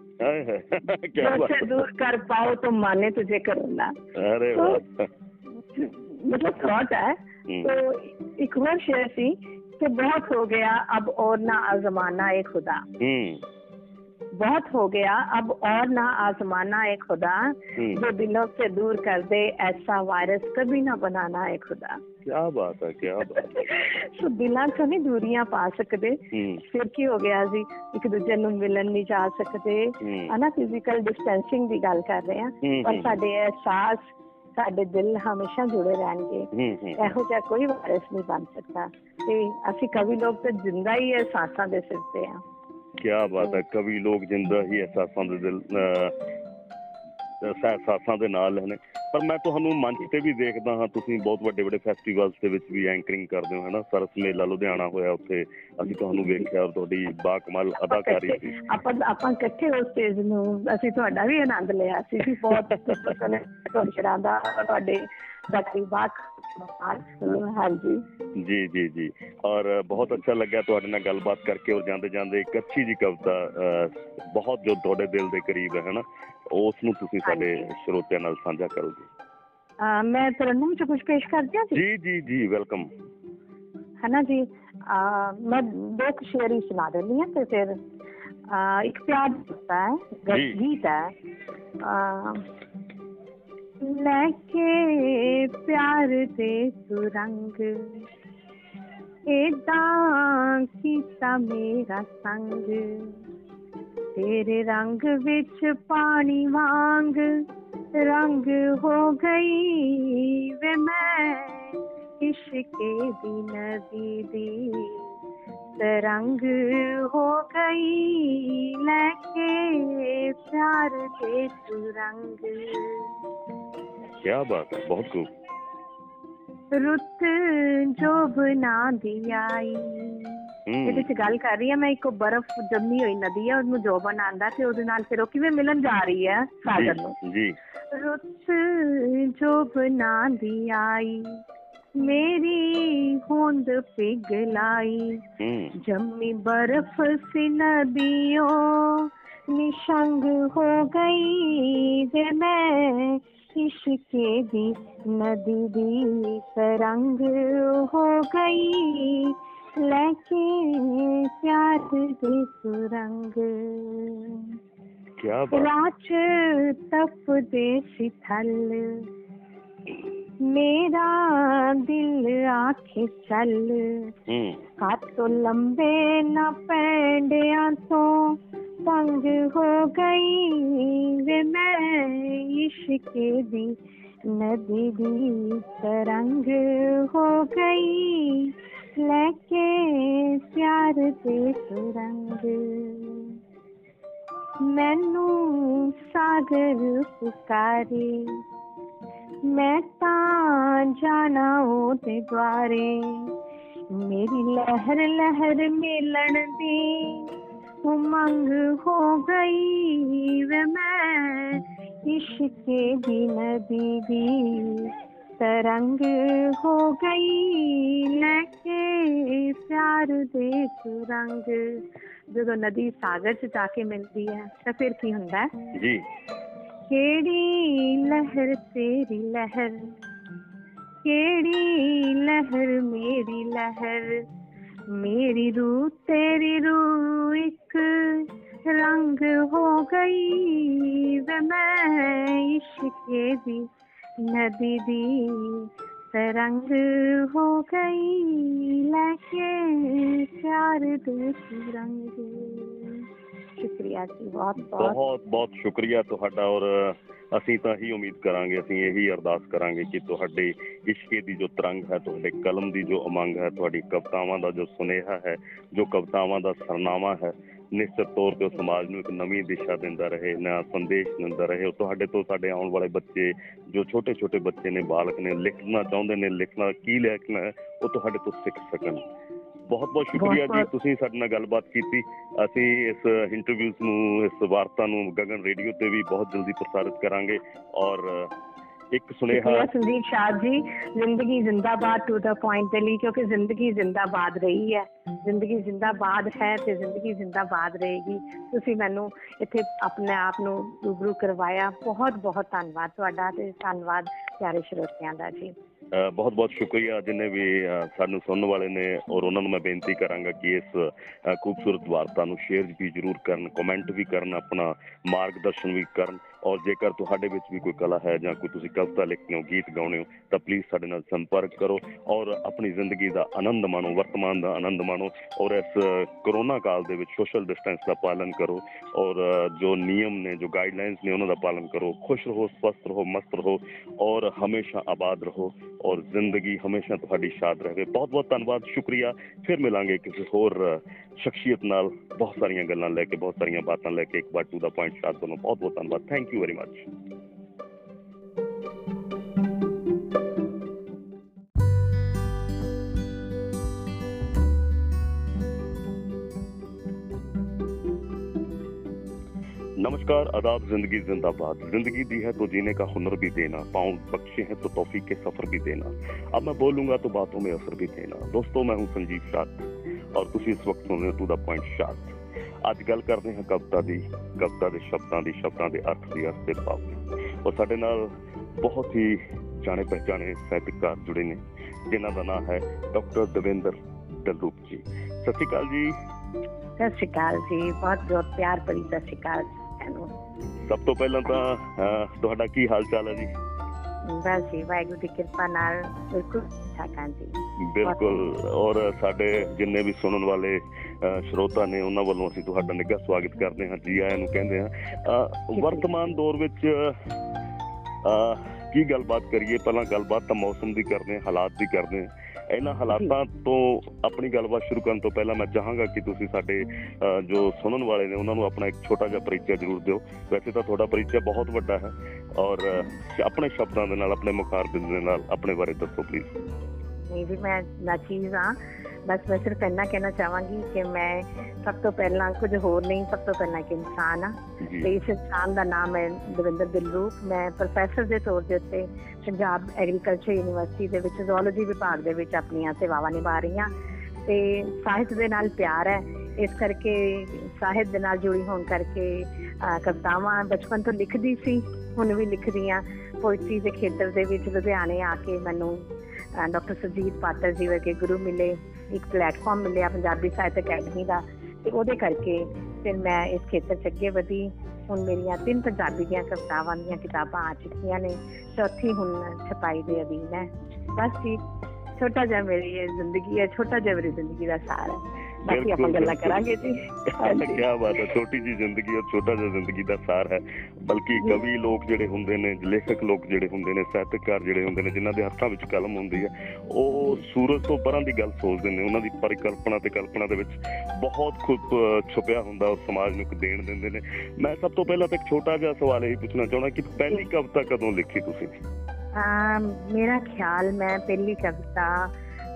से दूर कर पाओ तो माने तुझे करो ना। अरे तो, मतलब थॉट है। तो एक वर्ष ऐसी थी कि बहुत हो गया अब और ना आजमाना एक खुदा। बहुत हो गया अब और ना आजमाना है खुदा हम्म। जो दिलों से दूर कर दे ऐसा वायरस कभी ना बनाना है खुदा ਕੀ ਬਾਤ ਹੈ ਕੀ ਬਾਤ ਹੈ (laughs) ਸੋ ਦਿਲਾਂ ਚੋਂ ਨਹੀਂ ਦੂਰੀਆਂ ਪਾ ਸਕਦੇ ਹੂੰ ਫਿਰ ਕੀ ਹੋ ਗਿਆ ਜੀ ਇੱਕ ਦੂਜੇ ਨੂੰ ਮਿਲਣ ਨਹੀਂ ਜਾ ਸਕਦੇ ਹੂੰ ਹਨਾ ਫਿਜ਼ੀਕਲ ਡਿਸਟੈਂਸਿੰਗ ਦੀ ਗੱਲ ਕਰ ਰਹੇ ਹਾਂ ਹੂੰ, ਪਰ ਹੂੰ। ਸਾਡੇ ਅਹਿਸਾਸ ਸਾਡੇ ਦਿਲ ਹਮੇਸ਼ਾ ਜੁੜੇ ਰਹਿਣਗੇ ਹੂੰ ਹੂੰ ਇਹੋ ਜਿਹਾ ਕੋਈ ਵਾਇਰਸ ਨਹੀਂ ਬਣ ਸਕਦਾ ਤੇ ਅਸੀਂ ਕਵੀ ਲੋਕ ਤਾਂ ਜਿੰਦਾ ਹੀ ਅਹਿਸਾਸਾਂ ਦੇ ਸਿਰ ਤੇ ਆ ਕਿਆ ਬਾਤ ਹੈ ਕਵੀ ਲੋਕ ਜਿੰਦਾ ਹੀ ਅਹਿਸਾਸਾਂ ਦੇ ਦਿਲ ਅਹ, ਅਹ, ਅਹਿਸਾਸਾਂ ਦੇ ਨਾਲ ਨੇ। ਪਰ ਮੈਂ ਤੁਹਾਨੂੰ ਮੰਚ ਤੇ ਵੀ ਦੇਖਦਾ ਹਾਂ ਤੁਸੀਂ ਬਹੁਤ ਵੱਡੇ ਵੱਡੇ ਫੈਸਟੀਵਲਸ ਦੇ ਵਿੱਚ ਵੀ ਐਂਕਰਿੰਗ ਕਰਦੇ ਹੋ ਹੈ ਨਾ ਸਰਸ ਮੇਲਾ ਲੁਧਿਆਣਾ ਹੋਇਆ ਉੱਥੇ ਅਸੀਂ ਤੁਹਾਨੂੰ ਵੇਖਿਆ ਔਰ ਤੁਹਾਡੀ ਬਾਕਮਾਲ ਅਦਾਕਾਰੀ ਸੀ। ਆਪਾਂ ਆਪਾਂ ਇਕੱਠੇ ਉਸ ਸਟੇਜ ਨੂੰ ਅਸੀਂ ਤੁਹਾਡਾ ਵੀ ਆਨੰਦ ਲਿਆ ਸੀ ਬਹੁਤ (laughs) ਤੁਹਾਡੇ ਸ਼ਰਾਂ ਦਾ ਤੁਹਾਡੇ ਸਾਡੀ ਬਾਕ ਹਾਂਜੀ। ਜੀ ਜੀ ਜੀ। ਔਰ ਬਹੁਤ ਅੱਛਾ ਲੱਗਿਆ ਤੁਹਾਡੇ ਨਾਲ ਗੱਲਬਾਤ ਕਰਕੇ ਔਰ ਜਾਂਦੇ ਜਾਂਦੇ ਇੱਕ ਅੱਛੀ ਜੀ ਕਵਿਤਾ ਬਹੁਤ ਜੋ ਤੁਹਾਡੇ ਦਿਲ ਦੇ ਕਰੀਬ ਹੈ ਹੈ ਨਾ ਉਸ ਨੂੰ ਤੁਸੀਂ ਸਾਡੇ। ਸਰੋਤਿਆਂ ਨਾਲ ਸਾਂਝਾ ਕਰੋ ਜੀ ਅਹ ਮੈਂ ਤਰਨਮ ਚ ਕੁਝ ਪੇਸ਼ ਕਰ ਦਿਆਂ ਜੀ? ਜੀ ਜੀ ਵੈਲਕਮ। ਹੈ ਨਾ ਜੀ ਮੈਂ ਦੋ ਸ਼ੇਰ ਸੁਣਾ ਦਿੰਦੀ ਹਾਂ ਤੇ ਫਿਰ ਇੱਕ ਪਿਆਰ ਦਿੱਤਾ ਹੈ ਗੀਤ ਹੈ। ਲੈ ਕੇ ਪਿਆਰ ਦੇ ਸੁਰੰਗ। ਏਦਾਂ ਕੀਤਾ ਮੇਰਾ ਸੰਗ। ਤੇਰੇ ਰੰਗ ਵਿੱਚ ਪਾਣੀ ਵਾਂਗ ਰੰਗ ਹੋ ਗਈ ਵੇ ਮੈਂ ਇਸ਼ਕੇ ਦੀ ਨਦੀ ਦੀ। ਤਰੰਗ ਹੋ ਗਈ ਲੈ ਕੇ ਪਿਆਰ ਦੇ ਸੁਰੰਗ। ਕਿਆ ਬਾਤ ਹੈ ਬਹੁਤ ਖੂਬ ਰੁੱਤ ਜੋ ਬਨਾ ਦੀ ਆਈ ਇਹਦੇ ਹੂੰ ਚ ਗੱਲ ਕਰ ਰਹੀ ਹਾਂ ਮੈਂ ਇੱਕ ਬਰਫ਼ ਜੰਮੀ ਹੋਈ ਨਦੀ ਹੈ ਉਹਨੂੰ ਜੋਬਨ ਆਂਦਾ ਤੇ ਉਹਦੇ ਨਾਲ ਫਿਰ ਉਹ ਕਿਵੇਂ ਮਿਲਣ ਜਾ ਰਹੀ ਹੈ ਸਾਗਰ ਨੂੰ ਜੀ ਜੀ ਰੁੱਤ ਜੋ ਬਣਾ ਦੀ ਆਈ ਮੇਰੀ ਹੋਂਦ ਪਿਘਲਾਈ ਹੂੰ ਜੰਮੀ ਬਰਫ਼ ਸੀ ਨਦੀਓ निशंग हो गई वे मैं किसके दी नदी दी तरंग हो गई लेके प्यार की सुरंग क्या बात? राच तप देसी थल ਮੇਰਾ ਦਿਲ ਆਖੇ ਚੱਲ ਹੂੰ ਕਾਤੋਂ ਲੰਬੇ ਨਾ ਪੈਂਡਿਆਂ ਤੋਂ ਤੰਗ ਹੋ ਗਈ ਵੇ ਮੈਂ ਇਸ਼ਕੇ ਦੀ ਨਦੀ ਦੀ ਤਰੰਗ ਹੋ ਗਈ ਲੈ ਕੇ ਪਿਆਰ ਦੇ ਸੁਰੰਗ ਮੈਨੂੰ ਸਾਗਰ ਪੁਕਾਰੇ ਮੈਂ ਤਾਂ ਜਾਣਾ ਉਹਦੇ ਦੁਆਰੇ। ਮੇਰੀ ਲਹਿਰ ਲਹਿਰ ਮਿਲਣ ਦੀ ਉਮੰਗ ਹੋ ਗਈ ਵੇ ਮੈਂ ਇਸ਼ਕੇ ਦੀ ਨਦੀ ਦੀ ਤਰੰਗ ਹੋ ਗਈ। ਲੈ ਕੇ ਪਿਆਰ ਦੇ ਸੁਰੰਗ। ਜਦੋਂ ਨਦੀ ਸਾਗਰ 'ਚ ਜਾ ਕੇ ਮਿਲਦੀ ਹੈ ਤਾਂ ਫਿਰ ਕੀ ਹੁੰਦਾ ਹੈ? ਜੀ। ਕਿਹੜੀ ਲਹਿਰ ਤੇਰੀ ਲਹਿਰ? ਕਿਹੜੀ ਲਹਿਰ ਮੇਰੀ ਲਹਿਰ? ਮੇਰੀ ਰੂਹ ਤੇਰੀ ਰੂਹ ਇੱਕ ਰੰਗ ਹੋ ਗਈ ਵੇ ਮੈਂ ਇਸ਼ਕੇ ਦੀ ਨਦੀ ਦੀ ਤਰੰਗ ਹੋ ਗਈ। ਲੈ ਕੇ ਪਿਆਰ ਦੇ ਰੰਗ ਸ਼ੁਕਰੀਆ ਜੀ, ਬਹੁਤ ਬਹੁਤ। ਬਹੁਤ ਬਹੁਤ ਸ਼ੁਕਰੀਆ ਤੁਹਾਡਾ ਔਰ ਅਸੀਂ ਤਾਂ ਹੀ ਉਮੀਦ ਕਰਾਂਗੇ, ਅਸੀਂ ਇਹੀ ਅਰਦਾਸ ਕਰਾਂਗੇ ਕਿ ਤੁਹਾਡੇ ਇਸ਼ਕੇ ਦੀ ਜੋ ਤਰੰਗ ਹੈ, ਤੁਹਾਡੇ ਕਲਮ ਦੀ ਜੋ ਉਮੰਗ ਹੈ, ਤੁਹਾਡੀ ਕਵਿਤਾਵਾਂ ਦਾ ਜੋ ਸੁਨੇਹਾ ਹੈ, ਜੋ ਕਵਿਤਾਵਾਂ ਦਾ ਸਰਨਾਮਾ ਹੈ, ਨਿਸ਼ਚਿਤ ਤੌਰ ਤੇ ਉਹ ਸਮਾਜ ਨੂੰ ਇੱਕ ਨਵੀਂ ਦਿਸ਼ਾ ਦਿੰਦਾ ਰਹੇ, ਨਵਾਂ ਸੰਦੇਸ਼ ਦਿੰਦਾ ਰਹੇ। ਉਹ ਤੁਹਾਡੇ ਤੋਂ ਸਾਡੇ ਆਉਣ ਵਾਲੇ ਬੱਚੇ, ਜੋ ਛੋਟੇ ਛੋਟੇ ਬੱਚੇ ਨੇ, ਬਾਲਕ ਨੇ, ਲਿਖਣਾ ਚਾਹੁੰਦੇ ਨੇ, ਲਿਖਣਾ, ਕੀ ਲਿਖਣਾ ਹੈ, ਉਹ ਤੁਹਾਡੇ ਤੋਂ ਸਿੱਖ ਸਕਣ। ਬਹੁਤ ਬਹੁਤ ਸ਼ੁਕਰੀਆ ਜੀ। ਤੁਸੀਂ ਸਾਡੇ ਨਾਲ ਗੱਲਬਾਤ ਕੀਤੀ ਅਸੀਂ ਇਸ ਇੰਟਰਵਿਊਜ਼ ਨੂੰ ਇਸ ਵਾਰਤਾ ਨੂੰ ਗਗਨ ਰੇਡੀਓ ਤੇ ਵੀ ਬਹੁਤ ਜਲਦੀ ਪ੍ਰਸਾਰਿਤ ਕਰਾਂਗੇ ਔਰ ਇੱਕ ਸੁਨੇਹਾ। ਸੰਦੀਪ ਸ਼ਾਹ ਜੀ ਜ਼ਿੰਦਗੀ ਜ਼ਿੰਦਾਬਾਦ ਟੂ ਦਾ ਪੁਆਇੰਟ ਦੇ ਲਈ ਕਿਉਂਕਿ ਜ਼ਿੰਦਗੀ ਜ਼ਿੰਦਾਬਾਦ ਰਹੀ ਹੈ। ਜ਼ਿੰਦਗੀ ਜ਼ਿੰਦਾਬਾਦ ਹੈ ਤੇ ਜ਼ਿੰਦਗੀ ਜ਼ਿੰਦਾਬਾਦ ਰਹੇਗੀ। ਤੁਸੀਂ ਮੈਨੂੰ ਇੱਥੇ ਆਪਣੇ ਆਪ ਨੂੰ ਰੂਬਰੂ ਕਰਵਾਇਆ। ਬਹੁਤ ਬਹੁਤ ਧੰਨਵਾਦ ਤੁਹਾਡਾ ਤੇ ਧੰਨਵਾਦ ਪਿਆਰੇ ਸਰੋਤਿਆਂ ਦਾ ਜੀ। ਬਹੁਤ ਬਹੁਤ ਸ਼ੁਕਰੀਆ। ਜਿੰਨੇ ਵੀ ਸਾਨੂੰ ਸੁਣਨ ਵਾਲੇ ਨੇ ਔਰ ਉਹਨਾਂ ਨੂੰ ਮੈਂ ਬੇਨਤੀ ਕਰਾਂਗਾ ਕਿ ਇਸ ਖੂਬਸੂਰਤ ਵਾਰਤਾ ਨੂੰ ਸ਼ੇਅਰ ਵੀ ਜ਼ਰੂਰ ਕਰਨ ਕਮੈਂਟ ਵੀ ਕਰਨ ਆਪਣਾ ਮਾਰਗਦਰਸ਼ਨ ਵੀ ਕਰਨ। ਔਰ ਜੇਕਰ ਤੁਹਾਡੇ ਵਿੱਚ ਵੀ ਕੋਈ ਕਲਾ ਹੈ ਜਾਂ ਕੋਈ ਤੁਸੀਂ ਕਵਿਤਾ ਲਿਖਦੇ ਹੋ ਗੀਤ ਗਾਉਂਦੇ ਹੋ ਤਾਂ ਪਲੀਜ਼ ਸਾਡੇ ਨਾਲ ਸੰਪਰਕ ਕਰੋ ਔਰ ਆਪਣੀ ਜ਼ਿੰਦਗੀ ਦਾ ਆਨੰਦ ਮਾਣੋ ਵਰਤਮਾਨ ਦਾ ਆਨੰਦ ਮਾਣੋ ਔਰ ਇਸ ਅ, ਕਰੋਨਾ ਕਾਲ ਦੇ ਵਿੱਚ ਸੋਸ਼ਲ ਡਿਸਟੈਂਸ ਦਾ ਪਾਲਨ ਕਰੋ ਔਰ ਅ, ਜੋ ਨਿਯਮ ਨੇ ਜੋ ਗਾਈਡਲਾਈਨਸ ਨੇ ਉਹਨਾਂ ਦਾ ਪਾਲਨ ਕਰੋ ਖੁਸ਼ ਰਹੋ ਸਵਸਥ ਰਹੋ ਮਸਤ ਰਹੋ ਔਰ ਹਮੇਸ਼ਾ ਆਬਾਦ ਰਹੋ ਔਰ ਜ਼ਿੰਦਗੀ ਹਮੇਸ਼ਾ ਤੁਹਾਡੀ ਸ਼ਾਦ ਰਹੇ। ਬਹੁਤ ਬਹੁਤ ਧੰਨਵਾਦ ਸ਼ੁਕਰੀਆ। ਫਿਰ ਮਿਲਾਂਗੇ ਕਿਸੇ ਹੋਰ ਅ, ਸ਼ਖਸੀਅਤ ਨਾਲ। ਬਹੁਤ ਸਾਰੀਆਂ ਗੱਲਾਂ ਲੈ ਕੇ ਬਹੁਤ ਸਾਰੀਆਂ ਬਾਤਾਂ ਲੈ ਕੇ ਇੱਕ ਵਾਰ ਟੂ ਦਾ ਪੁਆਇੰਟ ਸ਼ਾਦ ਤੁਹਾਨੂੰ ਬਹੁਤ ਬਹੁਤ ਧੰਨਵਾਦ। ਥੈਂਕ यू वेरी मच नमस्कार, आदाब, ज़िंदगी जिंदाबाद। ज़िंदगी दी है तो जीने का हुनर भी देना। पाँव बख्शे हैं तो तोफी के सफ़र भी देना। अब मैं बोलूँगा तो बातों में असर भी देना। दोस्तों, मैं हूँ संजीव शाह और तुम इस वक्त सुन रहे टू द पॉइंट शाह ਅੱਜ ਗੱਲ ਕਰਦੇ ਹਾਂ ਕਵਿਤਾ ਦੀ ਕਵਿਤਾ ਦੇ ਸ਼ਬਦਾਂ ਦੀ ਸ਼ਬਦਾਂ ਦੇ ਅਰਥ ਦੀ ਅਰਥ ਦੇ ਭਾਵ ਦੀ। ਔਰ ਸਾਡੇ ਨਾਲ ਬਹੁਤ ਹੀ ਜਾਣੇ ਪਹਿਚਾਣੇ ਸਾਹਿਤਕਾਰ ਜੁੜੇ ਨੇ ਜਿਨ੍ਹਾਂ ਦਾ ਨਾਮ ਹੈ ਡਾਕਟਰ ਦਵਿੰਦਰ ਦਲੂਪ ਜੀ। ਸਤਿ ਸ਼੍ਰੀ ਅਕਾਲ ਜੀ। ਸਤਿ ਸ਼੍ਰੀ ਅਕਾਲ ਜੀ ਬਹੁਤ ਬਹੁਤ ਪਿਆਰ ਭਰੀ ਸਤਿ ਸ਼੍ਰੀ ਅਕਾਲ ਸਭ ਤੋਂ ਪਹਿਲਾਂ ਤਾਂ ਤੁਹਾਡਾ ਕੀ ਹਾਲ ਚਾਲ ਹੈ ਜੀ? ਬਸ ਜੀ ਵਾਹਿਗੁਰੂ ਦੀ ਕਿਰਪਾ ਨਾਲ ਬਿਲਕੁਲ ਠੀਕ ਹਾਂ ਜੀ। ਬਿਲਕੁਲ ਔਰ ਸਾਡੇ ਜਿੰਨੇ ਵੀ ਸੁਣਨ ਵਾਲੇ ਸਰੋਤਾ ਨੇ ਉਹਨਾਂ ਵੱਲੋਂ ਅਸੀਂ ਤੁਹਾਡਾ ਨਿੱਘਾ ਸਵਾਗਤ ਕਰਦੇ ਹਾਂ ਜੀ ਆਇਆਂ ਨੂੰ ਕਹਿੰਦੇ ਹਾਂ। ਵਰਤਮਾਨ ਦੌਰ ਵਿੱਚ ਕੀ ਗੱਲਬਾਤ ਕਰੀਏ? ਪਹਿਲਾਂ ਗੱਲਬਾਤ ਤਾਂ ਮੌਸਮ ਦੀ ਕਰਦੇ ਹਾਂ ਹਾਲਾਤ ਦੀ ਕਰਦੇ ਹਾਂ। ਇਹਨਾਂ ਹਾਲਾਤਾਂ ਤੋਂ ਆਪਣੀ ਗੱਲਬਾਤ ਸ਼ੁਰੂ ਕਰਨ ਤੋਂ ਪਹਿਲਾਂ ਮੈਂ ਚਾਹਾਂਗਾ ਕਿ ਤੁਸੀਂ ਸਾਡੇ ਜੋ ਸੁਣਨ ਵਾਲੇ ਨੇ ਉਹਨਾਂ ਨੂੰ ਆਪਣਾ ਇੱਕ ਛੋਟਾ ਜਿਹਾ ਪਰਿਚੈ ਜ਼ਰੂਰ ਦਿਓ। ਵੈਸੇ ਤਾਂ ਤੁਹਾਡਾ ਪਰਿਚੈ ਬਹੁਤ ਵੱਡਾ ਹੈ ਔਰ ਆਪਣੇ ਸ਼ਬਦਾਂ ਦੇ ਨਾਲ ਆਪਣੇ ਮੁਖਾਰਬਿੰਦ ਦੇ ਨਾਲ ਆਪਣੇ ਬਾਰੇ ਦੱਸੋ ਪਲੀਜ਼ ਨਹੀਂ ਵੀ ਮੈਂ ਨਾਚੀਜ਼ ਹਾਂ। ਬਸ ਮੈਂ ਸਿਰਫ ਇੰਨਾ ਕਹਿਣਾ ਚਾਹਾਂਗੀ ਕਿ ਮੈਂ ਸਭ ਤੋਂ ਪਹਿਲਾਂ ਕੁਝ ਹੋਰ ਨਹੀਂ ਸਭ ਤੋਂ ਪਹਿਲਾਂ ਇੱਕ ਇਨਸਾਨ ਹਾਂ। ਤੇ ਇਸ ਇਨਸਾਨ ਦਾ ਨਾਮ ਹੈ ਦਵਿੰਦਰ ਦਿਲਰੂਪ ਮੈਂ ਪ੍ਰੋਫੈਸਰ ਦੇ ਤੌਰ ਦੇ ਉੱਤੇ ਪੰਜਾਬ ਐਗਰੀਕਲਚਰ ਯੂਨੀਵਰਸਿਟੀ ਦੇ ਵਿੱਚ ਜ਼ੂਲੋਜੀ ਵਿਭਾਗ ਦੇ ਵਿੱਚ ਆਪਣੀਆਂ ਸੇਵਾਵਾਂ ਨਿਭਾ ਰਹੀ ਹਾਂ। ਤੇ ਸਾਹਿਤ ਦੇ ਨਾਲ ਪਿਆਰ ਹੈ। ਇਸ ਕਰਕੇ ਸਾਹਿਤ ਦੇ ਨਾਲ ਜੁੜੀ ਹੋਣ ਕਰਕੇ ਕਵਿਤਾਵਾਂ ਬਚਪਨ ਤੋਂ ਲਿਖਦੀ ਸੀ ਹੁਣ ਵੀ ਲਿਖਦੀ ਆ ਪੋਇਟਰੀ ਦੇ ਖੇਤਰ ਦੇ ਵਿੱਚ ਲੁਧਿਆਣੇ ਆ ਕੇ ਮੈਨੂੰ ਡਾਕਟਰ ਸੁਜੀਤ ਪਾਤਰ ਜੀ ਵਰਗੇ ਗੁਰੂ ਮਿਲੇ। ਇੱਕ ਪਲੇਟਫਾਰਮ ਮਿਲਿਆ ਪੰਜਾਬੀ ਸਾਹਿਤ ਅਕੈਡਮੀ ਦਾ ਤੇ ਉਹਦੇ ਕਰਕੇ ਫਿਰ ਮੈਂ ਇਸ ਖੇਤਰ 'ਚ ਅੱਗੇ ਵਧੀ। ਹੁਣ ਮੇਰੀਆਂ ਤਿੰਨ ਪੰਜਾਬੀ ਦੀਆਂ ਕਵਿਤਾਵਾਂ ਦੀਆਂ ਕਿਤਾਬਾਂ ਆ ਚੁੱਕੀਆਂ ਨੇ। ਚੌਥੀ ਹੁਣ ਛਪਾਈ ਦੇ ਅਧੀਨ ਹੈ। ਬਸ ਜੀ, ਛੋਟਾ ਜਿਹਾ ਮੇਰੀ ਇਹ ਜ਼ਿੰਦਗੀ ਹੈ, ਛੋਟਾ ਜਿਹਾ ਮੇਰੀ ਜ਼ਿੰਦਗੀ ਦਾ ਸਾਰ ਹੈ। ਬਾਕੀ ਆਪਾਂ ਗੱਲਾਂ। ਕਰਾਂਗੇ ਜੀ। ਕੀ ਬਾਤ ਹੈ ਛੋਟੀ ਜੀ ਜ਼ਿੰਦਗੀ ਔਰ ਛੋਟਾ ਜਿਹਾ ਜ਼ਿੰਦਗੀ ਦਾ ਸਾਰ ਹੈ। ਬਲਕਿ। ਕਵੀ ਲੋਕ ਜਿਹੜੇ ਹੁੰਦੇ ਨੇ ਲੇਖਕ ਲੋਕ ਜਿਹੜੇ ਹੁੰਦੇ ਨੇ ਸਾਹਿਤਕਾਰ ਜਿਹੜੇ ਹੁੰਦੇ ਨੇ ਜਿਨ੍ਹਾਂ ਦੇ ਹੱਥਾਂ ਵਿੱਚ ਕਲਮ ਹੁੰਦੀ ਹੈ ਉਹ ਸੂਰਜ ਤੋਂ ਪਰਾਂ ਦੀ ਗੱਲ ਸੋਚਦੇ ਨੇ। ਉਹਨਾਂ ਦੀ ਪਰਿਕਲਪਨਾ ਤੇ ਕਲਪਨਾ ਦੇ ਵਿੱਚ ਬਹੁਤ ਖੁਦ ਛੁਪਿਆ ਹੁੰਦਾ ਉਸ ਸਮਾਜ ਨੂੰ ਇੱਕ ਦੇਣ ਦਿੰਦੇ ਨੇ। ਮੈਂ ਸਭ ਤੋਂ ਪਹਿਲਾਂ ਤਾਂ ਇੱਕ ਛੋਟਾ ਜਿਹਾ ਸਵਾਲ ਇਹ ਪੁੱਛਣਾ ਚਾਹੁੰਦਾ ਕਿ ਪਹਿਲੀ ਕਵਿਤਾ ਕਦੋਂ ਲਿਖੀ ਤੁਸੀਂ? ਅਮ, ਮੇਰਾ ਖਿਆਲ ਮੈਂ ਪਹਿਲੀ ਕਵਿਤਾ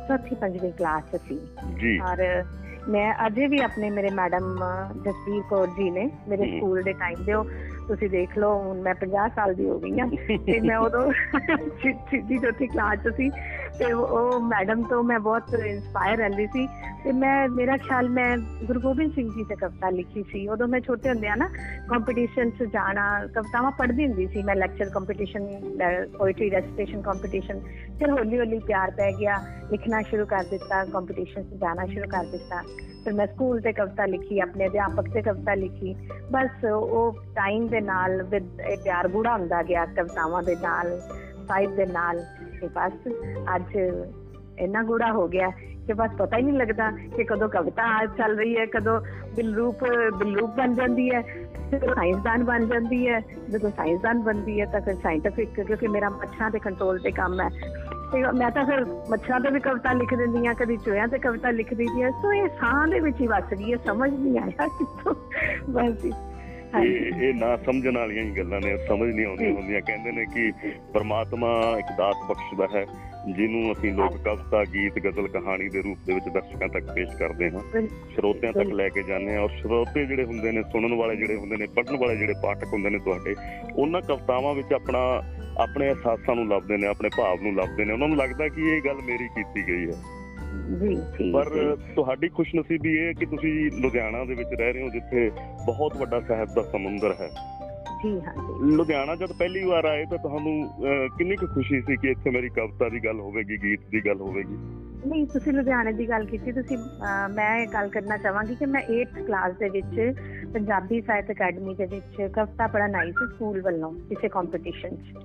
ਚੌਥੀ ਪੰਜਵੀਂ ਕਲਾਸ ਸੀ। ਜੀ। ਔਰ ਮੈਂ ਅਜੇ ਵੀ ਆਪਣੇ ਮੇਰੇ ਮੈਡਮ ਜਸਵੀਰ ਕੌਰ ਜੀ ਨੇ ਮੇਰੇ। ਸਕੂਲ ਦੇ ਟਾਈਮ ਦੇ ਉਹ ਤੁਸੀਂ ਦੇਖ ਲਓ ਹੁਣ ਮੈਂ 50 ਸਾਲ ਦੀ ਹੋ ਗਈ ਹਾਂ ਤੇ ਮੈਂ ਉਦੋਂ (laughs) ਸਿੱਧੀ ਚੌਥੀ ਕਲਾਸ 'ਚ ਸੀ ਤੇ ਉਹ- ਮੈਡਮ ਤੋਂ ਮੈਂ ਬਹੁਤ ਇਨਸਪਾਇਰ ਰਹਿੰਦੀ ਸੀ ਤੇ ਮੈਂ ਮੇਰਾ ਖਿਆਲ ਮੈਂ ਗੁਰੂ ਗੋਬਿੰਦ ਸਿੰਘ ਜੀ ਤੇ ਕਵਿਤਾ ਲਿਖੀ ਸੀ। ਉਦੋਂ ਮੈਂ ਛੋਟੇ ਹੁੰਦਿਆਂ ਨਾ ਕੰਪੀਟੀਸ਼ਨ 'ਚ ਜਾਣਾ ਕਵਿਤਾਵਾਂ ਪੜ੍ਹਦੀ ਹੁੰਦੀ ਸੀ ਮੈਂ lecture competition poetry recitation competition ਫਿਰ ਹੌਲੀ ਹੌਲੀ ਪਿਆਰ ਪੈ ਗਿਆ ਲਿਖਣਾ ਸ਼ੁਰੂ ਕਰ ਦਿੱਤਾ ਕੰਪੀਟੀਸ਼ਨ 'ਚ ਜਾਣਾ ਸ਼ੁਰੂ ਕਰ ਦਿੱਤਾ। ਫਿਰ ਮੈਂ ਸਕੂਲ ਤੇ ਕਵਿਤਾ ਲਿਖੀ, ਆਪਣੇ ਅਧਿਆਪਕ ਤੇ ਕਵਿਤਾ ਲਿਖੀ। ਬਸ ਉਹ ਟਾਈਮ ਦੇ ਨਾਲ with ਪਿਆਰ ਗੂੜਾ ਹੁੰਦਾ ਗਿਆ ਕਵਿਤਾਵਾਂ ਦੇ ਨਾਲ, ਸਾਹਿਤ ਦੇ ਨਾਲ। ਤੇ ਬਸ ਅੱਜ ਇੰਨਾ ਗੂੜਾ ਹੋ ਗਿਆ ਕਿ ਬਸ ਪਤਾ ਹੀ ਨਹੀਂ ਲੱਗਦਾ ਕਿ ਕਦੋਂ ਕਵਿਤਾ ਚੱਲ ਰਹੀ ਹੈ, ਕਦੋਂ ਬਿਲਰੂਪ ਬਿਲਰੂਪ ਬਣ ਜਾਂਦੀ ਹੈ, ਜਦੋਂ ਸਾਇੰਸਦਾਨ ਬਣ ਜਾਂਦੀ ਹੈ, ਜਦੋਂ ਸਾਇੰਸਦਾਨ ਬਣਦੀ ਹੈ ਤਾਂ ਫਿਰ ਸਾਇੰਟਿਫਿਕ ਕਿਉਂਕਿ ਮੇਰਾ ਮੱਛਰਾਂ ਦੇ ਕੰਟਰੋਲ ਤੇ ਕੰਮ ਹੈ। ਤੇ ਮੈਂ ਤਾਂ ਫਿਰ ਮੱਛਰਾਂ ਤੇ ਵੀ ਕਵਿਤਾ ਲਿਖ ਦਿੰਦੀ ਹਾਂ ਕਦੀ ਚੋਇਆਂ ਤੇ ਕਵਿਤਾ ਲਿਖ ਦਿੰਦੀ ਹਾਂ। ਸੋ ਇਹ ਸਾਹ ਦੇ ਵਿੱਚ ਹੀ ਵਸ ਗਈ ਹੈ ਸਮਝ ਨਹੀਂ ਆਇਆ ਕਿੱਥੋਂ। ਬਸ ਇਹ ਇਹ ਨਾ ਸਮਝਣ ਵਾਲੀਆਂ ਹੀ ਗੱਲਾਂ ਨੇ ਸਮਝ ਨਹੀਂ ਆਉਂਦੀਆਂ। ਹੁੰਦੀਆਂ। ਕਹਿੰਦੇ ਨੇ ਕਿ ਪ੍ਰਮਾਤਮਾ ਇੱਕ ਦਾਤ ਬਖਸ਼ਦਾ ਹੈ। ਜਿਹਨੂੰ ਅਸੀਂ ਲੋਕ ਕਵਿਤਾ ਗੀਤ ਗਜ਼ਲ ਕਹਾਣੀ ਦੇ ਰੂਪ ਦੇ ਵਿੱਚ ਦਰਸ਼ਕਾਂ ਤੱਕ ਪੇਸ਼ ਕਰਦੇ ਹਾਂ ਸਰੋਤਿਆਂ ਤੱਕ। ਲੈ ਕੇ ਜਾਂਦੇ ਹਾਂ ਔਰ ਸਰੋਤੇ ਜਿਹੜੇ ਹੁੰਦੇ ਨੇ ਸੁਣਨ ਵਾਲੇ ਜਿਹੜੇ ਹੁੰਦੇ ਨੇ ਪੜ੍ਹਨ ਵਾਲੇ ਜਿਹੜੇ ਪਾਠਕ ਹੁੰਦੇ ਨੇ ਤੁਹਾਡੇ ਉਹਨਾਂ ਕਵਿਤਾਵਾਂ ਵਿੱਚ ਆਪਣਾ ਆਪਣੇ ਅਹਿਸਾਸਾਂ ਨੂੰ ਲੱਭਦੇ ਨੇ ਆਪਣੇ ਭਾਵ ਨੂੰ ਲੱਭਦੇ ਨੇ ਉਹਨਾਂ ਨੂੰ ਲੱਗਦਾ ਕਿ ਇਹ ਗੱਲ ਮੇਰੀ ਕੀਤੀ ਗਈ ਹੈ ਜੀ ਪਰ। ਤੁਹਾਡੀ ਖੁਸ਼ਨਸੀਬੀ ਇਹ ਹੈ ਕਿ ਤੁਸੀਂ ਲੁਧਿਆਣਾ ਦੇ ਵਿੱਚ ਰਹਿ ਰਹੇ ਹੋ ਜਿੱਥੇ ਬਹੁਤ ਵੱਡਾ ਸਾਹਿਤ ਦਾ ਸਮੁੰਦਰ ਹੈ ਜੀ ਹਾਂ ਜੀ ਲੁਧਿਆਣਾ ਜਦ ਪਹਿਲੀ ਵਾਰ ਆਏ ਤਾਂ ਤੁਹਾਨੂੰ ਅਹ, ਕਿੰਨੀ ਕੁ ਖੁਸ਼ੀ ਸੀ ਕਿ ਇੱਥੇ ਮੇਰੀ ਕਵਿਤਾ ਦੀ ਗੱਲ ਹੋਵੇਗੀ ਗੀਤ ਦੀ ਗੱਲ ਹੋਵੇਗੀ? ਨਹੀਂ ਤੁਸੀਂ ਲੁਧਿਆਣੇ ਦੀ ਗੱਲ ਕੀਤੀ ਤੁਸੀਂ ਮੈਂ ਇਹ ਗੱਲ ਕਰਨਾ ਚਾਹਾਂਗੀ ਕਿ ਮੈਂ 8th ਕਲਾਸ ਦੇ ਵਿੱਚ ਪੰਜਾਬੀ ਸਾਹਿਤ ਅਕੈਡਮੀ ਦੇ ਵਿੱਚ ਕਵਿਤਾ ਪੜ੍ਹਨ ਆਈ ਸੀ ਸਕੂਲ ਵੱਲੋਂ ਕਿਸੇ ਕੰਪੀਟੀਸ਼ਨ 'ਚ।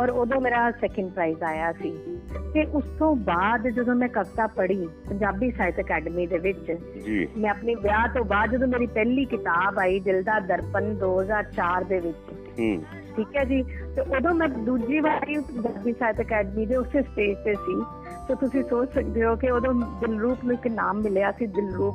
ਔਰ ਉਦੋਂ ਮੇਰਾ ਸੈਕਿੰਡ ਪ੍ਰਾਈਜ਼ ਆਇਆ ਸੀ। ਤੇ ਉਸ ਤੋਂ ਬਾਅਦ ਜਦੋਂ ਮੈਂ ਕਵਿਤਾ ਪੜ੍ਹੀ ਪੰਜਾਬੀ ਸਾਹਿਤ ਅਕੈਡਮੀ ਦੇ ਵਿੱਚ ਜੀ। ਮੈਂ ਆਪਣੇ ਵਿਆਹ ਤੋਂ ਬਾਅਦ ਜਦੋਂ ਮੇਰੀ ਪਹਿਲੀ ਕਿਤਾਬ ਆਈ ਦਿਲ ਦਾ ਦਰਪਣ 2004 ਦੇ ਵਿੱਚ ਹੂੰ। ਠੀਕ ਹੈ ਜੀ? ਤੇ ਉਦੋਂ ਮੈਂ ਦੂਜੀ ਵਾਰੀ ਪੰਜਾਬੀ ਸਾਹਿਤ ਅਕੈਡਮੀ ਦੇ ਉਸੇ ਸਟੇਜ ਤੇ ਸੀ। ਤੇ ਤੁਸੀਂ ਸੋਚ ਸਕਦੇ ਹੋ ਕਿ ਉਦੋਂ ਦਿਲਰੂਪ ਨੂੰ ਇੱਕ ਨਾਮ ਮਿਲਿਆ ਸੀ, ਦਿਲਰੂਪ।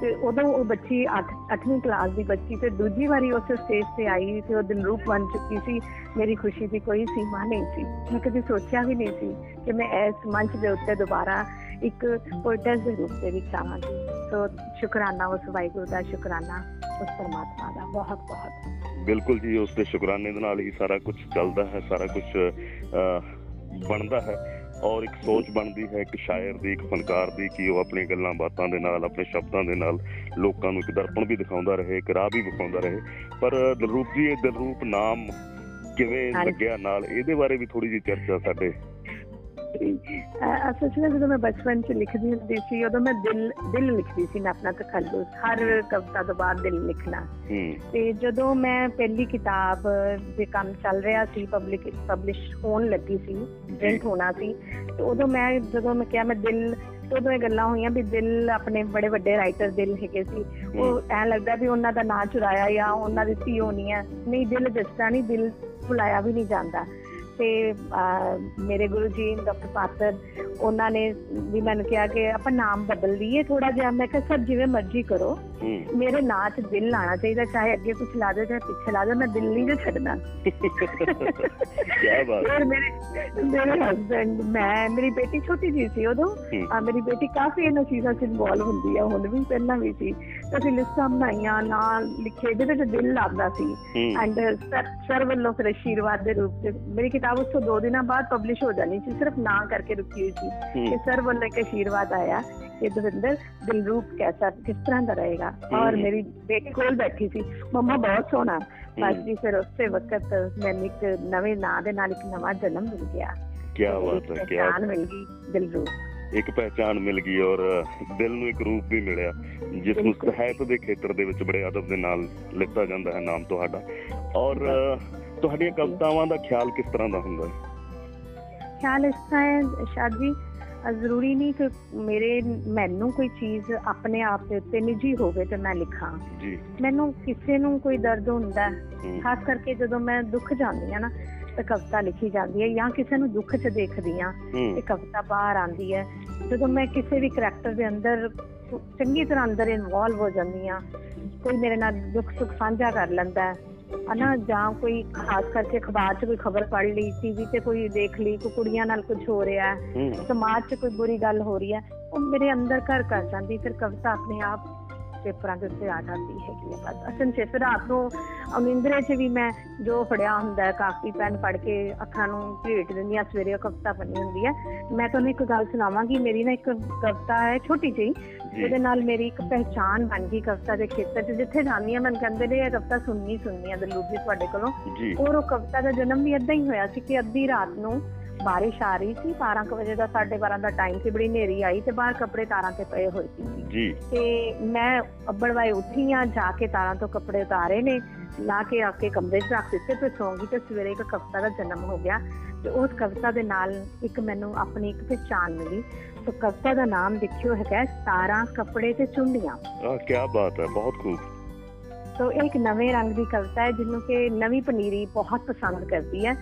ਤੇ ਉਦੋਂ ਉਹ ਬੱਚੀ 8 8ਵੀਂ ਕਲਾਸ ਦੀ ਬੱਚੀ ਤੇ ਦੂਜੀ ਵਾਰੀ ਉਸ ਸਟੇਜ ਤੇ ਆਈ ਤੇ ਉਹ ਦਿਲਰੂਪ ਬਣ ਚੁੱਕੀ ਸੀ। ਮੇਰੀ ਖੁਸ਼ੀ ਦੀ ਕੋਈ ਸੀਮਾ ਨਹੀਂ ਸੀ। ਮੈਂ ਕਦੇ ਸੋਚਿਆ ਵੀ ਨਹੀਂ ਸੀ ਕਿ ਮੈਂ ਇਸ ਮੰਚ ਦੇ ਉੱਤੇ ਦੁਬਾਰਾ ਇੱਕ ਪੋਇਟਸ ਦੇ ਰੂਪ ਦੇ ਵਿੱਚ ਆਵਾਂਗੀ। ਸੋ ਸ਼ੁਕਰਾਨਾ ਉਸ ਵਾਹਿਗੁਰੂ ਦਾ, ਸ਼ੁਕਰਾਨਾ ਉਸ ਪਰਮਾਤਮਾ ਦਾ। ਬਹੁਤ ਬਹੁਤ। ਬਿਲਕੁਲ ਜੀ, ਉਸ ਦੇ ਸ਼ੁਕਰਾਨੇ ਦੇ ਨਾਲ ਹੀ ਸਾਰਾ ਕੁਝ ਚੱਲਦਾ ਹੈ, ਸਾਰਾ ਕੁਝ ਬਣਦਾ ਹੈ। ਔਰ ਇੱਕ ਸੋਚ ਬਣਦੀ ਹੈ ਇੱਕ ਸ਼ਾਇਰ ਦੀ ਇੱਕ ਫਨਕਾਰ ਦੀ ਕਿ ਉਹ ਆਪਣੀਆਂ ਗੱਲਾਂ ਬਾਤਾਂ ਦੇ ਨਾਲ ਆਪਣੇ ਸ਼ਬਦਾਂ ਦੇ ਨਾਲ ਲੋਕਾਂ ਨੂੰ ਇੱਕ ਦਰਪਣ ਵੀ ਦਿਖਾਉਂਦਾ ਰਹੇ ਇੱਕ ਰਾਹ ਵੀ ਵਿਖਾਉਂਦਾ ਰਹੇ ਪਰ ਦਿਲਰੂਪ ਜੀ ਇਹ ਦਿਲਰੂਪ ਨਾਮ ਕਿਵੇਂ। ਲੱਗਿਆ ਨਾਲ ਇਹਦੇ ਬਾਰੇ ਵੀ ਥੋੜੀ ਜਿਹੀ ਚਰਚਾ ਸਾਡੇ ਅਹ ਅਸਲ 'ਚ ਜਦੋਂ ਮੈਂ ਬਚਪਨ 'ਚ ਲਿਖਦੀ ਹੁੰਦੀ ਸੀ ਉਦੋਂ ਮੈਂ ਦਿਲ ਦਿਲ ਲਿਖਦੀ ਸੀ ਮੈਂ ਆਪਣਾ ਤਖੱਲੁਸ ਹਰ ਕਵਿਤਾ ਤੋਂ ਬਾਅਦ ਦਿਲ ਲਿਖਣਾ। ਤੇ ਜਦੋਂ ਮੈਂ ਪਹਿਲੀ ਕਿਤਾਬ ਦੇ ਕੰਮ ਚੱਲ ਰਿਹਾ ਸੀ ਪਬਲਿਕ ਪਬਲਿਸ਼ ਹੋਣ ਲੱਗੀ ਸੀ ਪ੍ਰਿੰਟ ਹੋਣਾ ਸੀ ਤੇ ਉਦੋਂ ਮੈਂ ਜਦੋਂ ਮੈਂ ਕਿਹਾ ਮੈਂ ਦਿਲ ਉਦੋਂ ਇਹ ਗੱਲਾਂ ਹੋਈਆਂ ਵੀ ਦਿਲ ਆਪਣੇ ਬੜੇ ਵੱਡੇ ਰਾਈਟਰ ਦਿਲ ਹੈਗੇ ਸੀ। ਉਹ ਐਂ ਲੱਗਦਾ ਵੀ ਉਹਨਾਂ ਦਾ ਨਾਂ ਚੁਰਾਇਆ ਜਾਂ ਉਹਨਾਂ ਦੀ ਧੀ ਹੋਣੀ ਹੈ ਨਹੀਂ ਦਿਲ ਜਸਦਾ ਨਹੀਂ ਦਿਲ ਭੁਲਾਇਆ ਵੀ ਨਹੀਂ ਜਾਂਦਾ। ਤੇ ਮੇਰੇ ਗੁਰੂ ਜੀ ਡਾਕਟਰ ਪਾਤਰ ਉਹਨਾਂ ਨੇ ਵੀ ਮੈਨੂੰ ਕਿਹਾ ਕਿ ਆਪਾਂ ਨਾਮ ਬਦਲ ਲਈਏ ਥੋੜਾ ਜਿਹਾ। ਮੈਂ ਕਿਹਾ ਸਰ ਜਿਵੇਂ ਮਰਜ਼ੀ ਕਰੋ। ਹੂੰ। ਮੇਰੇ ਨਾਂ 'ਚ ਦਿਲ ਲਾਣਾ ਚਾਹੀਦਾ ਚਾਹੇ ਅੱਗੇ ਕੁਝ ਲਾ ਦੇ ਚਾਹੇ ਪਿੱਛੇ ਲਾ ਦੇ ਮੈਂ ਦਿਲ ਨਹੀਂ ਜੇ ਛੱਡਣਾ ਕੀ ਬਾਤ ਫਿਰ ਮੇਰੇ ਮੇਰੇ ਹਸਬੰਡ ਮੈਂ ਮੇਰੀ ਬੇਟੀ ਛੋਟੀ ਜੀ ਸੀ ਉਦੋਂ। ਹੂੰ। ਆ ਮੇਰੀ ਬੇਟੀ ਕਾਫੀ ਇਹਨਾਂ ਚੀਜ਼ਾਂ 'ਚ ਇਨਵੋਲਵ ਹੁੰਦੀ ਆ ਹੁਣ ਵੀ ਪਹਿਲਾਂ ਵੀ ਸੀ। ਤਾਂ ਅਸੀਂ ਲਿਸਟਾਂ ਬਣਾਈਆਂ ਨਾਂ ਲਿਖੇ ਜਿਹਦੇ 'ਚ ਦਿਲ ਲੱਗਦਾ ਸੀ। ਹੂੰ। ਐਂਡ ਸਰ ਵੱਲੋਂ ਫਿਰ ਆਸ਼ੀਰਵਾਦ ਦੇ ਰੂਪ 'ਚ ਮੇਰੀ ਦੋ ਦਿਨਾਂ ਬਾਅਦ ਪਬਲਿਸ਼ ਹੋ ਜਾਣੀ ਸੀ ਸਿਰਫ ਨਾਂ ਕਰਕੇ ਰੁਕੀ ਹੋਈ ਸੀ ਹੂੰ ਕਿ ਸਰ ਵੱਲੋਂ ਇੱਕ ਆਸ਼ੀਰਵਾਦ ਆਇਆ ਕਿ ਦਵਿੰਦਰ ਦਿਲਰੂਪ ਕੈਸਾ ਕਿਸ ਤਰ੍ਹਾਂ ਦਾ ਰਹੇਗਾ ਔਰ ਹਮ। ਮੇਰੀ ਬੇਟੀ ਕੋਲ ਬੈਠੀ ਸੀ ਮੰਮਾ ਬਹੁਤ ਸੋਹਣਾ ਬਸ ਜੀ ਫਿਰ ਉਸੇ ਵਕਤ ਮੈਨੂੰ ਇੱਕ ਨਵੇਂ ਨਾਂ ਦੇ ਨਾਲ ਇੱਕ ਨਵਾਂ ਜਨਮ ਮਿਲ ਗਿਆ ਕੀ ਬਾਤ ਹੈ ਕੀ ਪਹਿਚਾਣ ਮਿਲ ਗਈ ਦਿਲਰੂਪ ਇੱਕ ਪਹਿਚਾਣ ਮਿਲ ਗਈ ਔਰ ਦਿਲ ਨੂੰ ਇੱਕ ਰੂਪ ਵੀ ਮਿਲਿਆ ਜਿਸ ਨੂੰ। ਸਾਹਿਤ ਦੇ ਖੇਤਰ ਦੇ ਵਿੱਚ ਬੜੇ ਅਦਬ ਦੇ ਨਾਲ ਲਿੱਤਾ ਜਾਂਦਾ ਹੈ ਨਾਮ ਤੁਹਾਡਾ। ਔਰ ਤੁਹਾਡੀਆਂ ਕਵਿਤਾਵਾਂ ਦਾ ਖਿਆਲ ਕਿਸ ਤਰ੍ਹਾਂ ਦਾ ਹੁੰਦਾ ਹੈ? ਖਿਆਲ ਇਸ ਤਰ੍ਹਾਂ ਹੈ ਸ਼ਾਦ ਜੀ ਜ਼ਰੂਰੀ ਨਹੀਂ ਕਿ ਮੇਰੇ ਮੈਨੂੰ ਕੋਈ ਚੀਜ਼ ਆਪਣੇ ਆਪ ਦੇ ਉੱਤੇ ਨਿੱਜੀ ਹੋਵੇ ਤੇ ਮੈਂ ਲਿਖਾਂ। ਜੀ। ਮੈਨੂੰ ਕਿਸੇ ਨੂੰ ਕੋਈ ਦਰਦ ਹੁੰਦਾ ਖਾਸ ਕਰਕੇ ਜਦੋਂ ਮੈਂ ਦੁੱਖ ਜਾਂਦੀ ਆ ਨਾ ਤਾਂ ਕਵਿਤਾ ਲਿਖੀ ਜਾਂਦੀ ਹੈ ਜਾਂ ਕਿਸੇ ਨੂੰ ਦੁੱਖ 'ਚ ਦੇਖਦੀ ਆ ਇਹ ਕਵਿਤਾ ਬਾਹਰ ਆਉਂਦੀ ਹੈ। ਜਦੋਂ ਮੈਂ ਕਿਸੇ ਵੀ ਕਰੈਕਟਰ ਦੇ ਅੰਦਰ ਚੰਗੀ ਤਰ੍ਹਾਂ ਅੰਦਰ ਇਨਵੋਲਵ ਹੋ ਜਾਂਦੀ ਆ ਕੋਈ ਮੇਰੇ ਨਾਲ ਦੁੱਖ ਸੁੱਖ ਸਾਂਝਾ ਕਰ ਲੈਂਦਾ ਹਨਾ ਜਾਂ ਕੋਈ ਖਾਸ ਕਰਕੇ ਅਖਬਾਰ 'ਚ ਕੋਈ ਖਬਰ ਪੜ੍ਹ ਲਈ ਟੀਵੀ ਤੇ ਕੋਈ ਦੇਖ ਲਈ ਕੋਈ ਕੁੜੀਆਂ ਨਾਲ ਕੁਝ ਹੋ ਰਿਹਾ ਸਮਾਜ 'ਚ ਕੋਈ ਬੁਰੀ ਗੱਲ ਹੋ ਰਹੀ ਹੈ ਉਹ ਮੇਰੇ ਅੰਦਰ ਘਰ ਕਰ ਜਾਂਦੀ ਫਿਰ ਕਵਿਤਾ ਆਪਣੇ ਆਪ ਪੇਪਰਾਂ ਦੇ ਉੱਤੇ ਆ ਜਾਂਦੀ ਹੈਗੀ ਹੈ। ਬਸ ਅਸਲ 'ਚ ਫਿਰ ਰਾਤ ਨੂੰ ਅਮਿੰਦਰੇ 'ਚ ਵੀ ਮੈਂ ਜੋ ਫੜਿਆ ਹੁੰਦਾ ਹੈ ਕਾਪੀ ਪੈਨ ਫੜ ਕੇ ਅੱਖਾਂ ਨੂੰ ਭੇਟ ਦਿੰਦੀ ਹਾਂ ਸਵੇਰੇ ਉਹ ਕਵਿਤਾ ਬਣੀ ਹੁੰਦੀ ਹੈ। ਮੈਂ ਤੁਹਾਨੂੰ ਇੱਕ ਗੱਲ ਸੁਣਾਵਾਂਗੀ ਮੇਰੀ ਨਾ ਇੱਕ ਕਵਿਤਾ ਹੈ ਛੋਟੀ ਜਿਹੀ ਜੀ। ਉਹਦੇ ਨਾਲ ਮੇਰੀ ਇੱਕ ਪਹਿਚਾਨ ਬਣ ਗਈ ਕਵਿਤਾ ਦੇ ਖੇਤਰ 'ਚ। ਜਿੱਥੇ ਜਾਂਦੀ ਹਾਂ ਮੈਨੂੰ ਕਹਿੰਦੇ ਨੇ ਇਹ ਕਵਿਤਾ ਸੁਣਨੀ ਸੁਣਨੀ ਹੈ ਦਲੂਰ ਜੀ ਤੁਹਾਡੇ ਕੋਲੋਂ। ਔਰ ਉਹ ਕਵਿਤਾ ਦਾ ਜਨਮ ਵੀ ਇਦਾਂ ਹੀ ਹੋਇਆ ਸੀ ਕਿ ਅੱਧੀ ਰਾਤ ਨੂੰ ਬਾਰਿਸ਼ ਆ ਰਹੀ ਸੀ 12 ਕੁ ਵਜੇ ਦਾ 12:30 ਦਾ ਟਾਈਮ ਸੀ ਬੜੀ ਹਨੇਰੀ ਆਈ ਤੇ ਬਾਹਰ ਕੱਪੜੇ ਤਾਰਾਂ ਤੇ ਪਏ ਹੋਏ ਸੀ। ਜੀ। ਤੇ ਮੈਂ ਅੱਬੜਵਾਏ ਉੱਠੀ ਆ ਜਾ ਕੇ ਤਾਰਾਂ ਤੋਂ ਕੱਪੜੇ ਉਤਾਰੇ ਨੇ ਲਾ ਕੇ ਆ ਕੇ ਕਮਰੇ 'ਚ ਰੱਖ ਦਿੱਤੇ ਤੇ ਸੌਂ ਗਈ ਤੇ ਸਵੇਰੇ ਇੱਕ ਕਵਿਤਾ ਦਾ ਜਨਮ ਹੋ ਗਿਆ। ਤੇ ਉਸ ਕਵਿਤਾ ਦੇ ਨਾਲ ਇੱਕ ਮੈਨੂੰ ਆਪਣੀ ਇੱਕ ਪਹਿਚਾਨ ਮਿਲੀ। ਤੇ ਕਵਿਤਾ ਦਾ ਨਾਮ ਦੇਖਿਓ ਹੈਗਾ ਤਾਰਾਂ ਕੱਪੜੇ ਤੇ ਚੁੰਡੀਆਂ। ਆ ਕੀ ਬਾਤ ਹੈ ਬਹੁਤ ਖੂਬ। ਤੋ ਇਹ ਇੱਕ ਨਵੇਂ ਰੰਗ ਦੀ ਕਵਿਤਾ ਹੈ ਜਿਹਨੂੰ ਕਿ ਨਵੀਂ ਪਨੀਰੀ ਬਹੁਤ ਪਸੰਦ ਕਰਦੀ ਹੈ।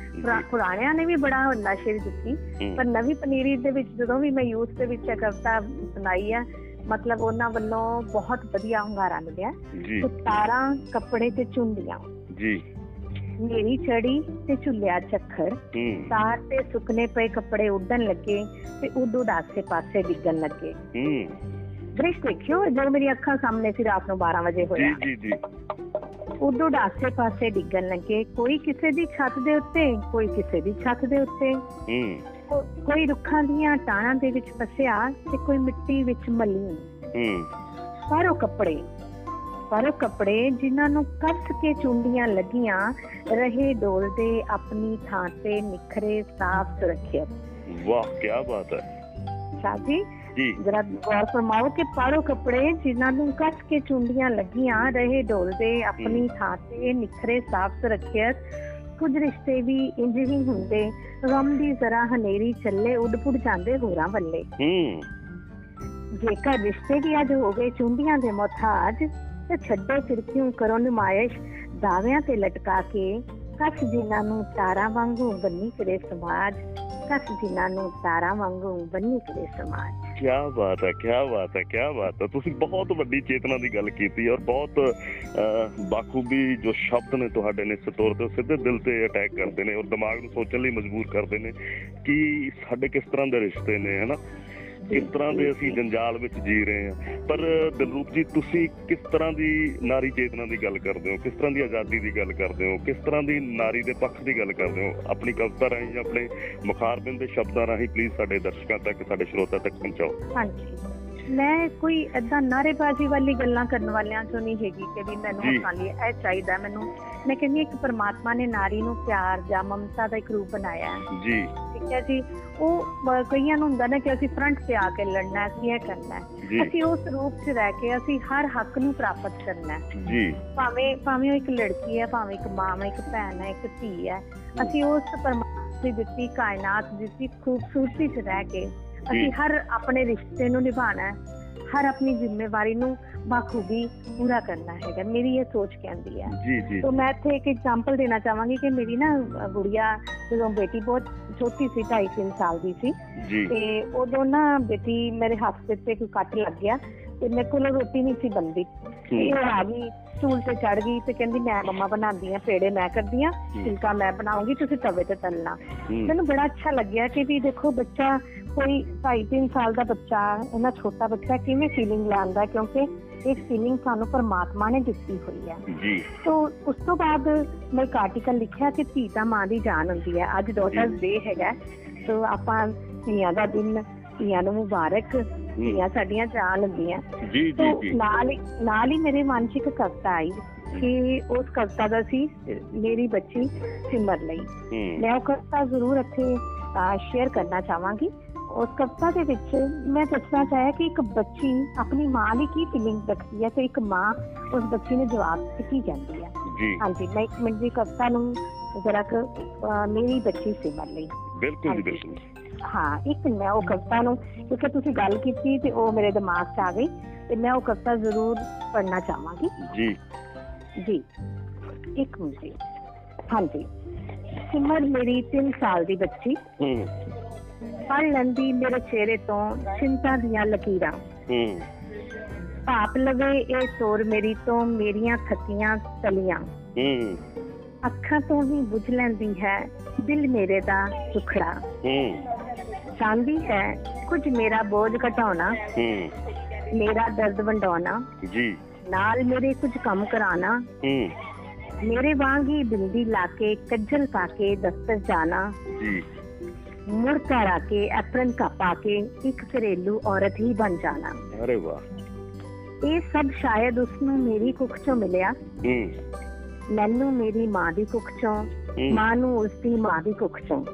ਪੁਰਾਣਿਆਂ ਨੇ ਵੀ ਬੜਾ ਨਸ਼ੇ ਦਿੱਤੀ ਹਮ, ਪਰ ਨਵੀਂ ਪਨੀਰੀ ਦੇ ਵਿੱਚ ਜਦੋਂ ਵੀ ਮੈਂ ਯੂਥ ਦੇ ਵਿੱਚ ਇਹ ਕਵਿਤਾ ਸੁਣਾਈ ਹੈ ਮਤਲਬ ਉਹਨਾਂ ਵੱਲੋਂ ਬਹੁਤ ਵਧੀਆ ਹੁੰਗਾਰਾ ਮਿਲਿਆ। ਤੇ ਤਾਰਾਂ ਕੱਪੜੇ ਤੇ ਚੁੰਡੀਆਂ ਜੀ। ਮੇਰੀ ਚੜੀ ਤੇ ਝੁੱਲਿਆ ਚੱਖਰ ਤਾਰ ਤੇ ਸੁੱਕਨੇ ਪਏ ਕੱਪੜੇ ਉੱਡਣ ਲੱਗੇ ਤੇ ਉੱਡ ਉੱਡ ਆਸੇ ਪਾਸੇ ਡਿੱਗਣ ਲੱਗੇ। ਦ੍ਰਿਸ਼ ਦੇਖਿਓ ਜੋ ਮੇਰੀ ਅੱਖਾਂ ਸਾਹਮਣੇ ਸੀ ਰਾਤ ਨੂੰ 12 ਵਜੇ ਜੀ ਹੋਇਆ। ਜੀ ਜੀ ਉੱਡ ਉੱਡ ਆਸੇ ਪਾਸੇ ਡਿੱਗਣ ਲੱਗੇ। ਕੋਈ ਕਿਸੇ ਦੀ ਛੱਤ ਦੇ ਉੱਤੇ ਕੋਈ ਕਿਸੇ ਦੀ ਛੱਤ ਦੇ ਉੱਤੇ। ਕੋ- ਕੋਈ ਰੁੱਖਾਂ ਦੀਆਂ ਟਾਹਣਾਂ ਦੇ ਵਿੱਚ ਫਸਿਆ ਤੇ ਕੋਈ ਮਿੱਟੀ ਵਿੱਚ ਮਲੀ। ਹਮ ਪਰ ਉਹ ਕੱਪੜੇ ਪਰ ਉਹ ਕੱਪੜੇ ਜਿਨ੍ਹਾਂ ਨੂੰ ਕੱਸ ਕੇ ਚੁੰਡੀਆਂ ਲੱਗੀਆਂ ਰਹੇ ਡੋਲਦੇ ਆਪਣੀ ਥਾਂ ਤੇ ਨਿਖਰੇ ਸਾਫ਼ ਸੁਰੱਖਿਅਤ। ਵਾਹ ਕੀ ਬਾਤ ਹੈ। ਸਾਜੀ ਜੀ ਜਰਾ ਗੌਰ ਫਰਮਾਓ ਕਿ ਪਾੜੋ ਕੱਪੜੇ ਜਿਨ੍ਹਾਂ ਨੂੰ ਕੱਸ ਕੇ ਚੁੰਡੀਆਂ ਲੱਗੀਆਂ ਰਹੇ ਡੋਲਦੇ ਆਪਣੀ ਥਾਂ ਤੇ ਨਿਖਰੇ ਸਾਫ਼ ਸੁਰੱਖਿਅਤ। ਕੁਝ ਰਿਸ਼ਤੇ ਵੀ ਇੰਜ ਹੀ ਹੁੰਦੇ ਗਮ ਦੀ ਜ਼ਰਾ ਹਨੇਰੀ ਚੱਲੇ ਉੱਡ ਪੁੱਡ ਜਾਂਦੇ ਹੋਰਾਂ ਵੱਲੇ। ਹਮ ਜੇਕਰ ਰਿਸ਼ਤੇ ਵੀ ਅੱਜ ਹੋ ਗਏ ਚੁੰਡੀਆਂ ਦੇ ਮੁਹਤਾਜ ਤੇ ਛੱਡੋ ਫਿਰ ਕਿਉਂ ਕਰੋ ਨਮਾਇਸ਼? ਦਾਅਵਿਆਂ ਤੇ ਲਟਕਾ ਕੇ ਕੱਸ ਜਿਨ੍ਹਾਂ ਨੂੰ ਤਾਰਾਂ ਵਾਂਗੂ ਬੰਨੀ ਕਰੇ ਸਮਾਜ ਕੱਸ ਜਿਨ੍ਹਾਂ ਨੂੰ ਤਾਰਾਂ ਵਾਂਗੂ ਬੰਨੀ ਕਰੇ ਸਮਾਜ। ਕੀ ਬਾਤ ਹੈ ਕੀ ਬਾਤ ਹੈ ਕੀ ਬਾਤ ਹੈ। ਤੁਸੀਂ ਬਹੁਤ ਵੱਡੀ ਚੇਤਨਾ ਦੀ ਗੱਲ ਕੀਤੀ ਔਰ ਬਹੁਤ ਅਹ, ਬਾਖੂਬੀ ਜੋ ਸ਼ਬਦ ਨੇ ਤੁਹਾਡੇ ਨੇ ਸਤੌਰ ਤੇ ਉਹ ਸਿੱਧੇ ਦਿਲ ਤੇ ਅਟੈਕ ਕਰਦੇ ਨੇ ਔਰ ਦਿਮਾਗ ਨੂੰ ਸੋਚਣ ਲਈ ਮਜਬੂਰ ਕਰਦੇ ਨੇ ਕਿ ਸਾਡੇ ਕਿਸ ਤਰ੍ਹਾਂ ਦੇ ਰਿਸ਼ਤੇ ਨੇ ਹਨਾ ਕਿਸ ਤਰ੍ਹਾਂ ਦੇ ਅਸੀਂ ਜੰਜਾਲ ਵਿੱਚ ਜੀ ਰਹੇ ਹਾਂ। ਪਰ ਦਿਲਰੂਪ ਜੀ, ਤੁਸੀਂ ਕਿਸ ਤਰ੍ਹਾਂ ਦੀ ਨਾਰੀ ਚੇਤਨਾ ਦੀ ਗੱਲ ਕਰਦੇ ਹੋ? ਕਿਸ ਤਰ੍ਹਾਂ ਦੀ ਆਜ਼ਾਦੀ ਦੀ ਗੱਲ ਕਰਦੇ ਹੋ? ਕਿਸ ਤਰ੍ਹਾਂ ਦੀ ਨਾਰੀ ਦੇ ਪੱਖ ਦੀ ਗੱਲ ਕਰਦੇ ਹੋ? ਆਪਣੀ ਕਵਿਤਾ ਰਾਹੀਂ ਜਾਂ ਆਪਣੇ ਮੁਖਾਰਬਿੰਦ ਦੇ ਸ਼ਬਦਾਂ ਰਾਹੀਂ ਪਲੀਜ਼ ਸਾਡੇ ਦਰਸ਼ਕਾਂ ਤੱਕ, ਸਾਡੇ ਸਰੋਤਾ ਤੱਕ ਪਹੁੰਚਾਓ। ਹਾਂਜੀ। ਮੈਂ ਕੋਈ ਏਦਾਂ ਨਾਰੇਬਾਜ਼ੀ ਵਾਲੀ ਗੱਲਾਂ ਕਰਨ ਵਾਲਿਆਂ ਚੋਂ ਨਹੀਂ ਹੈਗੀ ਕਿ ਵੀ ਮੈਨੂੰ ਲਈ ਇਹ ਚਾਹੀਦਾ ਮੈਨੂੰ। ਮੈਂ ਕਹਿੰਦੀ ਇੱਕ ਪਰਮਾਤਮਾ ਨੇ ਨਾਰੀ ਨੂੰ ਪਿਆਰ ਜਾਂ ਮਮਤਾ ਦਾ ਇੱਕ ਰੂਪ ਬਣਾਇਆ ਹੈ। ਜੀ। ਠੀਕ ਹੈ ਜੀ। ਉਹ ਕਈਆਂ ਨੂੰ ਹੁੰਦਾ ਨਾ ਕਿ ਅਸੀਂ ਫਰੰਟ ਤੇ ਆ ਕੇ ਲੜਨਾ ਹੈ, ਅਸੀਂ ਇਹ ਕਰਨਾ ਅਸੀਂ ਉਸ ਰੂਪ 'ਚ ਰਹਿ ਕੇ ਅਸੀਂ ਹਰ ਹੱਕ ਨੂੰ ਪ੍ਰਾਪਤ ਕਰਨਾ ਹੈ। ਜੀ। ਭਾਵੇਂ ਭਾਵੇਂ ਉਹ ਇੱਕ ਲੜਕੀ ਹੈ ਭਾਵੇਂ ਇੱਕ ਮਾਂ ਹੈ ਇੱਕ ਭੈਣ ਹੈ ਇੱਕ ਧੀ ਹੈ। ਅਸੀਂ ਉਸ ਪਰਮਾਤਮਾ ਦੀ ਦਿੱਤੀ ਕਾਇਨਾਤ ਦੀ ਖੂਬਸੂਰਤੀ 'ਚ ਰਹਿ ਕੇ ਅਸੀਂ ਹਰ ਆਪਣੇ ਰਿਸ਼ਤੇ ਨੂੰ ਨਿਭਾਣਾ ਹੈ ਹਰ ਆਪਣੀ ਜ਼ਿੰਮੇਵਾਰੀ ਨੂੰ ਬਾਖੂਬੀ ਪੂਰਾ ਕਰਨਾ ਹੈਗਾ ਮੇਰੀ ਇਹ ਸੋਚ ਕਹਿੰਦੀ ਹੈ। ਜੀ ਜੀ ਤੋਂ ਮੈਂ ਇੱਥੇ ਇੱਕ ਐਗਜ਼ਾਮਪਲ ਦੇਣਾ ਚਾਹਾਂਗੀ ਕਿ ਮੇਰੀ ਨਾ ਗੁੜੀਆ ਜਦੋਂ ਬੇਟੀ ਬਹੁਤ ਛੋਟੀ ਸੀ 2.5 ਸਾਲ ਦੀ ਸੀ ਤੇ ਉਦੋਂ ਨਾ ਬੇਟੀ ਮੇਰੇ ਹੱਥ ਤੇ ਕੋਈ ਕੱਟ ਲੱਗ ਗਿਆ। ਤੇ ਮੇਰੇ ਕੋਲ ਰੋਟੀ ਨਹੀਂ ਸੀ ਬੰਦੀ ਉਹ ਆ ਗਈ ਸਟੂਲ ਤੇ ਚੜ ਗਈ ਤੇ ਕਹਿੰਦੀ ਮੈਂ ਮੰਮਾ ਬਣਾਉਂਦੀ ਆ ਪੇੜੇ ਮੈਂ ਕਰਦੀ ਆ ਫੁਲਕਾ ਮੈਂ ਬਣਾਉਂਗੀ ਤੁਸੀਂ ਤਵੇ ਤੇ ਤਲਣਾ। ਮੈਨੂੰ ਬੜਾ ਅੱਛਾ ਲੱਗਿਆ ਕਿ ਵੀ ਦੇਖੋ ਬੱਚਾ ਕੋਈ 2.5 3 ਸਾਲ ਦਾ ਬੱਚਾ ਇਹਨਾਂ ਛੋਟਾ ਬੱਚਾ ਕਿਵੇਂ ਫੀਲਿੰਗ ਲੈਂਦਾ ਕਿਉਂਕਿ ਇਹ ਫੀਲਿੰਗ ਸਾਨੂੰ ਪਰਮਾਤਮਾ ਨੇ ਦਿੱਤੀ ਹੋਈ ਹੈ। ਜੀ। ਤੋ ਉਸ ਤੋਂ ਬਾਅਦ ਮੈਂ ਆਰਟੀਕਲ ਲਿਖਿਆ ਕਿ ਧੀ ਤਾਂ ਮਾਂ ਦੀ ਜਾਨ ਹੁੰਦੀ ਹੈ। ਅੱਜ ਡਾਟਰਸ ਡੇ ਹੈਗਾ। ਤੋ ਆਪਾਂ ਧੀਆਂ ਦਾ ਦਿਨ ਧੀਆਂ ਨੂੰ ਮੁਬਾਰਕ। ਧੀਆਂ ਸਾਡੀਆਂ ਜਾਨ ਹੁੰਦੀਆਂ ਜੀ ਜੀ ਜੀ। ਨਾਲ ਹੀ ਨਾਲ ਹੀ ਮੇਰੇ ਮਨ 'ਚ ਇੱਕ ਕਵਿਤਾ ਆਈ ਕਿ ਉਸ ਕਵਿਤਾ ਦਾ ਸੀ ਮੇਰੀ ਬੱਚੀ ਸਿਮਰ ਲਈ। ਮੈਂ ਉਹ ਕਵਿਤਾ ਜ਼ਰੂਰ ਇੱਥੇ ਸ਼ੇਅਰ ਕਰਨਾ ਚਾਹਾਂਗੀ। ਉਸ ਕਵਿਤਾ ਦੇ ਵਿੱਚ ਮੈਂ ਦੱਸਣਾ ਚਾਹਿਆ ਕਿ ਇੱਕ ਬੱਚੀ ਆਪਣੀ ਮਾਂ ਲਈ ਕੀ ਫੀਲਿੰਗ ਰੱਖਦੀ ਹੈ ਤੇ ਇੱਕ ਮਾਂ ਉਸ ਬੱਚੀ ਨੂੰ ਜਵਾਬ ਕੀ ਕਹਿੰਦੀ ਹੈ। ਜੀ। ਹਾਂਜੀ ਮੈਂ ਇੱਕ ਮਿੰਟ ਦੀ ਕਵਿਤਾ ਨੂੰ ਜ਼ਰਾ ਮੇਰੀ ਬੱਚੀ ਸਿਮਰ ਲਈ। ਬਿਲਕੁਲ ਜੀ। ਬਿਲਕੁਲ। ਹਾਂ ਇੱਕ ਮੈਂ ਉਹ ਕਵਿਤਾ ਨੂੰ ਕਿਉਂਕਿ ਤੁਸੀਂ ਗੱਲ ਕੀਤੀ ਤੇ ਉਹ ਮੇਰੇ ਦਿਮਾਗ 'ਚ ਆ ਗਈ ਤੇ ਮੈਂ ਉਹ ਕਵਿਤਾ ਜ਼ਰੂਰ ਪੜ੍ਹਨਾ ਚਾਹਾਂਗੀ। ਜੀ। ਜੀ। ਇੱਕ ਮਿੰਟ ਹਾਂਜੀ। ਸਿਮਰ ਮੇਰੀ 3 ਸਾਲ ਦੀ ਬੱਚੀ। ਹੂੰ। ਪੜ੍ਹ ਲੈਂਦੀ ਮੇਰੇ ਚਿਹਰੇ ਤੋਂ ਚਿੰਤਾ ਦੀਆਂ ਲਕੀਰਾਂ। ਹੂੰ। ਭਾਪ ਲਵੇ ਇਹ ਤੋਰ ਮੇਰੀ ਤੋਂ ਮੇਰੀਆਂ ਥੱਕੀਆਂ ਤਲੀਆਂ। ਹੂੰ। ਅੱਖਾਂ ਤੋਂ ਹੀ ਬੁਝ ਲੈਂਦੀ ਹੈ ਦਿਲ ਮੇਰੇ ਦਾ ਸੁਖੜਾ ਹੂੰ। ਚਾਹੁੰਦੀ ਹੈ ਕੁਝ ਮੇਰਾ ਬੋਝ ਘਟਾਉਣਾ ਹੂੰ। ਮੇਰਾ ਦਰਦ ਵੰਡਾਉਣਾ ਜੀ। ਨਾਲ ਮੇਰੇ ਕੁਝ ਕੰਮ ਕਰਾਣਾ ਹੂੰ। ਮੇਰੇ ਵਾਂਗ ਹੀ ਬਿੰਦੀ ਲਾ ਕੇ ਕੱਜਲ ਪਾ ਕੇ ਦਫ਼ਤਰ ਜਾਣਾ ਜੀ। ਮੁੜ ਘਰ ਆ ਕੇ ਐਪਰਨ ਕਾ ਪਾ ਕੇ ਇੱਕ ਘਰੇਲੂ ਔਰਤ ਹੀ ਬਣ ਜਾਣਾ। ਅਰੇ ਵਾਹ। ਇਹ ਸਭ ਸ਼ਾਇਦ ਉਸ ਨੂੰ ਮੇਰੀ ਕੁੱਖ ਚੋਂ ਮਿਲਿਆ। ਹੂੰ। ਮੈਨੂੰ ਮੇਰੀ ਮਾਂ ਦੀ ਕੁੱਖ ਚੋਂ ਮਾਂ ਨੂੰ ਉਸ ਦੀ ਮਾਂ ਦੀ ਕੁੱਖ ਚੋਂ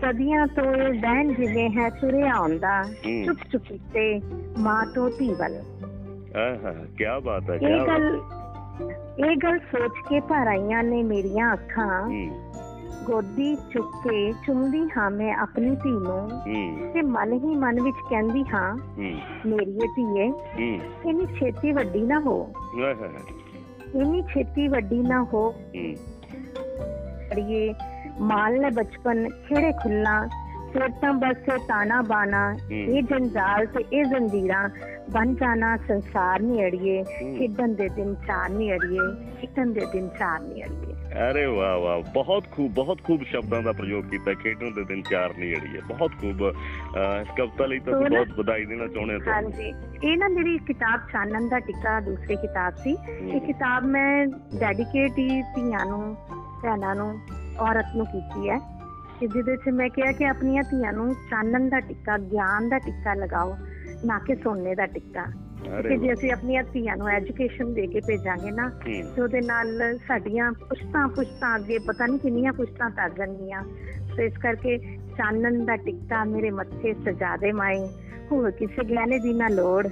ਸਦੀਆਂ ਤੋਂ ਇਹ ਵਹਿਣ ਜਿਵੇਂ ਹੈ ਤੁਰਿਆ ਆਉਂਦਾ ਹੂੰ। ਚੁੱਪ ਚੁਪੀਤੇ ਮਾਂ ਤੋਂ ਧੀ ਵੱਲ। ਆਹਾ ਕੀ ਬਾਤ ਹੈ ਕੀ ਇਹ ਗੱਲ ਇਹ ਗੱਲ ਸੋਚ ਕੇ ਭਰ ਆਈਆਂ ਨੇ ਮੇਰੀਆਂ ਅੱਖਾਂ। ਗੋਦੀ ਚੁੱਕ ਕੇ ਚੁੰਮਦੀ ਹਾਂ ਮੈਂ ਆਪਣੀ ਧੀ ਨੂੰ। ਤੇ ਮਨ ਹੀ ਮਨ ਵਿੱਚ ਕਹਿੰਦੀ ਹਾਂ ਮੇਰੀਏ ਧੀਏ ਇੰਨੀ ਛੇਤੀ ਵੱਡੀ ਨਾ ਹੋ। ਇੰਨੀ ਛੇਤੀ ਵੱਡੀ ਨਾ ਹੂੰ। ਅੜੀਏ ਮਾਲ ਨੇ ਬਚਪਨ ਖੇੜੇ ਖੁੱਲਾ ਤਾਂ ਬਸ ਤਾਣਾ ਬਾਣਾ ਇਹ ਜੰਜਾਲ ਤੇ ਇਹ ਜ਼ੰਜੀਰਾਂ ਬਣ ਜਾਣਾ ਸੰਸਾਰ ਨਹੀਂ ਅੜੀਏ ਖੇਡਣ ਦੇ ਦਿਨ ਚਾਰ ਨਹੀਂ ਅੜੀਏ ਖੇਡਣ ਦੇ ਦਿਨ ਚਾਰ ਨਹੀਂ ਅੜੀਏ। ਅਰੇ ਵਾਹ ਵਾਹ ਬਹੁਤ ਖੂਬ ਬਹੁਤ ਖੂਬ ਸ਼ਬਦਾਂ ਦਾ ਪ੍ਰਯੋਗ ਕੀਤਾ ਖੇਡਣ ਦੇ ਦਿਨ ਚਾਰ ਨਹੀਂ ਅੜੀ ਹੈ ਬਹੁਤ ਖੂਬ। ਇਸ ਕਵਿਤਾ ਲਈ ਤਾਂ ਅਸੀਂ ਸੋ ਨਾ- ਬਹੁਤ ਵਧਾਈ ਦੇਣਾ ਚਾਹੁੰਦੇ ਹਾਂ ਤੁਹਾਨੂੰ। ਹਾਂਜੀ। ਇਹ ਨਾ ਮੇਰੀ ਕਿਤਾਬ ਚਾਨਣ ਦਾ ਟਿੱਕਾ ਦੂਸਰੀ ਕਿਤਾਬ ਸੀ ਇਹ ਕਿਤਾਬ ਮੈਂ ਡੈਡੀਕੇਟ ਹੀ ਧੀਆਂ ਨੂੰ ਭੈਣਾਂ ਨੂੰ ਔਰਤ ਨੂੰ ਕੀਤੀ ਹੈ ਕਿ ਜਿਹਦੇ 'ਚ ਮੈਂ ਕਿਹਾ ਕਿ ਆਪਣੀਆਂ ਧੀਆਂ ਨੂੰ ਚਾਨਣ ਦਾ ਟਿੱਕਾ ਗਿਆਨ ਦਾ ਟਿੱਕਾ ਲਗਾਓ ਨਾ ਕਿ ਸੋਨੇ ਦਾ ਟਿੱਕਾ। ਕਿ ਜੇ ਅਸੀਂ ਆਪਣੀਆਂ ਧੀਆਂ ਨੂੰ ਐਜੂਕੇਸ਼ਨ ਦੇ ਕੇ ਭੇਜਾਂਗੇ ਨਾ ਤੇ ਉਹਦੇ ਨਾਲ ਸਾਡੀਆਂ ਪੁਸ਼ਤਾਂ ਪੁਸ਼ਤਾਂ ਅੱਗੇ ਪਤਾ ਨਹੀਂ ਕਿੰਨੀਆਂ ਪੁਸ਼ਤਾਂ ਤਰ ਜਾਣਗੀਆਂ। ਤੇ ਇਸ ਕਰਕੇ ਚਾਨਣ ਦਾ ਟਿੱਕਾ ਮੇਰੇ ਮੱਥੇ ਸਜਾ ਦੇ ਮਾਈ ਹੋਰ ਕਿਸੇ ਗਹਿਣੇ ਦੀ ਨਾ ਲੋੜ।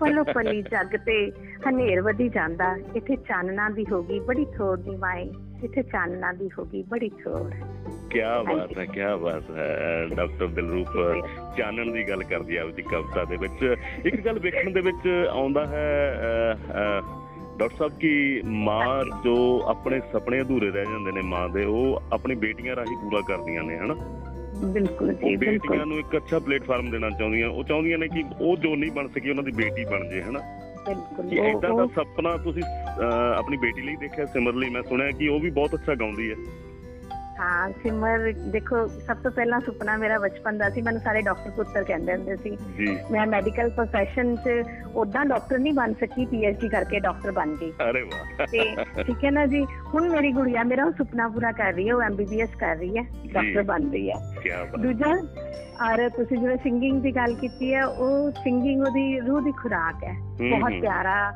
ਪਲੋ ਪਲੀ ਜੱਗ ਤੇ ਹਨੇਰ ਵਧੀ ਜਾਂਦਾ। ਇੱਥੇ ਚਾਨਣਾ ਦੀ ਹੋਗੀ ਬੜੀ ਥੋੜ ਦੀ ਮਾਈ ਇੱਥੇ ਚਾਨਣਾ ਦੀ ਹੋਗੀ ਬੜੀ ਥੋੜ ਕੀ ਬਾਤ ਹੈ ਕੀ ਬਾਤ ਹੈ ਡਾਕਟਰ ਦਿਲਰੂਪ ਚਾਨਣ ਦੀ ਗੱਲ ਕਰਦੀ ਆ ਆਪਦੀ ਕਵਿਤਾ ਦੇ ਵਿੱਚ। ਇੱਕ ਗੱਲ ਵੇਖਣ ਦੇ ਵਿੱਚ ਆਉਂਦਾ ਹੈ ਡਾਕਟਰ ਸਾਹਿਬ ਕਿ ਮਾਂ ਜੋ ਆਪਣੇ ਸੁਪਨੇ ਅਧੂਰੇ ਰਹਿ ਜਾਂਦੇ ਨੇ ਮਾਂ ਦੇ ਉਹ ਆਪਣੀ ਬੇਟੀਆਂ ਰਾਹੀਂ ਪੂਰਾ ਕਰਦੀਆਂ ਨੇ ਹਨਾ? ਬਿਲਕੁਲ ਜੀ ਬਿਲਕੁਲ ਬੇਟੀਆਂ ਨੂੰ ਇੱਕ ਅੱਛਾ ਪਲੇਟਫਾਰਮ ਦੇਣਾ ਚਾਹੁੰਦੀਆਂ ਉਹ ਚਾਹੁੰਦੀਆਂ ਨੇ ਕਿ ਉਹ ਜੋ ਨਹੀਂ ਬਣ ਸਕੀ ਉਹਨਾਂ ਦੀ ਬੇਟੀ ਬਣ ਜੇ ਹਨਾ? ਬਿਲਕੁਲ। ਕਿ ਇਦਾਂ ਦਾ ਸੁਪਨਾ ਤੁਸੀਂ ਆਪਣੀ ਬੇਟੀ ਲਈ ਦੇਖਿਆ ਸਿਮਰ ਲਈ ਮੈਂ ਸੁਣਿਆ ਕਿ ਉਹ ਵੀ ਬਹੁਤ ਅੱਛਾ ਗਾਉਂਦੀ ਹੈ। ਹਾਂ ਸਿਮਰ ਦੇਖੋ ਸਭ ਤੋਂ ਪਹਿਲਾਂ ਸੁਪਨਾ ਮੇਰਾ ਬਚਪਨ ਦਾ ਸੀ ਮੈਨੂੰ ਸਾਰੇ ਡਾਕਟਰ ਪੁੱਤਰ ਕਹਿੰਦੇ ਹੁੰਦੇ ਸੀ। ਮੈਂ ਮੈਡੀਕਲ ਪ੍ਰੋਫੈਸ਼ਨ 'ਚ ਉਦਾਂ ਡਾਕਟਰ ਨਹੀਂ ਬਣ ਸਕੀ ਪੀਐਚਡੀ ਕਰਕੇ ਡਾਕਟਰ ਬਣ ਗਈ। ਅਰੇ ਵਾਹ। ਤੇ ਠੀਕ ਹੈ ਨਾ ਜੀ ਹੁਣ ਮੇਰੀ ਗੁੜੀਆ ਮੇਰਾ ਸੁਪਨਾ ਪੂਰਾ ਕਰ ਰਹੀ ਹੈ ਉਹ ਐਮਬੀਬੀਐਸ ਕਰ ਰਹੀ ਹੈ ਡਾਕਟਰ ਬਣ ਰਹੀ ਹੈ। ਕੀ ਬਾਤ ਦੂਜਾ ਔਰ ਤੁਸੀਂ ਜਿਵੇਂ ਸਿੰਗਿੰਗ ਦੀ ਗੱਲ ਕੀਤੀ ਹੈ ਉਹ ਸਿੰਗਿੰਗ ਉਹਦੀ ਰੂਹ ਦੀ ਖੁਰਾਕ ਹੈ। ਬਹੁਤ। ਪਿਆਰਾ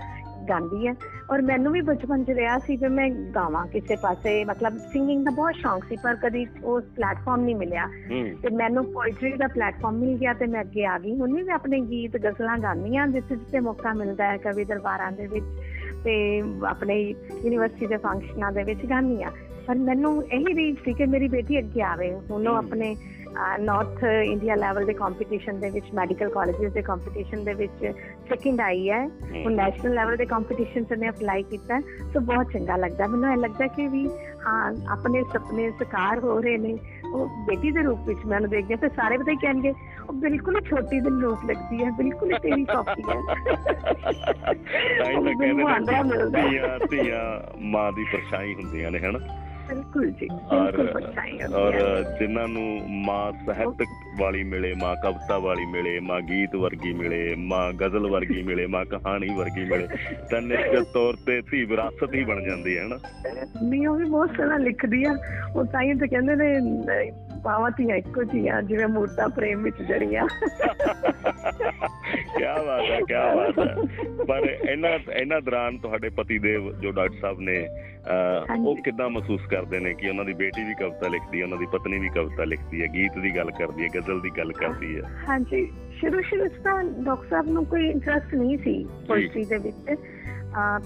ਗਾਉਂਦੀ ਹੈ। ਔਰ ਮੈਨੂੰ ਵੀ ਬਚਪਨ 'ਚ ਰਿਹਾ ਸੀ ਕਿ ਮੈਂ ਗਾਵਾਂ ਕਿਸੇ ਪਾਸੇ। ਮਤਲਬ ਸਿੰਗਿੰਗ ਦਾ ਬਹੁਤ ਸ਼ੌਂਕ ਸੀ ਪਰ ਕਦੀ ਉਸ ਪਲੇਟਫਾਰਮ ਨਹੀਂ ਮਿਲਿਆ। ਤੇ ਮੈਨੂੰ ਪੋਇਟਰੀ ਦਾ ਪਲੇਟਫਾਰਮ ਮਿਲ ਗਿਆ ਤੇ ਮੈਂ ਅੱਗੇ ਆ ਗਈ। ਹੁਣ ਵੀ ਮੈਂ ਆਪਣੇ ਗੀਤ ਗਜ਼ਲਾਂ ਗਾਉਂਦੀ ਹਾਂ ਜਿੱਥੇ ਜਿੱਥੇ ਮੌਕਾ ਮਿਲਦਾ ਹੈ ਕਵੀ ਦਰਬਾਰਾਂ ਦੇ ਵਿੱਚ ਤੇ ਆਪਣੇ ਯੂਨੀਵਰਸਿਟੀ ਦੇ ਫੰਕਸ਼ਨਾਂ ਦੇ ਵਿੱਚ ਗਾਉਂਦੀ ਹਾਂ। ਪਰ ਮੈਨੂੰ ਇਹੀ ਰੀਝ ਸੀ ਕਿ ਮੇਰੀ ਬੇਟੀ ਅੱਗੇ ਆਵੇ। ਹੁਣ ਉਹ। ਆਪਣੇ ਨਾਰਥ ਇੰਡੀਆ ਲੈਵਲ ਦੇ ਕੰਪੀਟੀਸ਼ਨ ਦੇ ਵਿੱਚ ਮੈਡੀਕਲ ਕਾਲਜਸ ਦੇ ਕੰਪੀਟੀਸ਼ਨ ਦੇ ਵਿੱਚ ਸੈਕਿੰਡ ਆਈ ਹੈ। ਹੁਣ ਨੈਸ਼ਨਲ ਲੈਵਲ ਦੇ ਕੰਪੀਟੀਸ਼ਨ 'ਚ ਨੇ ਅਪਲਾਈ ਕੀਤਾ। ਸੋ ਬਹੁਤ ਚੰਗਾ ਲੱਗਦਾ। ਮੈਨੂੰ ਇਹ ਲੱਗਦਾ ਕਿ ਵੀ ਹਾਂ ਆਪਣੇ ਸੁਪਨੇ ਸਾਕਾਰ ਹੋ ਰਹੇ ਨੇ। ਉਹ ਬੇਟੀ ਦੇ ਰੂਪ ਵਿੱਚ ਮੈਨੂੰ ਦੇਖਦੇ ਤੇ ਸਾਰੇ ਹੀ ਕਹਿਣਗੇ ਉਹ ਬਿਲਕੁਲ ਛੋਟੀ ਦਿਨ ਰੂਪ ਲੱਗਦੀ ਹੈ ਬਿਲਕੁਲ ਤੇਰੀ ਕਾਪੀ ਹੈ। ਤਾਂ ਹੀ ਉਹ ਤਾਂ ਕਹਿੰਦੇ ਨੇ। ਧੀਆਂ ਧੀਆਂ ਮਾਂ ਦੀ ਪਰਛਾਈ ਹੁੰਦੀਆਂ ਨੇ ਹਨਾ? ਬਿਲਕੁਲ ਜੀ ਔਰ ਬਿਲਕੁਲ ਪਛਾਈ ਔਰ ਜਿਨ੍ਹਾਂ ਨੂੰ ਮਾਂ ਸਾਹਿਤਕ ਵਾਲੀ ਮਿਲੇ ਮਾਂ ਕਵਿਤਾ ਵਾਲੀ ਮਿਲੇ ਮਾਂ ਗੀਤ ਵਰਗੀ ਮਿਲੇ ਮਾਂ ਗਜ਼ਲ ਵਰਗੀ (laughs) ਮਿਲੇ ਮਾਂ ਕਹਾਣੀ ਵਰਗੀ ਮਿਲੇ ਤਾਂ ਨਿਸ਼ਚਿਤ ਤੌਰ ਤੇ ਧੀ ਵਿਰਾਸਤ ਹੀ ਬਣ ਜਾਂਦੀ ਹੈ ਹਨਾ ਨਹੀਂ ਉਹ ਵੀ ਬਹੁਤ ਸੋਹਣਾ ਲਿਖਦੀ ਆ। ਉਹ ਤਾਂ ਹੀ ਤਾਂ ਕਹਿੰਦੇ ਨੇ ਪਾਵਾਂ ਧੀਆਂ ਇੱਕੋ ਜਿਹੀਆਂ ਜਿਵੇਂ ਮੂਰਤਾ ਪ੍ਰੇਮ ਵਿੱਚ ਜੜੀਆਂ। ਕੀ ਬਾਤ ਹੈ ਕੀ ਬਾਤ ਹੈ। ਪਰ ਇਹਨਾਂ ਇਹਨਾਂ ਦੌਰਾਨ ਤੁਹਾਡੇ ਪਤੀ ਦੇਵ ਜੋ ਡਾਕਟਰ ਸਾਹਿਬ ਨੇ। ਉਹ ਕਿੱਦਾਂ ਮਹਿਸੂਸ ਕਰਦੇ ਨੇ ਕਿ ਉਹਨਾਂ ਦੀ ਬੇਟੀ ਵੀ ਕਵਿਤਾ ਲਿਖਦੀ ਹੈ ਉਹਨਾਂ ਦੀ ਪਤਨੀ ਵੀ ਕਵਿਤਾ ਲਿਖਦੀ ਹੈ ਗੀਤ ਦੀ ਗੱਲ ਕਰਦੀ ਹੈ ਗਜ਼ਲ ਦੀ ਗੱਲ ਕਰਦੀ ਹੈ? ਹਾਂਜੀ ਸ਼ੁਰੂ ਸ਼ੁਰੂ ਤਾਂ ਡਾਕਟਰ ਸਾਹਿਬ ਨੂੰ ਕੋਈ ਇੰਟਰਸਟ ਨਹੀਂ ਸੀ ਪੋਇਟਰੀ ਦੇ ਵਿੱਚ।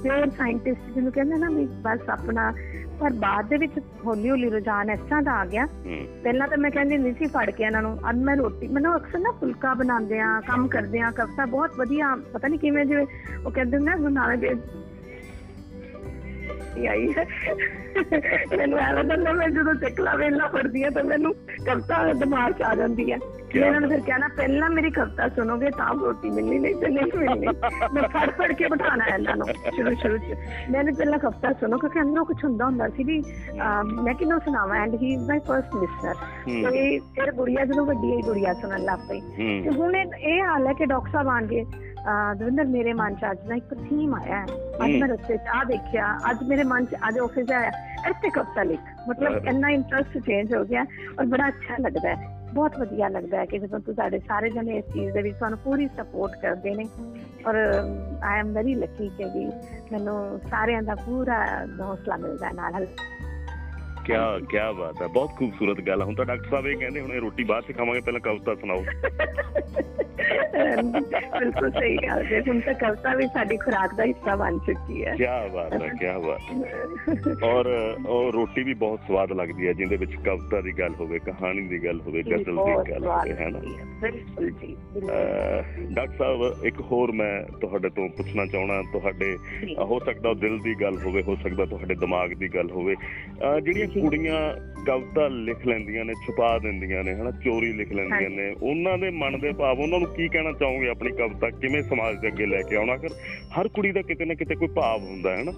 ਪਿਓਰ ਸਾਇੰਟਿਸਟ ਜਿਹਨੂੰ ਕਹਿੰਦੇ ਨਾ ਵੀ ਬਸ ਆਪਣਾ ਪਰ ਬਾਅਦ ਦੇ ਵਿੱਚ ਹੌਲੀ ਹੌਲੀ ਰੁਝਾਨ ਇਸ ਤਰ੍ਹਾਂ ਦਾ ਆ ਗਿਆ। ਪਹਿਲਾਂ ਤਾਂ ਮੈਂ ਕਹਿੰਦੀ ਨਹੀਂ ਸੀ ਫੜ ਕੇ ਇਹਨਾਂ ਨੂੰ ਅੱਜ ਮੈਂ ਰੋਟੀ ਮੈਨੂੰ ਅਕਸਰ ਨਾ ਫੁਲਕਾ ਬਣਾਉਂਦੇ ਆ ਕੰਮ ਕਰਦੇ ਆ ਕਵਿਤਾ ਬਹੁਤ ਵਧੀਆ ਪਤਾ ਨਹੀਂ ਕਿਵੇਂ ਜਿਵੇਂ ਉਹ ਕਹਿੰਦੇ ਨੇ ਨਾ ਗੁਰੂ ਇਹ ਆਈ ਹੈ। ਮੈਨੂੰ ਐਵੇਂ ਲੱਗਦਾ ਮੈਂ ਜਦੋਂ ਚੱਕਲਾ ਵੇਲਾ ਪੜਦੀ ਆ ਤਾਂ ਮੈਨੂੰ ਕਵਿਤਾ ਦਿਮਾਗ 'ਚ ਆ ਜਾਂਦੀ ਹੈ। ਇਹਨਾਂ ਨੂੰ ਫਿਰ ਕਹਿਣਾ ਪਹਿਲਾਂ ਮੇਰੀ ਕਵਿਤਾ ਸੁਣੋਗੇ ਤਾਂ ਰੋਟੀ ਮਿਲਣੀ ਨਹੀਂ ਤੇ ਨਹੀਂ ਮਿਲਣੀ। ਮੈਂ ਫੜ ਫੜ ਕੇ ਬਿਠਾਣਾ ਇਹਨਾਂ ਨੂੰ ਸ਼ੁਰੂ ਸ਼ੁਰੂ 'ਚ ਮੈਨੂੰ ਪਹਿਲਾਂ ਕਵਿਤਾ ਸੁਣੋ ਕਿਉਂਕਿ ਅੰਦਰੋਂ ਕੁਝ ਹੁੰਦਾ ਹੁੰਦਾ ਸੀ ਵੀ ਮੈਂ ਕਿਹਨੂੰ ਸੁਣਾਵਾਂ? And he is my first listener ਹੂੰ। ਤੇ ਫਿਰ ਗੁੜੀਆ ਜਦੋਂ ਵੱਡੀ ਹੋਈ ਗੁੜੀਆ ਸੁਣਨ ਲੱਗ ਪਈ। ਤੇ ਹੂੰ ਹੁਣ ਇਹ ਹਾਲ ਹੈ ਕਿ ਡਾਕਟਰ ਸਾਹਿਬ ਆਣਗੇ ਦਵਿੰਦਰ ਮੇਰੇ ਮਨ ਚ ਅੱਜ ਨਾ ਇੱਕ ਥੀਮ ਆਇਆ ਹੈ। ਅੱਜ। ਮੈਂ ਰਸਤੇ ਚ ਆ ਦੇਖਿਆ। ਅੱਜ ਮੇਰੇ ਮਨ ਚ ਅੱਜ ਆਫਿਸ ਆਇਆ। ਇੱਥੇ ਕਵਿਤਾ ਲਿਖ? ਮਤਲਬ। ਇੰਨਾ ਇੰਟਰਸਟ ਚੇਂਜ ਹੋ ਗਿਆ ਔਰ ਬੜਾ ਅੱਛਾ ਲੱਗਦਾ ਹੈ। ਬਹੁਤ ਵਧੀਆ ਲੱਗਦਾ ਹੈ ਕਿ ਜਦੋਂ ਤੂੰ ਸਾਡੇ ਸਾਰੇ ਜਣੇ ਇਸ ਚੀਜ਼ ਦੇ ਵਿੱਚ ਤੁਹਾਨੂੰ ਪੂਰੀ ਸਪੋਰਟ ਕਰਦੇ ਨੇ। ਔਰ ਆਈ ਐਮ ਵੈਰੀ ਲੱਕੀ ਕਿ ਮੈਨੂੰ ਸਾਰਿਆਂ ਦਾ ਪੂਰਾ ਹੌਸਲਾ ਮਿਲਦਾ ਨਾਲ ਕੀ ਕੀ ਬਾਤ ਹੈ ਬਹੁਤ ਖੂਬਸੂਰਤ ਗੱਲ ਹੁਣ ਤਾਂ ਡਾਕਟਰ ਸਾਹਿਬ ਇਹ ਕਹਿੰਦੇ ਹੁਣ ਇਹ ਰੋਟੀ ਬਾਅਦ ਚ ਖਾਵਾਂਗੇ ਪਹਿਲਾਂ ਕਵਿਤਾ ਸੁਣਾਓ। ਬਿਲਕੁਲ ਸਹੀ ਗੱਲ ਹੈ ਹੁਣ ਤਾਂ ਕਵਿਤਾ ਵੀ ਸਾਡੀ ਖੁਰਾਕ ਦਾ ਹਿੱਸਾ ਬਣ ਚੁੱਕੀ ਹੈ। ਕੀ ਬਾਤ ਹੈ ਕੀ ਬਾਤ ਔਰ ਉਹ ਰੋਟੀ ਵੀ ਬਹੁਤ ਸਵਾਦ ਲੱਗਦੀ ਹੈ ਜਿੰਦੇ ਵਿੱਚ ਕਵਿਤਾ ਦੀ ਗੱਲ ਹੋਵੇ ਕਹਾਣੀ ਦੀ ਗੱਲ ਹੋਵੇ ਗਜ਼ਲ ਦੀ ਗੱਲ ਹੋਵੇ ਹੈ ਨਾ। ਬਿਲਕੁਲ ਜੀ ਡਾਕਟਰ ਸਾਹਿਬ ਇੱਕ ਹੋਰ ਮੈਂ ਤੁਹਾਡੇ ਤੋਂ ਪੁੱਛਣਾ ਚਾਹਣਾ ਤੁਹਾਡੇ ਹੋ ਸਕਦਾ ਦਿਲ ਦੀ ਗੱਲ ਹੋਵੇ ਹੋ ਸਕਦਾ ਤੁਹਾਡੇ ਦਿਮਾਗ ਦੀ ਗੱਲ ਹੋਵੇ। ਜਿਹੜੀਆਂ। ਕੁੜੀਆਂ ਕਵਿਤਾ ਲਿਖ ਲੈਂਦੀਆਂ ਨੇ ਛੁਪਾ ਦਿੰਦੀਆਂ ਨੇ ਹਨਾ ਚੋਰੀ ਲਿਖ ਲੈਂਦੀਆਂ। ਨੇ। ਉਹਨਾਂ ਦੇ ਮਨ ਦੇ ਭਾਵ ਉਹਨਾਂ ਨੂੰ ਕੀ ਕਹਿਣਾ ਚਾਹੋਗੇ ਆਪਣੀ ਕਵਿਤਾ? ਕਿਵੇਂ ਸਮਾਜ ਦੇ ਅੱਗੇ ਲੈ ਕੇ ਆਉਣਾ? ਕਰ ਹਰ ਕੁੜੀ ਦਾ ਕਿਤੇ ਨਾ ਕਿਤੇ ਕੋਈ ਭਾਵ ਹੁੰਦਾ ਹੈ ਹਨਾ?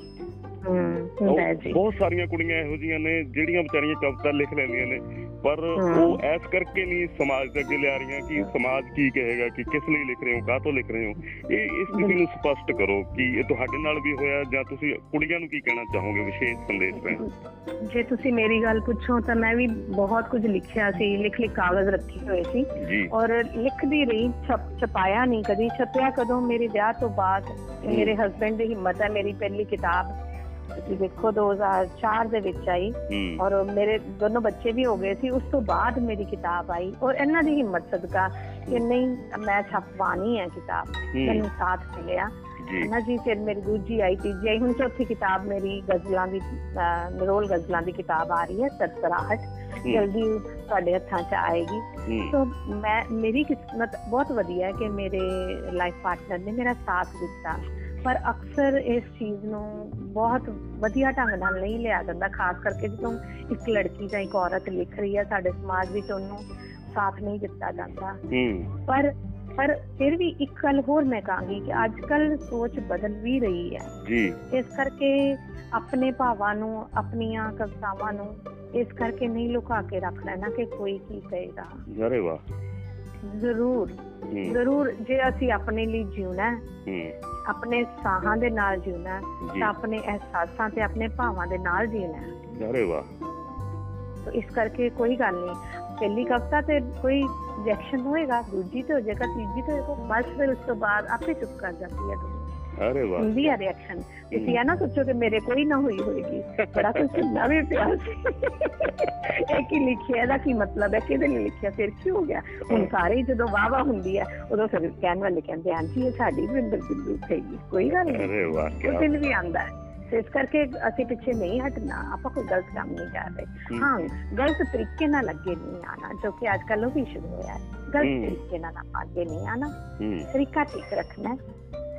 ਹੁੰਦਾ ਹੈ ਜੀ। ਬਹੁਤ ਸਾਰੀਆਂ ਕੁੜੀਆਂ ਇਹੋ ਜਿਹੀਆਂ ਨੇ ਜਿਹੜੀਆਂ ਵਿਚਾਰੀਆਂ ਕਵਿਤਾ ਲਿਖ ਲੈਂਦੀਆਂ ਨੇ। ਪਰ। ਉਹ ਐਸ ਕਰਕੇ ਨਹੀਂ ਸਮਾਜ ਦੇ ਅੱਗੇ ਲਿਆ ਰਹੀਆਂ ਕਿ ਸਮਾਜ ਕੀ ਕਹੇਗਾ ਕਿ ਕਿਸ ਲਈ ਲਿਖ ਰਹੇ ਹੋ ਕਾਹ ਤੋਂ ਲਿਖ ਰਹੇ ਹੋ। ਇਹ ਇਸ ਸਥਿਤੀ ਨੂੰ ਸਪਸ਼ਟ ਕਰੋ ਕਿ ਇਹ ਤੁਹਾਡੇ ਨਾਲ ਵੀ ਹੋਇਆ ਜਾਂ ਤੁਸੀਂ ਕੁੜੀਆਂ ਨੂੰ ਕੀ ਕਹਿਣਾ ਚਾਹੋਗੇ ਵਿਸ਼ੇਸ਼ ਸੰਦੇਸ਼ ਰਾਹੀਂ ਜੇ ਤੁਸੀਂ ਮੇਰੀ ਗੱਲ ਪੁੱਛੋ ਤਾਂ ਮੈਂ ਵੀ ਬਹੁਤ ਕੁਝ ਲਿਖਿਆ ਸੀ ਲਿਖ ਲਿਖ ਕਾਗਜ਼ ਰੱਖੇ ਹੋਏ ਸੀ। ਔਰ ਲਿਖਦੀ ਰਹੀ ਛਪ ਛਪਾਇਆ ਨਹੀਂ ਕਦੀ ਛਪਿਆ ਕਦੋਂ? ਮੇਰੇ ਵਿਆਹ ਤੋਂ ਬਾਅਦ ਮੇਰੇ ਹਸਬੰਡ ਦੀ ਹਿੰਮਤ ਹੈ ਮੇਰੀ ਪਹਿਲੀ ਕਿਤਾਬ। ਤੁਸੀਂ ਦੇਖੋ 2004 ਦੇ ਵਿੱਚ ਆਈ ਔਰ ਮੇਰੇ ਦੋਨੋਂ ਬੱਚੇ ਵੀ ਹੋ ਗਏ ਸੀ। ਉਸ ਤੋਂ ਬਾਅਦ ਮੇਰੀ ਕਿਤਾਬ ਆਈ ਔਰ ਇਹਨਾਂ ਦੀ ਹਿੰਮਤ ਸਦਕਾ ਕਿ ਨਹੀਂ ਮੈਂ ਛਪਵਾਣੀ ਹੈ ਕਿਤਾਬ। ਮੈਨੂੰ ਸਾਥ ਮਿਲਿਆ। ਨਾ ਜੀ ਫਿਰ ਮੇਰੀ ਦੂਜੀ ਆਈ ਤੀਜੀ ਆਈ। ਹੁਣ ਚੌਥੀ ਕਿਤਾਬ ਮੇਰੀ ਗਜ਼ਲਾਂ ਦੀ ਨਿਰੋਲ ਗਜ਼ਲਾਂ ਦੀ ਕਿਤਾਬ ਆ ਰਹੀ ਹੈ ਸਰਸਰਾਹਟ ਜਲਦੀ ਤੁਹਾਡੇ ਹੱਥਾਂ 'ਚ ਆਏਗੀ। ਸੋ ਮੈਂ ਮੇਰੀ ਕਿਸਮਤ ਬਹੁਤ ਵਧੀਆ ਹੈ ਕਿ ਮੇਰੇ ਲਾਈਫ ਪਾਰਟਨਰ ਨੇ ਮੇਰਾ ਸਾਥ ਦਿੱਤਾ। ਪਰ ਅਕਸਰ ਇਸ ਚੀਜ਼ ਨੂੰ ਬਹੁਤ ਵਧੀਆ ਢੰਗ ਨਾਲ ਨਹੀਂ ਲਿਆ ਜਾਂਦਾ ਖਾਸ ਕਰਕੇ ਜਦੋਂ ਇੱਕ ਲੜਕੀ ਜਾਂ ਇੱਕ ਔਰਤ ਲਿਖ ਰਹੀ ਹੈ ਸਾਡੇ ਸਮਾਜ ਵਿੱਚ ਉਹਨੂੰ ਸਾਥ ਨਹੀਂ ਦਿੱਤਾ ਜਾਂਦਾ। ਪਰ ਪਰ ਫਿਰ ਵੀ ਇੱਕ ਗੱਲ ਹੋਰ ਮੈਂ ਕਹਾਂਗੀ ਕਿ ਅੱਜ ਕੱਲ ਸੋਚ ਬਦਲ ਵੀ ਰਹੀ ਹੈ। ਜੀ। ਇਸ ਕਰਕੇ ਆਪਣੇ ਭਾਵਾਂ ਨੂੰ ਆਪਣੀਆਂ ਕਵਿਤਾਵਾਂ ਨੂੰ ਇਸ ਕਰਕੇ ਨਹੀਂ ਲੁਕਾ ਕੇ ਰੱਖ ਲੈਣਾ ਕਿ ਕੋਈ ਕੀ ਕਹੇਗਾ। ਅਰੇ ਵਾਹ। ਜ਼ਰੂਰ। ਜ਼ਰੂਰ ਜੇ ਅਸੀਂ ਆਪਣੇ ਲਈ ਜਿਉਣਾ ਹੈ, ਆਪਣੇ ਸਾਹਾਂ ਦੇ ਨਾਲ ਜਿਉਣਾ ਤਾਂ ਆਪਣੇ ਅਹਿਸਾਸਾਂ ਤੇ ਆਪਣੇ ਭਾਵਾਂ ਦੇ ਨਾਲ ਹੈ। ਅਰੇ ਵਾਹ। ਇਸ ਕਰਕੇ ਕੋਈ ਗੱਲ ਨਹੀਂ ਪਹਿਲੀ ਕਵਿਤਾ ਤੇ ਕੋਈ ਰਿਐਕਸ਼ਨ ਹੋਏਗਾ ਦੂਜੀ ਤੇ ਹੋ ਜਾਏਗਾ ਤੀਜੀ ਤੇ ਹੋਏਗਾ ਬਸ ਫਿਰ ਉਸ ਤੋਂ ਬਾਅਦ ਆਪੇ ਚੁੱਪ ਕਰ ਜਾਂਦੀ ਹੈ। ਦੁਨੀਆ ਅਰੇ ਵਾਹ ਹੁੰਦੀ ਹੈ ਰਿਐਕਸ਼ਨ ਤੁਸੀਂ ਇਹ ਨਾ ਸੋਚੋ ਕਿ ਮੇਰੇ ਕੋਈ ਨਾ ਹੋਈ ਹੋਏਗੀ ਬੜਾ ਕੁਝ ਸੁਣਨਾ ਵੀ ਪਿਆ ਸੀ ਇਹ ਕੀ ਲਿਖਿਆ ਇਹਦਾ ਕੀ ਮਤਲਬ ਹੈ ਕਿਹਦੇ ਲਈ ਲਿਖਿਆ ਫਿਰ ਕੀ ਹੋ ਗਿਆ ਹੁਣ ਸਾਰੇ ਹੀ ਜਦੋਂ ਵਾਹ ਵਾਹ ਹੁੰਦੀ ਹੈ ਉਦੋਂ ਫਿਰ ਕਹਿਣ ਵਾਲੇ ਕਹਿੰਦੇ ਆਂਟੀ ਇਹ ਸਾਡੀ ਵੀ ਅੰਦਰ ਬਿੰਦੂ ਹੈਗੀ ਕੋਈ ਗੱਲ ਨਹੀਂ ਅਰੇ ਵਾਹ ਕੀ ਉਹ ਦਿਨ ਵੀ ਆਂਦਾ ਹੈ ਤੇ ਇਸ ਕਰਕੇ ਅਸੀਂ ਪਿੱਛੇ ਨਹੀਂ ਹਟਣਾ ਆਪਾਂ ਕੋਈ ਗਲਤ ਕੰਮ ਨਹੀਂ ਕਰ ਰਹੇ ਹੂੰ। ਹਾਂ ਗਲਤ ਤਰੀਕੇ ਨਾਲ ਅੱਗੇ ਨਹੀਂ ਆਣਾ ਜੋ ਕਿ ਅੱਜ ਕੱਲ੍ਹ ਉਹ ਵੀ ਸ਼ੁਰੂ ਹੋਇਆ ਹੈ ਗਲਤ ਹੂੰ। ਤਰੀਕੇ ਨਾਲ ਆਪਾਂ ਅੱਗੇ ਨਹੀਂ ਆਣਾ ਹੂੰ ਤਰੀਕਾ ਠੀਕ ਰੱਖਣਾ ਹੈ।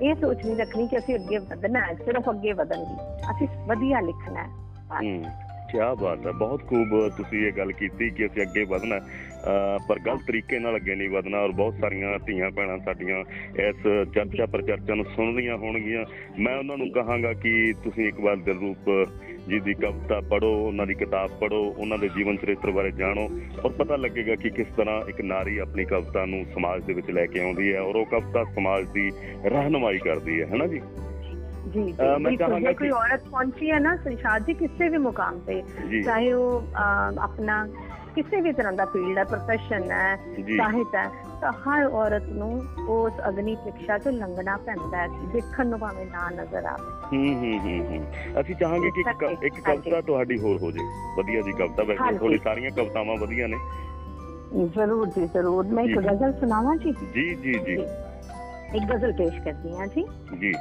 ਇਹ ਸੋਚ ਨਹੀਂ ਰੱਖਣੀ ਕਿ ਅਸੀਂ ਅੱਗੇ ਵਧਣਾ ਹੈ ਸਿਰਫ ਅੱਗੇ ਵਧਣ ਦੀ ਅਸੀਂ ਵਧੀਆ ਲਿਖਣਾ ਹੈ। ਬਸ। ਹੂੰ ਕੀ ਬਾਤ ਹੈ। ਬਹੁਤ ਖੂਬ ਤੁਸੀਂ ਇਹ ਗੱਲ ਕੀਤੀ ਕਿ ਅਸੀਂ ਅੱਗੇ ਵਧਣਾ ਹੈ, ਅਹ ਪਰ ਗਲਤ ਤਰੀਕੇ ਨਾਲ ਅੱਗੇ ਨਹੀਂ ਵਧਣਾ ਔਰ ਬਹੁਤ ਸਾਰੀਆਂ ਧੀਆਂ ਭੈਣਾਂ ਸਾਡੀਆਂ ਇਸ ਚਰਚਾ ਪ੍ਰਚਰਚਾ ਨੂੰ ਸੁਣਦੀਆਂ ਹੋਣਗੀਆਂ। ਮੈਂ ਉਹਨਾਂ ਨੂੰ ਕਹਾਂਗਾ ਕਿ ਤੁਸੀਂ ਇੱਕ ਵਾਰ ਦਿਲਰੂਪ ਜੀ ਦੀ ਕਵਿਤਾ ਪੜ੍ਹੋ ਉਹਨਾਂ ਦੀ ਕਿਤਾਬ ਪੜ੍ਹੋ ਉਹਨਾਂ ਦੇ ਜੀਵਨ ਚਰਿੱਤਰ ਬਾਰੇ ਜਾਣੋ ਔਰ ਪਤਾ ਲੱਗੇਗਾ ਕਿ ਕਿਸ ਤਰ੍ਹਾਂ ਇੱਕ ਨਾਰੀ ਆਪਣੀ ਕਵਿਤਾ ਨੂੰ ਸਮਾਜ ਦੇ ਵਿੱਚ ਲੈ ਕੇ ਆਉਂਦੀ ਹੈ ਔਰ ਉਹ ਕਵਿਤਾ ਸਮਾਜ ਦੀ ਰਹਿਨੁਮਾਈ ਕਰਦੀ ਹੈ ਹੈਨਾ ਜੀ ਜੀ ਜੀ ਅਹ ਮੈਂ ਬਿਲਕੁਲ। ਚਾਹਾਂਗਾ ਜੇ ਕੋਈ ਕਿ- ਔਰਤ ਪਹੁੰਚੀ ਹੈ ਨਾ ਸੰਸਾਰ ਜੀ ਕਿਸੇ ਵੀ ਕਿਸੇ ਵੀ ਤਰ੍ਹਾਂ ਦਾ ਫੀਲਡ ਹੈ ਪ੍ਰੋਫੈਸ਼ਨ ਹੈ ਸਾਹਿਤ ਹੈ ਤਾਂ ਹਰ ਔਰਤ ਨੂੰ ਉਸ ਅਗਨੀ ਪ੍ਰੀਖਿਆ ਤੋਂ ਲੰਘਣਾ ਪੈਂਦਾ ਹੈ ਦੇਖਣ ਨੂੰ ਭਾਵੇਂ ਨਾ ਨਜ਼ਰ ਆਵੇ। ਹੂੰ ਹੂੰ ਹੂੰ ਅਸੀਂ ਚਾਹਾਂਗੇ ਕਿ ਇੱਕ ਕਵਿਤਾ ਤੁਹਾਡੀ ਹੋਰ ਹੋ ਜੇ। ਵਧੀਆ ਜੀ ਕਵਿਤਾ ਵੈਸੇ। ਤੁਹਾਡੀ ਸਾਰੀਆਂ ਕਵਿਤਾਵਾਂ ਵਧੀਆ ਨੇ। ਜ਼ਰੂਰ ਜੀ ਜ਼ਰੂਰ। ਮੈਂ ਇੱਕ। ਗਜ਼ਲ ਸੁਣਾਵਾਂ ਜੀ ਜੀ ਜੀ। ਜੀ। ਇੱਕ ਗਜ਼ਲ ਪੇਸ਼ ਕਰਦੀ ਹਾਂ ਜੀ। ਜੀ।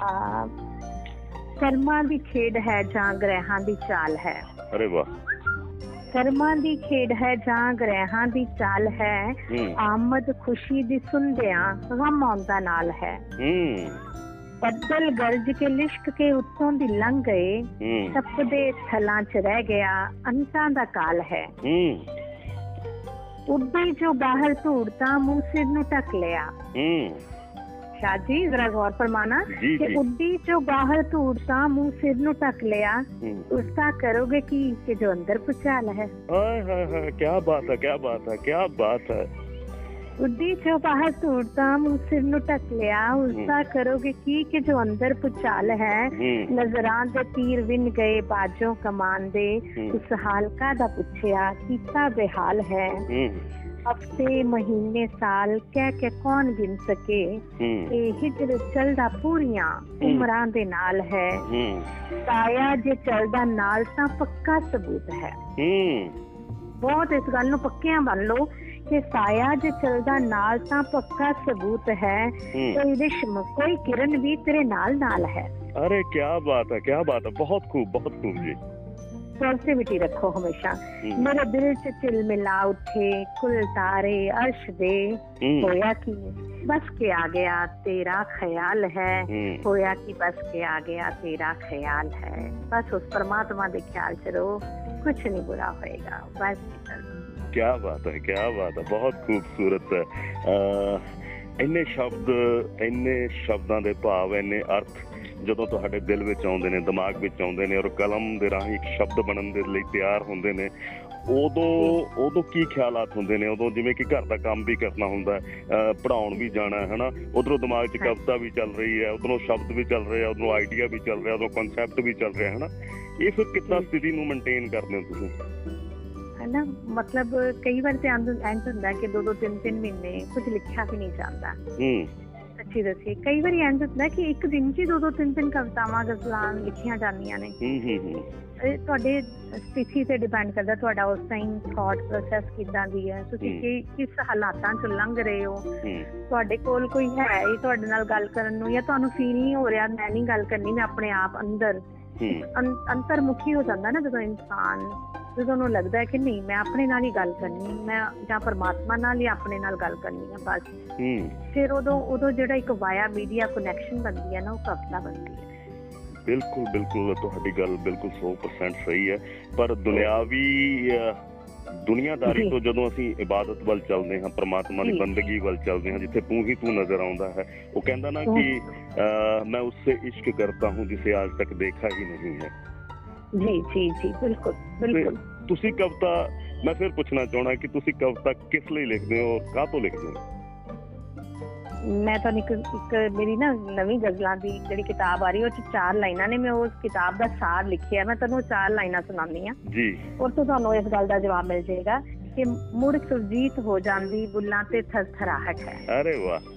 ਆ ਕਰਮਾਂ ਦੀ ਖੇਡ ਹੈ ਜਾਂ ਗ੍ਰਹਿਾਂ ਦੀ ਚਾਲ ਹੈ। ਅਰੇ ਵਾਹ। ਕਰਮਾਂ ਦੀ ਖੇਡ ਹੈ ਜਾਂ ਗ੍ਰਹਿਾਂ ਦੀ ਚਾਲ ਹੈ। ਹੂੰ। ਆਮਦ ਖੁਸ਼ੀ ਦੀ ਸੁਣਦਿਆਂ ਗਮ ਆਉਂਦਾ ਨਾਲ ਹੈ। ਹੂੰ। ਬੱਦਲ ਗਰਜ ਕੇ ਲਿਸ਼ਕ ਕੇ ਉੱਤੋਂ ਦੀ ਲੰਘ ਗਏ। ਹੂੰ। ਤਪਦੇ ਥਲਾਂ 'ਚ ਰਹਿ ਗਿਆ ਅੰਤਾਂ ਦਾ ਕਾਲ ਹੈ। ਹੂੰ। ਉੱਡੀ ਜੋ ਬਾਹਰ ਧੂੜਤਾ ਮੂੰਹ ਸਿਰ ਨੂੰ ਟਕ ਲਿਆ। ਹੂੰ ਸ਼ਾਹ ਜੀ ਜ਼ਰਾ ਗੌਰ ਫਰਮਾਨਾ ਜੀ ਕਿ ਜੀ ਉੱਡੀ ਜੋ ਬਾਹਰ ਧੂੜਤਾ ਮੂੰਹ ਸਿਰ ਨੂੰ ਟਕ ਲਿਆ ਹੂੰ ਉਸਦਾ ਕਰੋਗੇ ਕੀ ਕਿ ਜੋ ਅੰਦਰ ਪੁਚਾਲ ਹੈ ਹਾਏ ਹਾਏ ਹਾਏ ਕੀ ਬਾਤ ਹੈ ਕੀ ਬਾਤ ਹੈ ਕੀ ਬਾਤ ਹੈ ਉੱਡੀ ਜੋ ਬਾਹਰ ਧੂੜਤਾ ਮੂੰਹ ਸਿਰ ਨੂੰ ਟਕ ਲਿਆ ਉਸਦਾ ਕਰੋਗੇ ਕੀ ਕਿ ਜੋ ਅੰਦਰ ਪੁਚਾਲ ਹੈ ਹੂੰ ਨਜ਼ਰਾਂ ਦੇ ਤੀਰ ਵਿਨ ਗਏ ਬਾਜੋਂ ਕਮਾਨ ਦੇ ਹੂੰ। ਉਸ ਹਾਲਕਾ ਮਹੀਨੇ ਸਾਲ ਕਹਿ ਕੇ ਕੌਣ ਗਿਣ ਸਕੇ? ਹੂੰ। ਇਹ ਹਿਜਰ ਚੱਲਦਾ ਪੂਰੀਆਂ ਉਮਰਾਂ ਦੇ ਨਾਲ ਹੈ। ਸਾਇਆ ਜੇ ਚੱਲਦਾ ਨਾਲ ਤਾਂ ਪੱਕਾ ਸਬੂਤ ਹੈ। ਬਹੁਤ ਇਸ ਗੱਲ ਨੂੰ ਪੱਕਿਆਂ ਮੰਨ ਲਓ ਕਿ ਸਾਇਆ ਜੇ ਚੱਲਦਾ ਨਾਲ ਤਾਂ ਪੱਕਾ ਸਬੂਤ ਹੈ। ਹੂੰ। ਕੋਈ ਰਿਸ਼ਮ ਕੋਈ ਕਿਰਨ ਵੀ ਤੇਰੇ ਨਾਲ ਨਾਲ ਹੈ। ਅਰੇ ਕੀ ਬਾਤ ਹੈ ਕੀ ਬਾਤ ਹੈ। ਬਹੁਤ ਖੂਬ ਬਹੁਤ ਖੂਬ ਜੀ। ਪੋਜ਼ਿਟਿਵਿਟੀ ਰੱਖੋ ਹਮੇਸ਼ਾ ਹੂੰ ਮੇਰੇ ਦਿਲ 'ਚ ਚਿਲ ਮਿਲਾ ਉੱਠੇ ਕੁਲ ਤਾਰੇ ਅਰਸ਼ ਦੇ ਹੂੰ ਹੋਇਆ ਕੀ ਬਸ ਕੇ ਆ ਗਿਆ ਤੇਰਾ ਖਿਆਲ ਹੈ ਹੂੰ ਹੋਇਆ ਕਿ ਬਸ ਕੇ ਆ ਗਿਆ ਤੇਰਾ ਖਿਆਲ ਹੈ ਬਸ ਉਸ ਪਰਮਾਤਮਾ ਦੇ ਖਿਆਲ 'ਚ ਰਹੋ ਕੁਝ ਨਹੀਂ ਬੁਰਾ ਹੋਏਗਾ ਬਸ ਕੀ ਬਾਤ ਹੈ ਕੀ ਬਾਤ ਹੈ ਬਹੁਤ ਖੂਬਸੂਰਤ ਹੈ ਅਹ ਇੰਨੇ ਸ਼ਬਦ ਇੰਨੇ ਸ਼ਬਦਾਂ ਦੇ ਭਾਵ ਇੰਨੇ ਅਰਥ ਜਦੋਂ ਤੁਹਾਡੇ ਦਿਲ ਵਿੱਚ ਆਉਂਦੇ ਨੇ ਦਿਮਾਗ ਵਿੱਚ ਆਉਂਦੇ ਨੇ ਔਰ ਕਲਮ ਦੇ ਰਾਹੀਂ ਇੱਕ ਸ਼ਬਦ ਬਣਨ ਦੇ ਲਈ ਤਿਆਰ ਹੁੰਦੇ ਨੇ ਉਦੋਂ ਉਦੋਂ ਕੀ ਖਿਆਲਾਤ ਹੁੰਦੇ ਨੇ? ਉਦੋਂ ਜਿਵੇਂ ਕਿ ਘਰ ਦਾ ਕੰਮ ਵੀ ਕਰਨਾ ਹੁੰਦਾ ਪੜ੍ਹਾਉਣ ਵੀ ਜਾਣਾ ਹੈ ਹਨਾ? ਉਧਰੋਂ ਦਿਮਾਗ 'ਚ ਕਵਿਤਾ ਵੀ ਚੱਲ ਰਹੀ ਹੈ ਉਧਰੋਂ ਸ਼ਬਦ ਵੀ ਚੱਲ ਰਹੇ ਆ ਉਧਰੋਂ ਆਈਡੀਆ ਵੀ ਚੱਲ ਰਿਹਾ ਉਧਰੋਂ ਕਨਸੈਪਟ ਵੀ ਚੱਲ ਰਿਹਾ ਹਨਾ? ਇਹ ਫਿਰ ਕਿੱਦਾਂ ਸਥਿਤੀ ਨੂੰ ਮੇਨਟੇਨ ਕਰਦੇ ਹੋ ਤੁਸੀਂ? ਹੈ ਨਾ ਮਤਲਬ ਕਈ ਵਾਰ ਤੇ ਅੰਦ ਐਂਡ ਹੁੰਦਾ ਕਿ ਦੋ ਦੋ ਤਿੰਨ ਤਿੰਨ ਮਹੀਨੇ ਕੁਝ ਲਿਖਿਆ ਵੀ ਨਹੀਂ ਜਾਂਦਾ। ਹੂੰ। ਸੱਚੀ ਦੱਸੀ ਕਈ ਵਾਰੀ ਐਂਡ ਹੁੰਦਾ ਕਿ ਇੱਕ ਦਿਨ 'ਚ ਦੋ ਦੋ ਤਿੰਨ ਤਿੰਨ ਕਵਿਤਾਵਾਂ ਗਜ਼ਲਾਂ ਲਿਖੀਆਂ ਜਾਂਦੀਆਂ ਨੇ। ਹੂੰ ਹੂੰ ਹੂੰ। ਇਹ ਤੁਹਾਡੇ ਸਥਿਤੀ ਤੇ ਡਿਪੈਂਡ ਕਰਦਾ ਤੁਹਾਡਾ ਉਸ ਟਾਈਮ ਥਾਟ ਪ੍ਰੋਸੈਸ ਕਿਦਾਂ ਦੀ ਹੈ? ਤੁਸੀਂ। ਕਿ ਕਿਸ ਹਾਲਾਤਾਂ 'ਚ ਲੰਘ ਰਹੇ ਹੋ? ਤੁਹਾਡੇ ਕੋਲ ਕੋਈ ਹੈ ਹੀ ਤੁਹਾਡੇ ਨਾਲ ਗੱਲ ਕਰਨ ਨੂੰ ਜਾਂ ਤੁਹਾਨੂੰ ਫੀਲ ਨਹੀਂ ਹੋ ਰਿਹਾ ਮੈਂ ਨਹੀਂ ਗੱਲ ਕਰਨੀ ਮੈਂ ਆਪਣੇ ਆਪ ਅੰਦਰ। ਅੰਤਰਮੁਖੀ ਹੋ ਜਾਂਦਾ ਨਾ ਜਦੋਂ ਇਨਸਾਨ ਜਦੋਂ ਉਹਨੂੰ ਲੱਗਦਾ ਹੈ ਕਿ ਨਹੀਂ ਮੈਂ ਆਪਣੇ ਨਾਲ ਹੀ ਗੱਲ ਕਰਨੀ ਮੈਂ ਜਾਂ ਪਰਮਾਤਮਾ ਨਾਲ ਹੀ ਆਪਣੇ ਨਾਲ ਗੱਲ ਕਰਨੀ ਹੈ ਬਸ। ਹੂੰ। ਫਿਰ ਉਦੋਂ ਉਦੋਂ ਜਿਹੜਾ ਇੱਕ ਵਾਇਆ ਮੀਡੀਆ ਕਨੈਕਸ਼ਨ ਬਣਦੀ ਹੈ ਨਾ ਉਹ ਕਵਿਤਾ ਬਣਦੀ ਹੈ। ਬਿਲਕੁਲ ਬਿਲਕੁਲ ਤੁਹਾਡੀ ਗੱਲ ਬਿਲਕੁਲ 100% ਸਹੀ ਹੈ। ਪਰ ਦੁਨਿਆਵੀ ਦੁਨੀਆਦਾਰੀ। ਤੋਂ ਜਦੋਂ ਅਸੀਂ ਇਬਾਦਤ ਵੱਲ ਚੱਲਦੇ ਹਾਂ ਪ੍ਰਮਾਤਮਾ ਦੀ। ਬੰਦਗੀ ਵੱਲ ਚੱਲਦੇ ਹਾਂ ਜਿੱਥੇ ਤੂੰ ਹੀ ਤੂੰ ਨਜ਼ਰ ਆਉਂਦਾ ਹੈ ਉਹ ਕਹਿੰਦਾ ਨਾ ਕਿ ਮੈਂ ਉਸਸੇ ਇਸ਼ਕ ਕਰਤਾ ਹੂੰ ਜਿਸੇ ਆਜ ਤੱਕ ਦੇਖਾ ਹੀ ਨਹੀਂ ਹੈ। ਜੀ ਜੀ ਜੀ ਬਿਲਕੁਲ ਬਿਲਕੁਲ। ਤੁਸੀਂ ਕਵਿਤਾ ਮੈਂ ਫਿਰ ਪੁੱਛਣਾ ਚਾਹਣਾ ਕਿ ਤੁਸੀਂ ਕਵਿਤਾ ਕਿਸ ਲਈ ਲਿਖਦੇ ਹੋ ਕਾਹ ਤੋਂ ਲਿਖਦੇ ਹੋ? ਮੈਂ ਤੁਹਾਨੂੰ ਇੱਕ ਇੱਕ ਮੇਰੀ ਨਾ ਨਵੀਂ ਗਜ਼ਲਾਂ ਦੀ ਜਿਹੜੀ ਕਿਤਾਬ ਆ ਰਹੀ ਉਹ ਚ ਚਾਰ ਲਾਈਨਾਂ ਨੇ ਮੈਂ ਉਸ ਕਿਤਾਬ ਦਾ ਸਾਰ ਲਿਖਿਆ ਮੈਂ ਤੁਹਾਨੂੰ ਚਾਰ ਲਾਈਨਾਂ ਸੁਣਾਉਂਦੀ ਆ ਜੀ। ਔਰ ਤੋਂ ਤੁਹਾਨੂੰ ਇਸ ਗੱਲ ਦਾ ਜਵਾਬ ਮਿਲ ਜਾਏਗਾ ਕਿ ਮੁੜ ਸੁਰਜੀਤ ਹੋ ਜਾਂਦੀ ਬੁੱਲਾਂ ਤੇ ਥਰਥਰਾਹਟ ਹੈ। ਅਰੇ ਵਾਹ।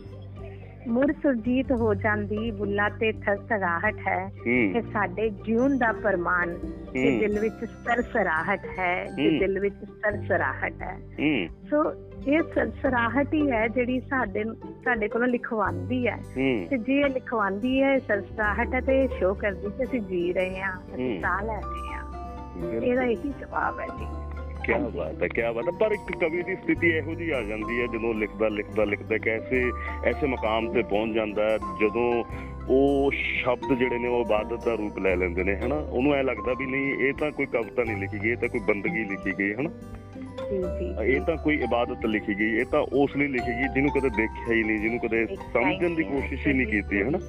ਮੁੜ ਸੁਰਜੀਤ ਹੋ ਜਾਂਦੀ ਬੁੱਲਾਂ ਤੇ ਥਰਥਰਾਹਟ ਹੈ ਕਿ ਸਾਡੇ ਜੀਵਨ ਦਾ ਫਰਮਾਨ ਕਿ ਦਿਲ ਵਿੱਚ ਸਰਸਰਾਹਟ ਹੈ ਕਿ। ਦਿਲ ਵਿੱਚ ਸਰਸਰਾਹਟ ਹੈ। ਸੋ ਇਹ ਸਰਸਰਾਹਟ ਹੀ ਹੈ ਜਿਹੜੀ ਸਾਡੇ ਸਾਡੇ ਕੋਲੋਂ ਲਿਖਵਾਉਂਦੀ ਹੈ। ਤੇ ਜੇ ਇਹ ਲਿਖਵਾਉਂਦੀ ਹੈ ਸਰਸਰਾਹਟ ਹੈ ਤੇ ਸ਼ੋ ਕਰਦੀ ਕਿ ਅਸੀਂ ਜੀ ਰਹੇ ਹਾਂ ਅਸੀਂ। ਸਾਹ ਲੈ ਰਹੇ ਹਾਂ। ਇਹਦਾ ਇਹੀ ਜਵਾਬ ਹੈ ਜੀ। ਕੀ ਬਾਤ ਹੈ ਕੀ ਬਾਤ ਹੈ। ਪਰ ਇੱਕ ਕਵੀ ਦੀ ਸਥਿਤੀ ਇਹੋ ਜੀ ਆ ਜਾਂਦੀ ਹੈ ਜਦੋਂ ਲਿਖਦਾ ਲਿਖਦਾ ਲਿਖਦਾ ਕਿ ਐਸੇ ਮਕਾਮ ਤੇ ਪਹੁੰਚ ਜਾਂਦਾ ਹੈ ਜਦੋਂ ਉਹ ਸ਼ਬਦ ਜਿਹੜੇ ਨੇ ਉਹ ਇਬਾਦਤ ਦਾ ਰੂਪ ਲੈ ਲੈਂਦੇ ਨੇ ਹਨਾ? ਉਹਨੂੰ ਐ ਲੱਗਦਾ ਵੀ ਨਹੀਂ ਇਹ ਤਾਂ ਕੋਈ ਕਵਿਤਾ ਨਹੀਂ ਲਿਖੀ ਗਈ ਇਹ ਤਾਂ ਕੋਈ ਬੰਦਗੀ ਲਿਖੀ ਗਈ ਹਨਾ? ਜੀ ਜੀ। ਇਹ ਤਾਂ ਕੋਈ ਇਬਾਦਤ ਲਿਖੀ ਗਈ ਇਹ ਤਾਂ ਉਸ ਲਈ ਲਿਖੀ ਗਈ ਜਿਹਨੂੰ ਕਦੇ ਦੇਖਿਆ ਹੀ ਨਹੀਂ ਜਿਹਨੂੰ ਕਦੇ ਸਮਝਣ ਦੀ ਕੋਸ਼ਿਸ਼ ਹੀ ਨਹੀਂ ਕੀਤੀ। ਹਨਾ?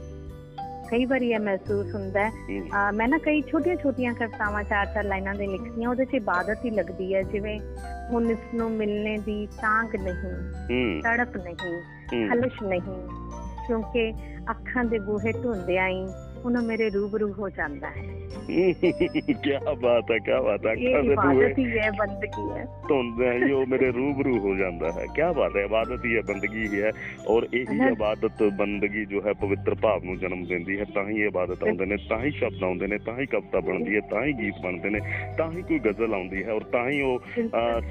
ਕਈ ਵਾਰੀ ਇਹ ਮਹਿਸੂਸ ਹੁੰਦਾ ਹੈ। ਮੈਂ ਨਾ ਕਈ ਛੋਟੀਆਂ ਛੋਟੀਆਂ ਕਵਿਤਾਵਾਂ ਚਾਰ ਚਾਰ ਲਾਈਨਾਂ ਦੇ ਲਿਖਦੀਆਂ ਉਹਦੇ 'ਚ ਇਬਾਦਤ ਹੀ ਲੱਗਦੀ ਹੈ। ਜਿਵੇਂ ਹੁਣ ਇਸ ਨੂੰ ਮਿਲਣੇ ਦੀ ਤਾਂਗ ਨਹੀਂ ਤੜਪ ਨਹੀਂ ਹੂੰ। ਖਲਸ਼ ਨਹੀਂ ਕਿਉਂਕਿ ਅੱਖਾਂ ਦੇ ਬੂਹੇ ਢੁੰਦਿਆਂ ਹੀ ਉਹਨਾਂ ਮੇਰੇ ਰੂਬਰੂ ਹੋ ਜਾਂਦਾ ਹੈ ਕੀ ਬਾਤ ਹੈ ਕੀ ਬਾਤ ਹੈ ਇਹ ਅੱਖਾਂ ਦੇ ਦੂਏ ਹੀ ਹੈ ਬੰਦਗੀ ਹੈ ਧੁੰਦ ਹੈ ਜੀ, ਉਹ ਮੇਰੇ ਰੂਬਰੂ ਹੋ ਜਾਂਦਾ ਹੈ ਕੀ ਬਾਤ ਹੈ ਇਬਾਦਤ ਹੀ ਹੈ ਬੰਦਗੀ ਹੀ ਹੈ ਔਰ ਇਹੀ। ਇਬਾਦਤ ਬੰਦਗੀ ਜੋ ਹੈ ਪਵਿੱਤਰ ਭਾਵ ਨੂੰ ਜਨਮ ਦਿੰਦੀ ਹੈ ਤਾਂ ਹੀ ਇਹ ਇਬਾਦਤ ਆਉਂਦੇ ਨੇ ਤਾਂ ਹੀ ਸ਼ਬਦ ਆਉਂਦੇ ਨੇ ਤਾਂ ਹੀ ਕਵਿਤਾ ਬਣਦੀ ਹੈ ਤਾਂ ਹੀ ਗੀਤ ਬਣਦੇ ਨੇ ਤਾਂ ਹੀ ਕੋਈ ਗਜ਼ਲ ਆਉਂਦੀ ਹੈ ਔਰ ਤਾਂ ਹੀ ਉਹ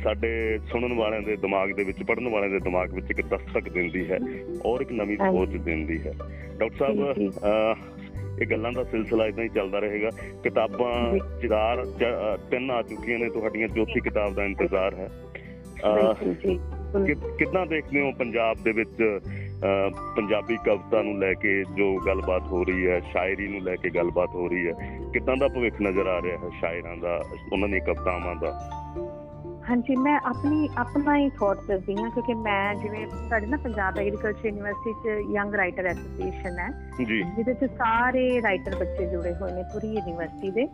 ਸਾਡੇ ਸੁਣਨ ਵਾਲਿਆਂ ਦੇ ਦਿਮਾਗ ਦੇ ਵਿੱਚ ਪੜਨ ਵਾਲਿਆਂ ਦੇ ਦਿਮਾਗ ਵਿੱਚ ਇੱਕ ਦਸਤਕ ਦਿੰਦੀ ਹੈ ਔਰ ਇੱਕ ਨਵੀਂ। ਸੋਚ ਦਿੰਦੀ ਹੈ ਡਾਕਟਰ ਸਾਹਿਬ ਇਹ ਗੱਲਾਂ ਦਾ ਸਿਲਸਿਲਾ ਇਦਾਂ ਹੀ ਚੱਲਦਾ ਰਹੇਗਾ ਕਿਤਾਬਾਂ। ਚਾਰ ਤਿੰਨ ਆ ਚੁੱਕੀਆਂ ਨੇ ਤੁਹਾਡੀਆਂ ਚੌਥੀ ਕਿਤਾਬ ਦਾ ਇੰਤਜ਼ਾਰ ਹੈ ਅਹ, ਬਿਲਕੁਲ ਜੀ ਬਿਲਕੁਲ। ਕਿ- ਕਿੱਦਾਂ ਦੇਖਦੇ ਹੋ ਪੰਜਾਬ ਦੇ ਵਿੱਚ ਪੰਜਾਬੀ ਕਵਿਤਾ ਨੂੰ ਲੈ ਕੇ ਜੋ ਗੱਲਬਾਤ ਹੋ ਰਹੀ ਹੈ ਸ਼ਾਇਰੀ ਨੂੰ ਲੈ ਕੇ ਗੱਲਬਾਤ ਹੋ ਰਹੀ ਹੈ ਕਿੱਦਾਂ ਦਾ ਭਵਿੱਖ ਨਜ਼ਰ ਆ ਰਿਹਾ ਹੈ ਸ਼ਾਇਰਾਂ ਦਾ ਉਹਨਾਂ ਦੀਆਂ ਕਵਿਤਾਵਾਂ ਦਾ ਹਾਂਜੀ ਮੈਂ ਆਪਣੀ ਆਪਣਾ ਹੀ ਥਾਟ ਦੱਸਦੀ ਹਾਂ ਕਿਉਂਕਿ ਮੈਂ ਜਿਵੇਂ ਸਾਡੇ ਨਾ ਪੰਜਾਬ ਐਗਰੀਕਲਚਰ ਯੂਨੀਵਰਸਿਟੀ ਚ ਯੰਗ ਰਾਈਟਰ ਐਸੋਸੀਏਸ਼ਨ ਹੈ ਜੀ। ਜਿਹਦੇ ਚ ਸਾਰੇ ਰਾਈਟਰ ਬੱਚੇ ਜੁੜੇ ਹੋਏ ਨੇ ਪੂਰੀ ਯੂਨੀਵਰਸਿਟੀ ਦੇ।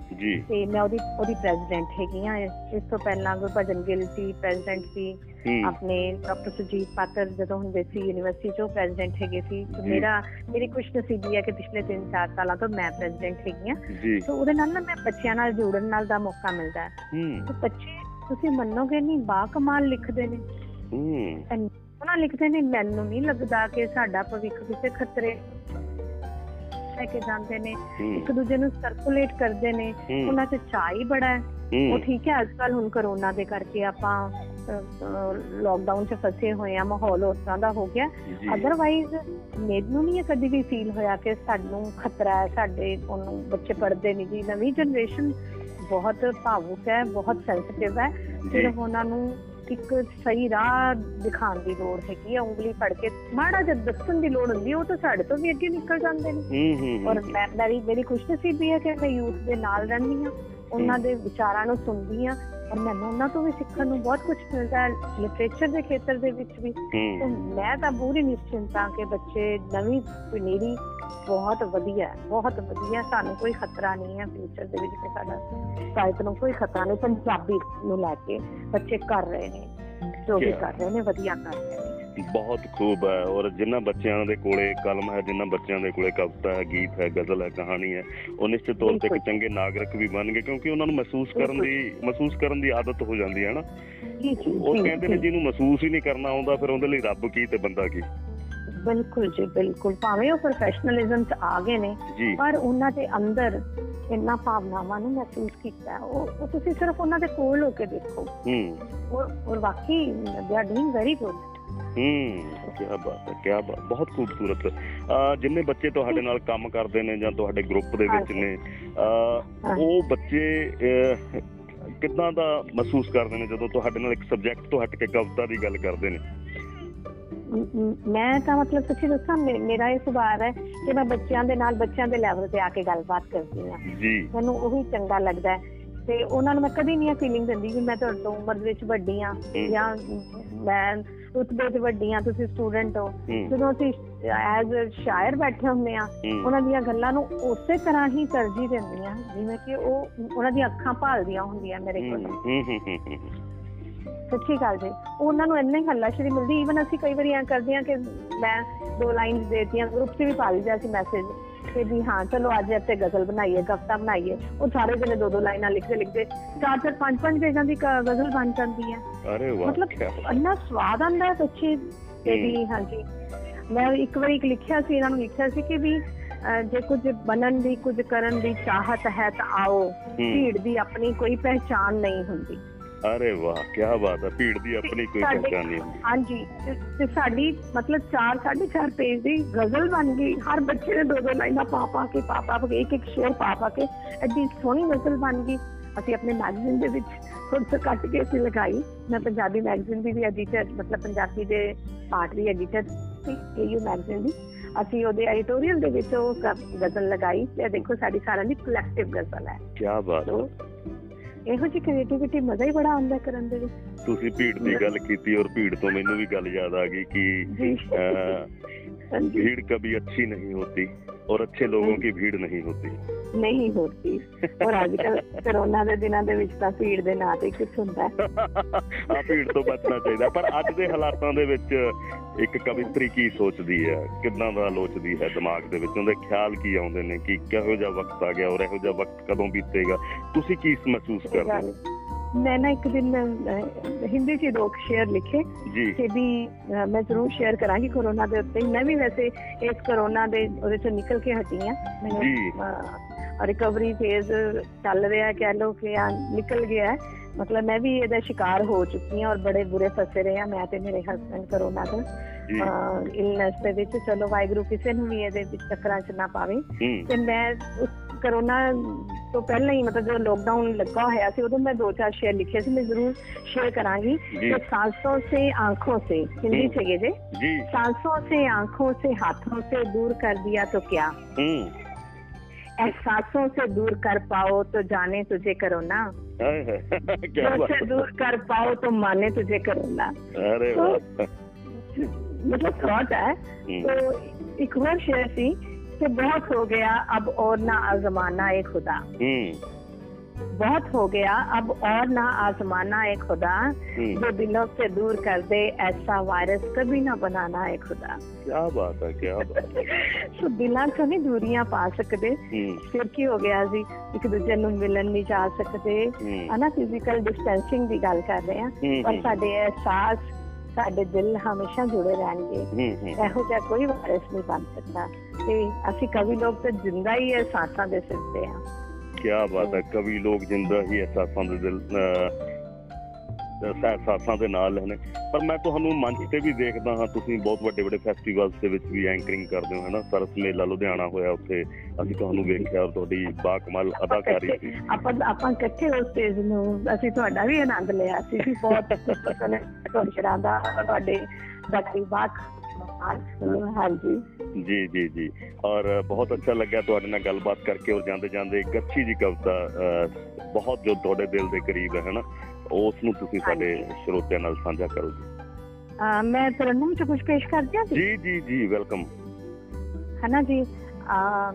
ਤੇ ਮੈਂ ਉਹਦੀ ਉਹਦੀ ਪ੍ਰੈਜ਼ੀਡੈਂਟ ਹੈਗੀ ਆ ਇਸ ਤੋਂ ਪਹਿਲਾਂ ਗੁਰਭਜਨ ਗਿੱਲ ਸੀ ਪ੍ਰੈਜ਼ੀਡੈਂਟ ਸੀ। ਆਪਣੇ ਡਾਕਟਰ ਸੁਜੀਤ ਪਾਤਰ ਜਦੋਂ ਹੁੰਦੇ ਸੀ ਯੂਨੀਵਰਸਿਟੀ ਚੋਂ ਪ੍ਰੈਜ਼ੀਡੈਂਟ ਹੈਗੇ ਸੀ। ਮੇਰਾ ਮੇਰੀ ਖੁਸ਼ਨਸੀਬੀ ਹੈ ਕਿ ਪਿਛਲੇ 3-4 ਸਾਲਾਂ ਤੋਂ ਮੈਂ ਪ੍ਰੈਜ਼ੀਡੈਂਟ ਹੈਗੀ ਆ ਤੇ ਉਹਦੇ ਨਾਲ ਨਾ ਮੈਂ ਬੱਚਿਆਂ ਨਾਲ ਜੁੜਨ ਨਾਲ ਦਾ ਮੌਕਾ ਮਿਲਦਾ ਹੂੰ। ਤੇ ਬੱਚੇ ਤੁਸੀਂ ਮੰਨੋਗੇ ਨਹੀਂ ਬਾ ਕਮਾਲ ਲਿਖਦੇ ਨੇ। ਹੂੰ। ਉਹਨਾਂ ਲਿਖਦੇ ਨੇ ਮੈਨੂੰ ਨਹੀਂ ਲੱਗਦਾ ਕਿ ਸਾਡਾ ਭਵਿੱਖ ਕਿਸੇ ਖਤਰੇ ਲੈ ਕੇ ਜਾਂਦੇ ਨੇ। ਇੱਕ ਦੂਜੇ ਨੂੰ ਸਰਕੂਲੇਟ ਕਰਦੇ ਨੇ। ਉਹਨਾਂ 'ਚ ਚਾਹ ਹੀ ਬੜਾ ਹੈ। ਉਹ ਠੀਕ ਹੈ ਅੱਜ ਕੱਲ ਹੁਣ ਕਰੋਨਾ ਦੇ ਕਰਕੇ ਆਪਾਂ ਲੋਕਡਾਊਨ 'ਚ ਫਸੇ ਹੋਏ ਆ ਮਾਹੌਲ ਉਸ ਤਰ੍ਹਾਂ ਦਾ ਹੋ ਗਿਆ। ਅਦਰਵਾਈਜ਼ ਮੈਨੂੰ ਨਹੀਂ ਕਦੀ ਵੀ ਫੀਲ ਹੋਇਆ ਕਿ ਸਾਨੂੰ ਖਤਰਾ ਹੈ ਸਾਡੇ ਉਹਨੂੰ ਬੱਚੇ ਪੜ੍ਹਦੇ ਨਹੀਂ ਜੀ ਨਵੀਂ ਜਨਰੇਸ਼ਨ ਬਹੁਤ ਭਾਵੁਕ ਹੈ ਬਹੁਤ ਸੈਂਸਿਟਿਵ ਹੈ। ਸਿਰਫ ਉਹਨਾਂ ਨੂੰ ਇੱਕ ਸਹੀ ਰਾਹ ਦਿਖਾਉਣ ਦੀ ਲੋੜ ਹੈਗੀ ਹੈ ਉਂਗਲੀ ਫੜ ਕੇ। ਮਾੜਾ ਜਿਹਾ ਦੱਸਣ ਦੀ ਲੋੜ ਹੁੰਦੀ ਉਹ ਤਾਂ ਸਾਡੇ ਤੋਂ ਵੀ ਅੱਗੇ ਨਿਕਲ ਜਾਂਦੇ ਨੇ। ਹੂੰ ਹੂੰ ਔਰ ਮੈਂ ਮੇਰੀ ਮੇਰੀ ਖੁਸ਼ਨਸੀਬੀ ਹੈ ਕਿ ਮੈਂ ਯੂਥ ਦੇ ਨਾਲ ਰਹਿੰਦੀ ਹਾਂ। ਉਹਨਾਂ ਦੇ ਵਿਚਾਰਾਂ ਨੂੰ ਸੁਣਦੀ ਹਾਂ। ਔਰ ਮੈਨੂੰ ਉਹਨਾਂ ਤੋਂ ਵੀ ਸਿੱਖਣ ਨੂੰ ਬਹੁਤ ਕੁਝ ਮਿਲਦਾ ਹੈ ਲਿਟਰੇਚਰ ਦੇ ਖੇਤਰ ਦੇ ਵਿੱਚ ਵੀ। ਤੇ ਮੈਂ ਤਾਂ ਪੂਰੀ ਨਿਸ਼ਚਿੰਤ ਹਾਂ ਕਿ ਬੱਚੇ ਨਵੀਂ ਪਨੀਰੀ ਬਹੁਤ ਵਧੀਆ ਹੈ, ਬਹੁਤ ਵਧੀਆ। ਸਾਨੂੰ ਕੋਈ ਖਤਰਾ ਨਹੀਂ ਹੈ ਫਿਊਚਰ ਦੇ ਵਿੱਚ ਕਿ ਸਾਡਾ ਸਾਹਿਤ ਨੂੰ ਕੋਈ ਖਤਰਾ ਨਹੀਂ ਪੰਜਾਬੀ ਨੂੰ ਲੈ ਕੇ ਬੱਚੇ ਕਰ ਰਹੇ ਨੇ ਜੋ ਵੀ? ਕਰ ਰਹੇ ਨੇ ਵਧੀਆ ਕਰ ਰਹੇ ਨੇ। ਬਹੁਤ ਖੂਬ ਹੈ ਔਰ ਜਿਨ੍ਹਾਂ ਬੱਚਿਆਂ ਦੇ ਕੋਲੇ ਕਲਮ ਹੈ ਜਿਨ੍ਹਾਂ ਬੱਚਿਆਂ ਦੇ ਕੋਲੇ ਕਵਿਤਾ ਹੈ ਗੀਤ ਹੈ ਗਜ਼ਲ ਹੈ ਕਹਾਣੀ ਹੈ ਉਹ ਨਿਸ਼ਚਿਤ ਤੌਰ ਤੇ ਇੱਕ। ਚੰਗੇ ਨਾਗਰਿਕ ਵੀ ਬਣਨਗੇ ਕਿਉਂਕਿ ਉਹਨਾਂ ਨੂੰ ਮਹਿਸੂਸ ਕਰਨ ਦੀ ਮਹਿਸੂਸ ਕਰਨ ਦੀ ਆਦਤ ਹੋ ਜਾਂਦੀ ਹੈ ਨਾ। ਉਹ ਕਹਿੰਦੇ ਨੇ। ਜਿਹਨੂੰ ਮਹਿਸੂਸ ਹੀ ਨਹੀਂ ਕਰਨਾ ਆਉਂਦਾ ਫਿਰ ਉਹਦੇ ਲਈ ਰੱਬ ਕੀ ਤੇ ਬੰਦਾ ਕੀ? ਬਿਲਕੁਲ ਜੀ ਬਿਲਕੁਲ। ਭਾਵੇਂ ਉਹ ਪ੍ਰੋਫੈਸ਼ਨਲਿਜ਼ਮ ਚ ਆ ਗਏ ਨੇ ਪਰ ਉਹਨਾਂ ਦੇ ਅੰਦਰ ਇੰਨਾ ਭਾਵਨਾਵਾਂ ਨੂੰ ਮਹਿਸੂਸ ਕੀਤਾ। ਉਹ ਉਹ ਤੁਸੀਂ ਸਿਰਫ ਉਹਨਾਂ ਦੇ ਕੋਲ ਹੋ ਕੇ ਦੇਖੋ। ਹੂੰ। ਔਰ ਔਰ ਵਾਕਈ they are doing very good ਹੂੰ ਕੀ ਬਾਤ ਹੈ ਕੀ ਬਾਤ ਬਹੁਤ ਖੂਬਸੂਰਤ ਜਿੰਨੇ ਬੱਚੇ ਤੁਹਾਡੇ ਨਾਲ ਕੰਮ ਕਰਦੇ ਨੇ ਜਾਂ ਤੁਹਾਡੇ ਗਰੁੱਪ ਦੇ ਵਿੱਚ। ਨੇ। ਉਹ ਬੱਚੇ ਕਿੱਦਾਂ ਦਾ ਮਹਿਸੂਸ ਕਰਦੇ ਨੇ ਜਦੋਂ ਤੁਹਾਡੇ ਨਾਲ ਇੱਕ ਸਬਜੈਕਟ ਤੋਂ ਹਟ ਕੇ ਕਵਿਤਾ ਦੀ ਗੱਲ ਕਰਦੇ ਨੇ ਮ- ਤਾਂ ਮਤਲਬ ਸੱਚੀ ਦੱਸਾਂ ਮੇਰਾ ਇਹ ਸੁਭਾਅ ਹੈ ਕਿ ਮੈਂ ਬੱਚਿਆਂ ਦੇ ਨਾਲ ਬੱਚਿਆਂ ਦੇ ਲੈਵਲ ਤੇ ਆ ਕੇ ਗੱਲਬਾਤ ਕਰਦੀ ਹਾਂ ਜੀ ਮੈਨੂੰ ਉਹੀ ਚੰਗਾ ਲੱਗਦਾ ਹੈ ਤੇ ਉਹਨਾਂ ਨੂੰ ਮੈਂ ਕਦੀ ਨਹੀਂ ਇਹ ਫੀਲਿੰਗ ਦਿੰਦੀ ਕਿ ਮੈਂ ਤੁਹਾਡੇ ਤੋਂ ਉਮਰ ਦੇ ਵਿੱਚ ਵੱਡੀ ਹੂੰ। ਜਾਂ ਮੈਂ ਰੁਤਬੇ 'ਚ ਵੱਡੀ ਹਾਂ ਤੁਸੀਂ ਸਟੂਡੈਂਟ ਹੋ। ਜਦੋਂ ਅਸੀਂ ਐਜ਼ ਸ਼ਾਇਰ ਬੈਠੇ ਹੁੰਦੇ ਆ ਉਹਨਾਂ ਦੀਆਂ ਗੱਲਾਂ ਨੂੰ ਉਸੇ ਤਰ੍ਹਾਂ ਹੀ ਤਰਜੀਹ ਦਿੰਦੀਆਂ। ਜਿਵੇਂ ਕਿ ਉਹ ਉਹਨਾਂ ਦੀਆਂ ਅੱਖਾਂ ਭਾਲਦੀਆਂ ਹੁੰਦੀਆਂ ਮੇਰੇ ਕੋਲ। ਹੂੰ ਹੂੰ ਹੂੰ, ਹੂੰ, ਹੂੰ। ਸੱਚੀ ਗੱਲ ਜੀ। ਉਹਨਾਂ ਨੂੰ ਇੰਨਾ ਹੱਲਾਸ਼ੇਰੀ ਮਿਲਦੀ। ਈਵਨ ਅਸੀਂ ਕਈ ਵਾਰੀ ਐਂ ਕਰਦੇ ਹਾਂ ਕਿ ਮੈਂ ਦੋ ਲਾਈਨਸ ਦੇਤੀਆਂ ਗਰੁੱਪ 'ਚ ਵੀ ਪਾ ਦਿੰਦੇ ਸੀ ਮੈਸੇਜ ਕਿ ਵੀ ਹਾਂ ਚਲੋ ਅੱਜ ਇੱਥੇ ਗਜ਼ਲ ਬਣਾਈਏ ਕਵਿਤਾ ਬਣਾਈਏ ਉਹ ਸਾਰੇ ਜਣੇ ਦੋ ਦੋ ਲਾਈਨਾਂ ਲਿਖਦੇ ਲਿਖਦੇ ਚਾਰ ਚਾਰ ਪੰਜ ਪੰਜ ਪੇਜਾਂ ਦੀ ਗਜ਼ਲ ਬਣ ਜਾਂਦੀ ਹੈ। ਅਰੇ ਵਾਹ ਮਤਲਬ। ਇੰਨਾ ਸਵਾਦ ਆਉਂਦਾ ਹੈ ਸੱਚੀ ਤੇ ਵੀ ਹਾਂਜੀ। ਮੈਂ ਇੱਕ ਵਾਰੀ ਇੱਕ ਲਿਖਿਆ ਸੀ ਇਹਨਾਂ ਨੂੰ ਲਿਖਿਆ ਸੀ ਕਿ ਵੀ ਜੇ ਕੁਝ ਬਣਨ ਦੀ ਕੁਝ ਕਰਨ ਦੀ ਚਾਹਤ ਹੈ ਤਾਂ ਆਓ। ਭੀੜ ਦੀ ਆਪਣੀ ਕੋਈ ਪਹਿਚਾਨ ਨਹੀਂ ਹੁੰਦੀ। ਅਰੇ ਵਾਹ ਕੀ ਬਾਤ ਹੈ ਭੀੜ ਦੀ ਆਪਣੀ ਕੋਈ ਪਹਿਚਾਨ ਨਹੀਂ ਹਾਂਜੀ ਤੇ- ਸਾਡੀ ਮਤਲਬ 4 4.5 ਪੇਜ ਦੀ ਗਜ਼ਲ ਬਣ ਗਈ। ਹਰ ਬੱਚੇ ਨੇ ਦੋ ਦੋ ਲਾਈਨਾਂ ਪਾ ਪਾ ਕੇ ਪਾ ਪਾ ਕੇ ਇੱਕ ਇੱਕ ਸ਼ੇਰ ਪਾ ਪਾ ਕੇ ਐਡੀ ਸੋਹਣੀ ਗਜ਼ਲ ਬਣ ਗਈ। ਅਸੀਂ ਆਪਣੇ ਮੈਗਜ਼ੀਨ ਦੇ ਵਿੱਚ ਖੁਦ ਤੋਂ ਕੱਟ ਕੇ ਅਸੀਂ ਲਗਾਈ। ਮੈਂ ਪੰਜਾਬੀ ਮੈਗਜ਼ੀਨ ਦੀ ਵੀ ਐਡੀਟਰ ਮਤਲਬ ਪੰਜਾਬੀ ਦੇ ਪਾਰਟ ਦੀ ਐਡੀਟਰ ਸੀ ਏਯੂ ਮੈਗਜ਼ੀਨ ਦੀ। ਅਸੀਂ ਉਹਦੇ ਐਡੀਟੋਰੀਅਲ ਦੇ ਵਿੱਚ ਉਹ ਗਜ਼ਲ ਲਗਾਈ। ਤੇ ਦੇਖੋ ਸਾਡੀ ਸਾਰਿਆਂ ਦੀ ਕਲੈਕਟਿਵ ਗਜ਼ਲ ਹੈ। ਕੀ ਬਾਤ ਹੈ ਇਹੋ ਜਿਹੀ ਕ੍ਰੀਏਟੀਵਿਟੀ ਮਜ਼ਾ ਹੀ ਬੜਾ ਆਉਂਦਾ ਕਰਨ ਦੇ ਵਿੱਚ। ਤੁਸੀਂ ਭੀੜ ਦੀ ਗੱਲ ਕੀਤੀ ਔਰ ਭੀੜ ਤੋਂ ਮੈਨੂੰ ਵੀ ਗੱਲ ਯਾਦ ਆ ਗਈ ਕਿ ਜੀ ਅਹ, हाँ जी भीड़ कभी अच्छी नहीं होती और अच्छे लोगों की भीड़ नहीं होती ਨਹੀਂ ਹੋਤੀ ਔਰ ਅੱਜ ਕੱਲ ਕਰੋਨਾ ਦੇ ਦਿਨਾਂ ਦੇ ਵਿੱਚ ਤਾਂ ਭੀੜ ਦੇ ਨਾਂ ਤੇ ਕੁਝ ਹੁੰਦਾ ਹੈ ਆ ਭੀੜ ਤੋਂ ਬਚਣਾ ਚਾਹੀਦਾ ਪਰ ਅੱਜ ਦੇ ਹਾਲਾਤਾਂ ਦੇ ਵਿੱਚ ਇੱਕ ਕਵਿਤਰੀ ਕੀ ਸੋਚਦੀ ਹੈ ਕਿੰਨਾ ਦਾ ਲੋਚਦੀ ਹੈ ਦਿਮਾਗ ਦੇ ਵਿੱਚ ਉਹਦੇ ਖਿਆਲ ਕੀ ਆਉਂਦੇ ਨੇ ਕਿ ਕਿਹੋ ਜਿਹਾ ਵਕਤ ਆ ਗਿਆ ਔਰ ਇਹੋ ਜਿਹਾ ਵਕਤ ਕਦੋਂ ਬੀਤੇਗਾ ਤੁਸੀਂ ਕੀ ਮਹਿਸੂਸ ਕਰਦੇ ਹੋ ਮੈਂ ਨਾ ਇੱਕ ਦਿਨ ਹਿੰਦੀ ਚ ਦੋ ਸ਼ੇਅਰ ਲਿਖੇ ਕਿ ਵੀ ਮੈਂ ਜ਼ਰੂਰ ਸ਼ੇਅਰ ਕਰਾਂਗੀ ਕਰੋਨਾ ਦੇ ਉੱਤੇ। ਮੈਂ ਵੀ ਵੈਸੇ ਇਸ ਕਰੋਨਾ ਦੇ ਉਹਦੇ ਚੋਂ ਨਿਕਲ ਕੇ ਹਟੀ ਆ। ਜੀ। ਰਿਕਵਰੀ ਫੇਜ਼ ਚੱਲ ਰਿਹਾ ਕਹਿ ਲਓ ਕਿ ਆ ਨਿਕਲ ਗਿਆ। ਮਤਲਬ ਮੈਂ ਵੀ ਇਹਦਾ ਸ਼ਿਕਾਰ ਹੋ ਚੁੱਕੀ ਹਾਂ ਔਰ ਬੜੇ ਬੁਰੇ ਫਸੇ ਰਹੇ ਆ ਮੈਂ ਤੇ ਮੇਰੇ ਹਸਬੰਡ ਕਰੋਨਾ ਤੋਂ। ਇਲਨੈਸ ਦੇ ਵਿੱਚ। ਚਲੋ ਵਾਹਿਗੁਰੂ ਕਿਸੇ ਨੂੰ ਵੀ ਇਹਦੇ ਵਿੱਚ ਚੱਕਰਾਂ 'ਚ ਨਾ ਪਾਵੇ। ਤੇ ਮੈਂ ਉਸ ਕਰੋਨਾ ਤੋਂ ਪਹਿਲਾਂ ਹੀ ਮਤਲਬ ਜਦੋਂ ਲੋਕਡਾਊਨ ਲੱਗਾ ਹੋਇਆ ਸੀ ਉਦੋਂ ਮੈਂ ਦੋ ਚਾਰ ਸ਼ੇਅਰ ਲਿਖੇ ਸੀ ਮੈਂ ਜ਼ਰੂਰ ਸ਼ੇਅਰ ਕਰਾਂਗੀ ਕਿ सांसों से आँखों से हिंदी चाहिए जी। सांसों से आँखों से हाथों से दूर कर दिया तो क्या? एहसासों से दूर कर पाओ तो जाने तुझे (laughs) करो ना से दूर कर पाओ तो माने तुझे करो तो ना मतलब थॉट है। तो एक और शेयर थी कि बहुत हो गया अब और ना आजमाना एक खुदा ਹੂੰ बहुत हो गया अब और ना आजमाना एक खुदा ਹੂੰ जो दिलों से दूर कर दे ऐसा वायरस कभी ना बनाना है खुदा ਕੀ ਬਾਤ ਹੈ ਕੀ ਬਾਤ ਹੈ ਸੋ ਦਿਲਾਂ ਚੋਂ ਨਹੀਂ ਦੂਰੀਆਂ ਪਾ ਸਕਦੇ ਹੂੰ ਫਿਰ ਕੀ ਹੋ ਗਿਆ ਜੀ ਇੱਕ ਦੂਜੇ ਨੂੰ ਮਿਲਣ ਨਹੀਂ ਜਾ ਸਕਦੇ ਹੂੰ ਹਨਾ ਫਿਜ਼ੀਕਲ ਡਿਸਟੈਂਸਿੰਗ ਦੀ ਗੱਲ ਕਰ ਰਹੇ ਹਾਂ ਹੂੰ, ਪਰ ਹੂੰ। ਸਾਡੇ ਅਹਿਸਾਸ ਸਾਡੇ ਦਿਲ ਹਮੇਸ਼ਾ ਜੁੜੇ ਰਹਿਣਗੇ ਹੂੰ ਹੂੰ ਇਹੋ ਜਿਹਾ ਕੋਈ ਵਾਇਰਸ ਨਹੀਂ ਬਣ ਸਕਦਾ ਤੇ ਅਸੀਂ ਕਵੀ ਲੋਕ ਤਾਂ ਜਿੰਦਾ ਹੀ ਅਹਿਸਾਸਾਂ ਦੇ ਸਿਰ ਤੇ ਆ। ਕੀ ਬਾਤ ਹੈ ਕਵੀ ਲੋਕ ਜਿੰਦਾ ਹੀ ਅਹਿਸਾਸਾਂ ਦੇ ਦਿਲ ਅਹਿਸਾਸਾਂ ਦੇ ਨਾਲ ਨੇ। ਪਰ ਮੈਂ ਤੁਹਾਨੂੰ ਮੰਚ ਤੇ ਵੀ ਦੇਖਦਾ ਹਾਂ ਤੁਸੀਂ ਬਹੁਤ ਵੱਡੇ ਵੱਡੇ ਫੈਸਟੀਵਲਸ ਦੇ ਵਿੱਚ ਵੀ ਐਂਕਰਿੰਗ ਕਰਦੇ ਹੋ ਹੈ ਨਾ ਸਰਸ ਮੇਲਾ ਲੁਧਿਆਣਾ ਹੋਇਆ ਉੱਥੇ ਅਸੀਂ ਤੁਹਾਨੂੰ ਵੇਖਿਆ ਔਰ ਤੁਹਾਡੀ ਬਾਕਮਾਲ ਅਦਾਕਾਰੀ ਸੀ। ਆਪਾਂ ਆਪਾਂ ਇਕੱਠੇ ਉਸ ਸਟੇਜ ਨੂੰ ਅਸੀਂ ਤੁਹਾਡਾ ਵੀ ਆਨੰਦ ਲਿਆ ਸੀ ਵੀ ਬਹੁਤ ਪਸੰਦ ਤੁਹਾਡੀ ਸ਼ਰਾਦਾ ਤੁਹਾਡੇ ਦਾਤੀ ਬਾਕ ਹਾਂਜੀ। ਜੀ ਜੀ ਜੀ। ਔਰ ਬਹੁਤ ਅੱਛਾ ਲੱਗਾ ਤੁਹਾਡੇ ਨਾਲ ਗੱਲਬਾਤ ਕਰਕੇ ਔਰ ਜਾਂਦੇ ਜਾਂਦੇ ਗੱਚੀ ਦੀ ਕਵਿਤਾ ਬਹੁਤ ਜੋ ਤੁਹਾਡੇ ਦਿਲ ਦੇ ਕਰੀਬ ਹੈ ਹਨਾ? ਉਸ ਨੂੰ ਤੁਸੀਂ ਸਾਡੇ ਸਰੋਤਿਆਂ ਨਾਲ ਸਾਂਝਾ ਕਰੋ ਜੀ। ਮੈਂ ਤਰਨਮ ਚ ਕੁਝ ਪੇਸ਼ ਕਰ ਦਿਆਂ ਜੀ? ਜੀ ਜੀ ਵੈਲਕਮ। ਹਨਾ ਜੀ?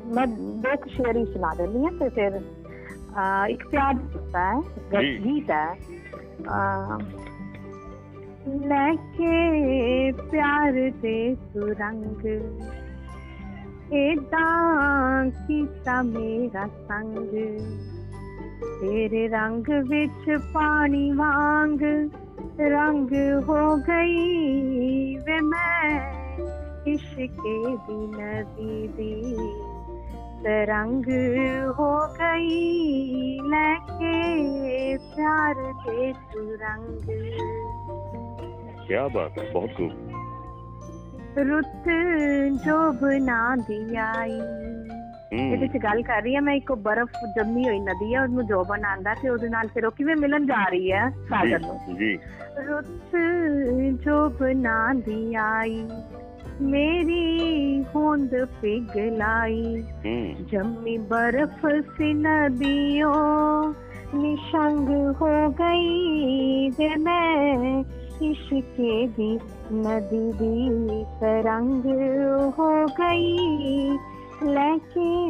ਮੈਂ ਦੋ ਸ਼ੇਰੀ ਸੁਣਾ ਦਿੰਦੀ ਹਾਂ ਤੇ ਫਿਰ ਇੱਕ ਪਿਆਰ ਦਿੱਤਾ ਹੈ ਗੀਤ ਹੈ। ਲੈ ਕੇ ਪਿਆਰ ਦੇ ਸੁਰੰਗ ਇਦਾਂ ਕੀਤਾ ਮੇਰਾ ਸੰਗ। ਤੇਰੇ ਰੰਗ ਵਿੱਚ ਪਾਣੀ ਵਾਂਗ ਰੰਗ ਹੋ ਗਈ ਵੇ ਮੈਂ ਇਸ਼ਕੇ ਦੀ ਨਦੀ ਦੀ ਤਰੰਗ ਹੋ ਗਈ ਲੈ ਕੇ ਪਿਆਰ ਦੇ ਸੁਰੰਗ। ਕੀ ਬਾਤ ਹੈ, ਬਹੁਤ ਖੂਬ। ਰੁੱਤ ਜੋ ਬਣਾ ਦੀ ਆਈ ਇਹਦੇ ਹੂੰ ਵਿੱਚ ਗੱਲ ਕਰ ਰਹੀ ਹਾਂ ਮੈਂ ਇੱਕ ਬਰਫ਼ ਜੰਮੀ ਹੋਈ ਨਦੀ ਹੈ ਉਹਨੂੰ ਜੋਬਨ ਆਂਦਾ ਤੇ ਉਹਦੇ ਨਾਲ ਫਿਰ ਉਹ ਕਿਵੇਂ ਮਿਲਣ ਜਾ ਰਹੀ ਹੈ ਸਾਗਰ ਨੂੰ ਜੀ ਜੀ ਰੁੱਤ ਜੋ ਬਣਾ ਦੀ ਆਈ ਮੇਰੀ ਹੋਂਦ ਪਿਘਲਾਈ ਹੂੰ ਜੰਮੀ ਬਰਫ਼ ਸੀ ਨदियों ਨਿਸ਼ੰਗ ਹੋ ਗਈ ਤੇ ਮੈਂ ਇਸ਼ਕੇ ਦੀ ਨਦੀ ਦੀ ਤਰੰਗ ਹੋ ਗਈ ਲੈ ਕੇ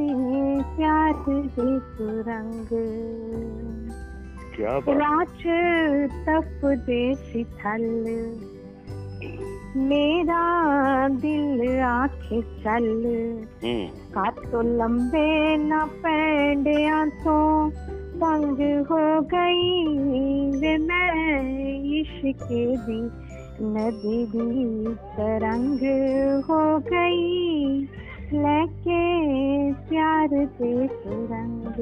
ਪਿਆਰ ਦੇ ਸੁਰੰਗ ਕੀ ਬਾਤ ਰਾਚ ਤਪਦੇ ਸੀ ਥਲ ਮੇਰਾ ਦਿਲ ਆਖੇ ਚੱਲ ਹੂੰ ਕਾਤੋਂ ਲੰਬੇ ਨਾ ਪੈਂਡਿਆਂ ਤੋਂ ਤੰਗ ਹੋ ਗਈ ਵੇ ਮੈਂ ਇਸ਼ਕੇ ਦੀ ਨਦੀ ਦੀ ਤਰੰਗ ਹੋ ਗਈ। ਲੈ ਕੇ ਪਿਆਰ ਦੇ ਸੁਰੰਗ।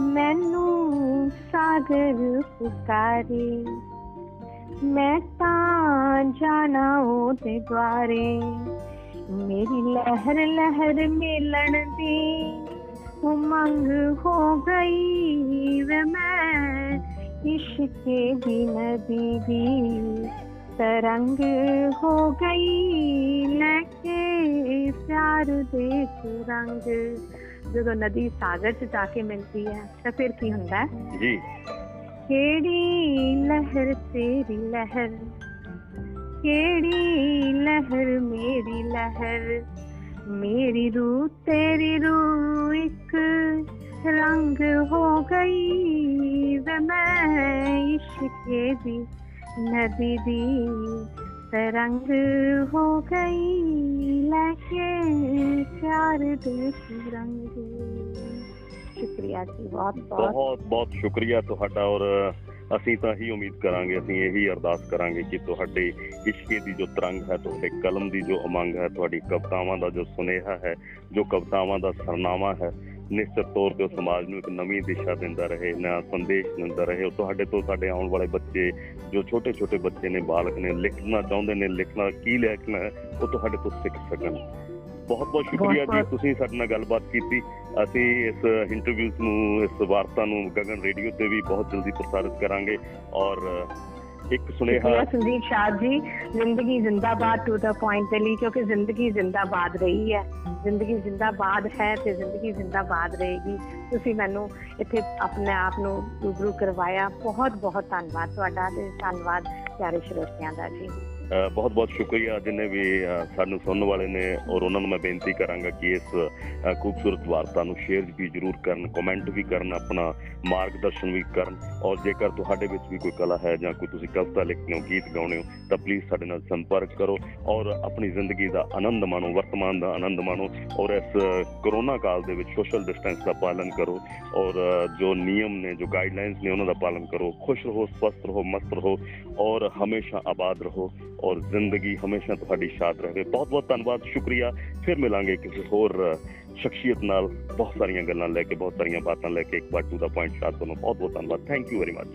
ਮੈਨੂੰ ਸਾਗਰ ਪੁਕਾਰੇ। ਮੈਂ ਤਾਂ ਜਾਣਾ ਉਹਦੇ ਦੁਆਰੇ। ਮੇਰੀ ਲਹਿਰ ਲਹਿਰ ਮਿਲਣ ਦੀ ਉਮੰਗ ਹੋ ਗਈ ਵੇ ਮੈਂ ਇਸ਼ਕੇ ਦੀ ਨਦੀ ਦੀ ਤਰੰਗ ਹੋ ਗਈ ਲੈ ਕੇ ਪਿਆਰ ਦੇ ਸੁਰੰਗ ਜਦੋਂ ਨਦੀ ਸਾਗਰ ਚ ਜਾ ਕੇ ਮਿਲਦੀ ਹੈ ਤਾਂ ਫਿਰ ਕੀ ਹੁੰਦਾ ਹੈ ਜੀ ਕਿਹੜੀ ਲਹਿਰ ਤੇਰੀ ਲਹਿਰ ਕਿਹੜੀ ਲਹਿਰ ਮੇਰੀ ਲਹਿਰ ਮੇਰੀ ਰੂ ਤੇਰੀ ਰੂ ਇੱਕ ਰੰਗ ਹੋ ਗਈ ਵੇ ਮੈਂ ਇਸ਼ਕੇ ਦੀ ਨਦੀ ਦੀ ਤਰੰਗ ਹੋ ਗਈ ਲੈ ਕੇ ਪਿਆਰ ਦੇ ਰੰਗ ਸ਼ੁਕਰੀਆ ਜੀ ਬਹੁਤ ਬਹੁਤ ਬਹੁਤ ਬਹੁਤ ਸ਼ੁਕਰੀਆ ਤੁਹਾਡਾ ਔਰ ਅਸੀਂ ਤਾਂ ਹੀ ਉਮੀਦ ਕਰਾਂਗੇ, ਅਸੀਂ ਇਹੀ ਅਰਦਾਸ ਕਰਾਂਗੇ ਕਿ ਤੁਹਾਡੇ ਇਸ਼ਕੇ ਦੀ ਜੋ ਤਰੰਗ ਹੈ, ਤੁਹਾਡੇ ਕਲਮ ਦੀ ਜੋ ਉਮੰਗ ਹੈ, ਤੁਹਾਡੀ ਕਵਿਤਾਵਾਂ ਦਾ ਜੋ ਸੁਨੇਹਾ ਹੈ, ਜੋ ਕਵਿਤਾਵਾਂ ਦਾ ਸਰਨਾਮਾ ਹੈ, ਨਿਸ਼ਚਿਤ ਤੌਰ ਤੇ ਉਹ ਸਮਾਜ ਨੂੰ ਇੱਕ ਨਵੀਂ ਦਿਸ਼ਾ ਦਿੰਦਾ ਰਹੇ, ਨਵਾਂ ਸੰਦੇਸ਼ ਦਿੰਦਾ ਰਹੇ। ਉਹ ਤੁਹਾਡੇ ਤੋਂ ਸਾਡੇ ਆਉਣ ਵਾਲੇ ਬੱਚੇ, ਜੋ ਛੋਟੇ ਛੋਟੇ ਬੱਚੇ ਨੇ, ਬਾਲਕ ਨੇ, ਲਿਖਣਾ ਚਾਹੁੰਦੇ ਨੇ, ਲਿਖਣਾ, ਕੀ ਲਿਖਣਾ ਹੈ, ਉਹ ਤੁਹਾਡੇ ਤੋਂ ਸਿੱਖ ਸਕਣ। ਬਹੁਤ ਬਹੁਤ ਸ਼ੁਕਰੀਆ ਜੀ। ਤੁਸੀਂ ਸਾਡੇ ਨਾਲ ਗੱਲਬਾਤ ਕੀਤੀ। ਅਸੀਂ ਇਸ ਇੰਟਰਵਿਊ ਨੂੰ ਇਸ ਵਾਰਤਾ ਨੂੰ ਗਗਨ ਰੇਡੀਓ ਤੇ ਵੀ ਬਹੁਤ ਜਲਦੀ ਪ੍ਰਸਾਰਿਤ ਕਰਾਂਗੇ। ਔਰ ਇੱਕ ਸੁਨੇਹਾ ਸੰਦੀਪ ਸ਼ਾਹ ਜੀ ਜ਼ਿੰਦਗੀ ਜ਼ਿੰਦਾਬਾਦ ਟੂ ਦਾ ਪੁਆਇੰਟ ਦੇ ਲਈ ਕਿਉਂਕਿ ਜ਼ਿੰਦਗੀ ਜ਼ਿੰਦਾਬਾਦ ਰਹੀ ਹੈ। ਜ਼ਿੰਦਗੀ ਜ਼ਿੰਦਾਬਾਦ ਹੈ ਤੇ ਜ਼ਿੰਦਗੀ ਜ਼ਿੰਦਾਬਾਦ ਰਹੇਗੀ। ਤੁਸੀਂ ਮੈਨੂੰ ਇੱਥੇ ਆਪਣੇ ਆਪ ਨੂੰ ਰੂਬਰੂ ਕਰਵਾਇਆ। ਬਹੁਤ ਬਹੁਤ ਧੰਨਵਾਦ ਤੁਹਾਡਾ ਤੇ ਧੰਨਵਾਦ ਪਿਆਰੇ ਸਰੋਤਿਆਂ ਦਾ ਜੀ। ਬਹੁਤ ਬਹੁਤ ਸ਼ੁਕਰੀਆ ਜਿੰਨੇ ਵੀ ਅ, ਸਾਨੂੰ ਸੁਣਨ ਵਾਲੇ ਨੇ ਔਰ ਉਹਨਾਂ ਨੂੰ ਮੈਂ ਬੇਨਤੀ ਕਰਾਂਗਾ ਕਿ ਇਸ ਅ, ਖੂਬਸੂਰਤ ਵਾਰਤਾ ਨੂੰ ਸ਼ੇਅਰ ਵੀ ਜ਼ਰੂਰ ਕਰਨ ਕਮੈਂਟ ਵੀ ਕਰਨ ਆਪਣਾ ਮਾਰਗਦਰਸ਼ਨ ਵੀ ਕਰਨ ਔਰ ਜੇਕਰ ਤੁਹਾਡੇ ਵਿੱਚ ਵੀ ਕੋਈ ਕਲਾ ਹੈ ਜਾਂ ਕੋਈ ਤੁਸੀਂ ਕਵਿਤਾ ਲਿਖਦੇ ਹੋ ਗੀਤ ਗਾਉਂਦੇ ਹੋ ਤਾਂ ਪਲੀਜ਼ ਸਾਡੇ ਨਾਲ ਸੰਪਰਕ ਕਰੋ ਔਰ ਆਪਣੀ ਜ਼ਿੰਦਗੀ ਦਾ ਆਨੰਦ ਮਾਣੋ ਵਰਤਮਾਨ ਦਾ ਆਨੰਦ ਮਾਣੋ ਔਰ ਇਸ ਕਰੋਨਾ ਕਾਲ ਦੇ ਵਿੱਚ ਸੋਸ਼ਲ ਡਿਸਟੈਂਸ ਦਾ ਪਾਲਨ ਕਰੋ ਔਰ ਅ, ਜੋ ਨਿਯਮ ਨੇ ਜੋ ਗਾਈਡਲਾਈਨਸ ਨੇ ਉਹਨਾਂ ਦਾ ਪਾਲਨ ਕਰੋ ਖੁਸ਼ ਰਹੋ ਸਵਸਥ ਰਹੋ ਮਸਤ ਰਹੋ ਔਰ ਹਮੇਸ਼ਾ ਆਬਾਦ ਰਹੋ ਔਰ ਜ਼ਿੰਦਗੀ ਹਮੇਸ਼ਾ ਤੁਹਾਡੀ ਸ਼ਾਦ ਰਹੇ। ਬਹੁਤ ਬਹੁਤ ਧੰਨਵਾਦ ਸ਼ੁਕਰੀਆ। ਫਿਰ ਮਿਲਾਂਗੇ ਕਿਸੇ ਹੋਰ ਅ, ਸ਼ਖਸੀਅਤ ਨਾਲ ਬਹੁਤ ਸਾਰੀਆਂ ਗੱਲਾਂ ਲੈ ਕੇ ਬਹੁਤ ਸਾਰੀਆਂ ਬਾਤਾਂ ਲੈ ਕੇ ਇੱਕ ਵਾਰ ਟੂ ਦਾ ਪੁਆਇੰਟ ਸ਼ਾਦ ਤੁਹਾਨੂੰ। ਬਹੁਤ ਬਹੁਤ ਧੰਨਵਾਦ। Thank you very much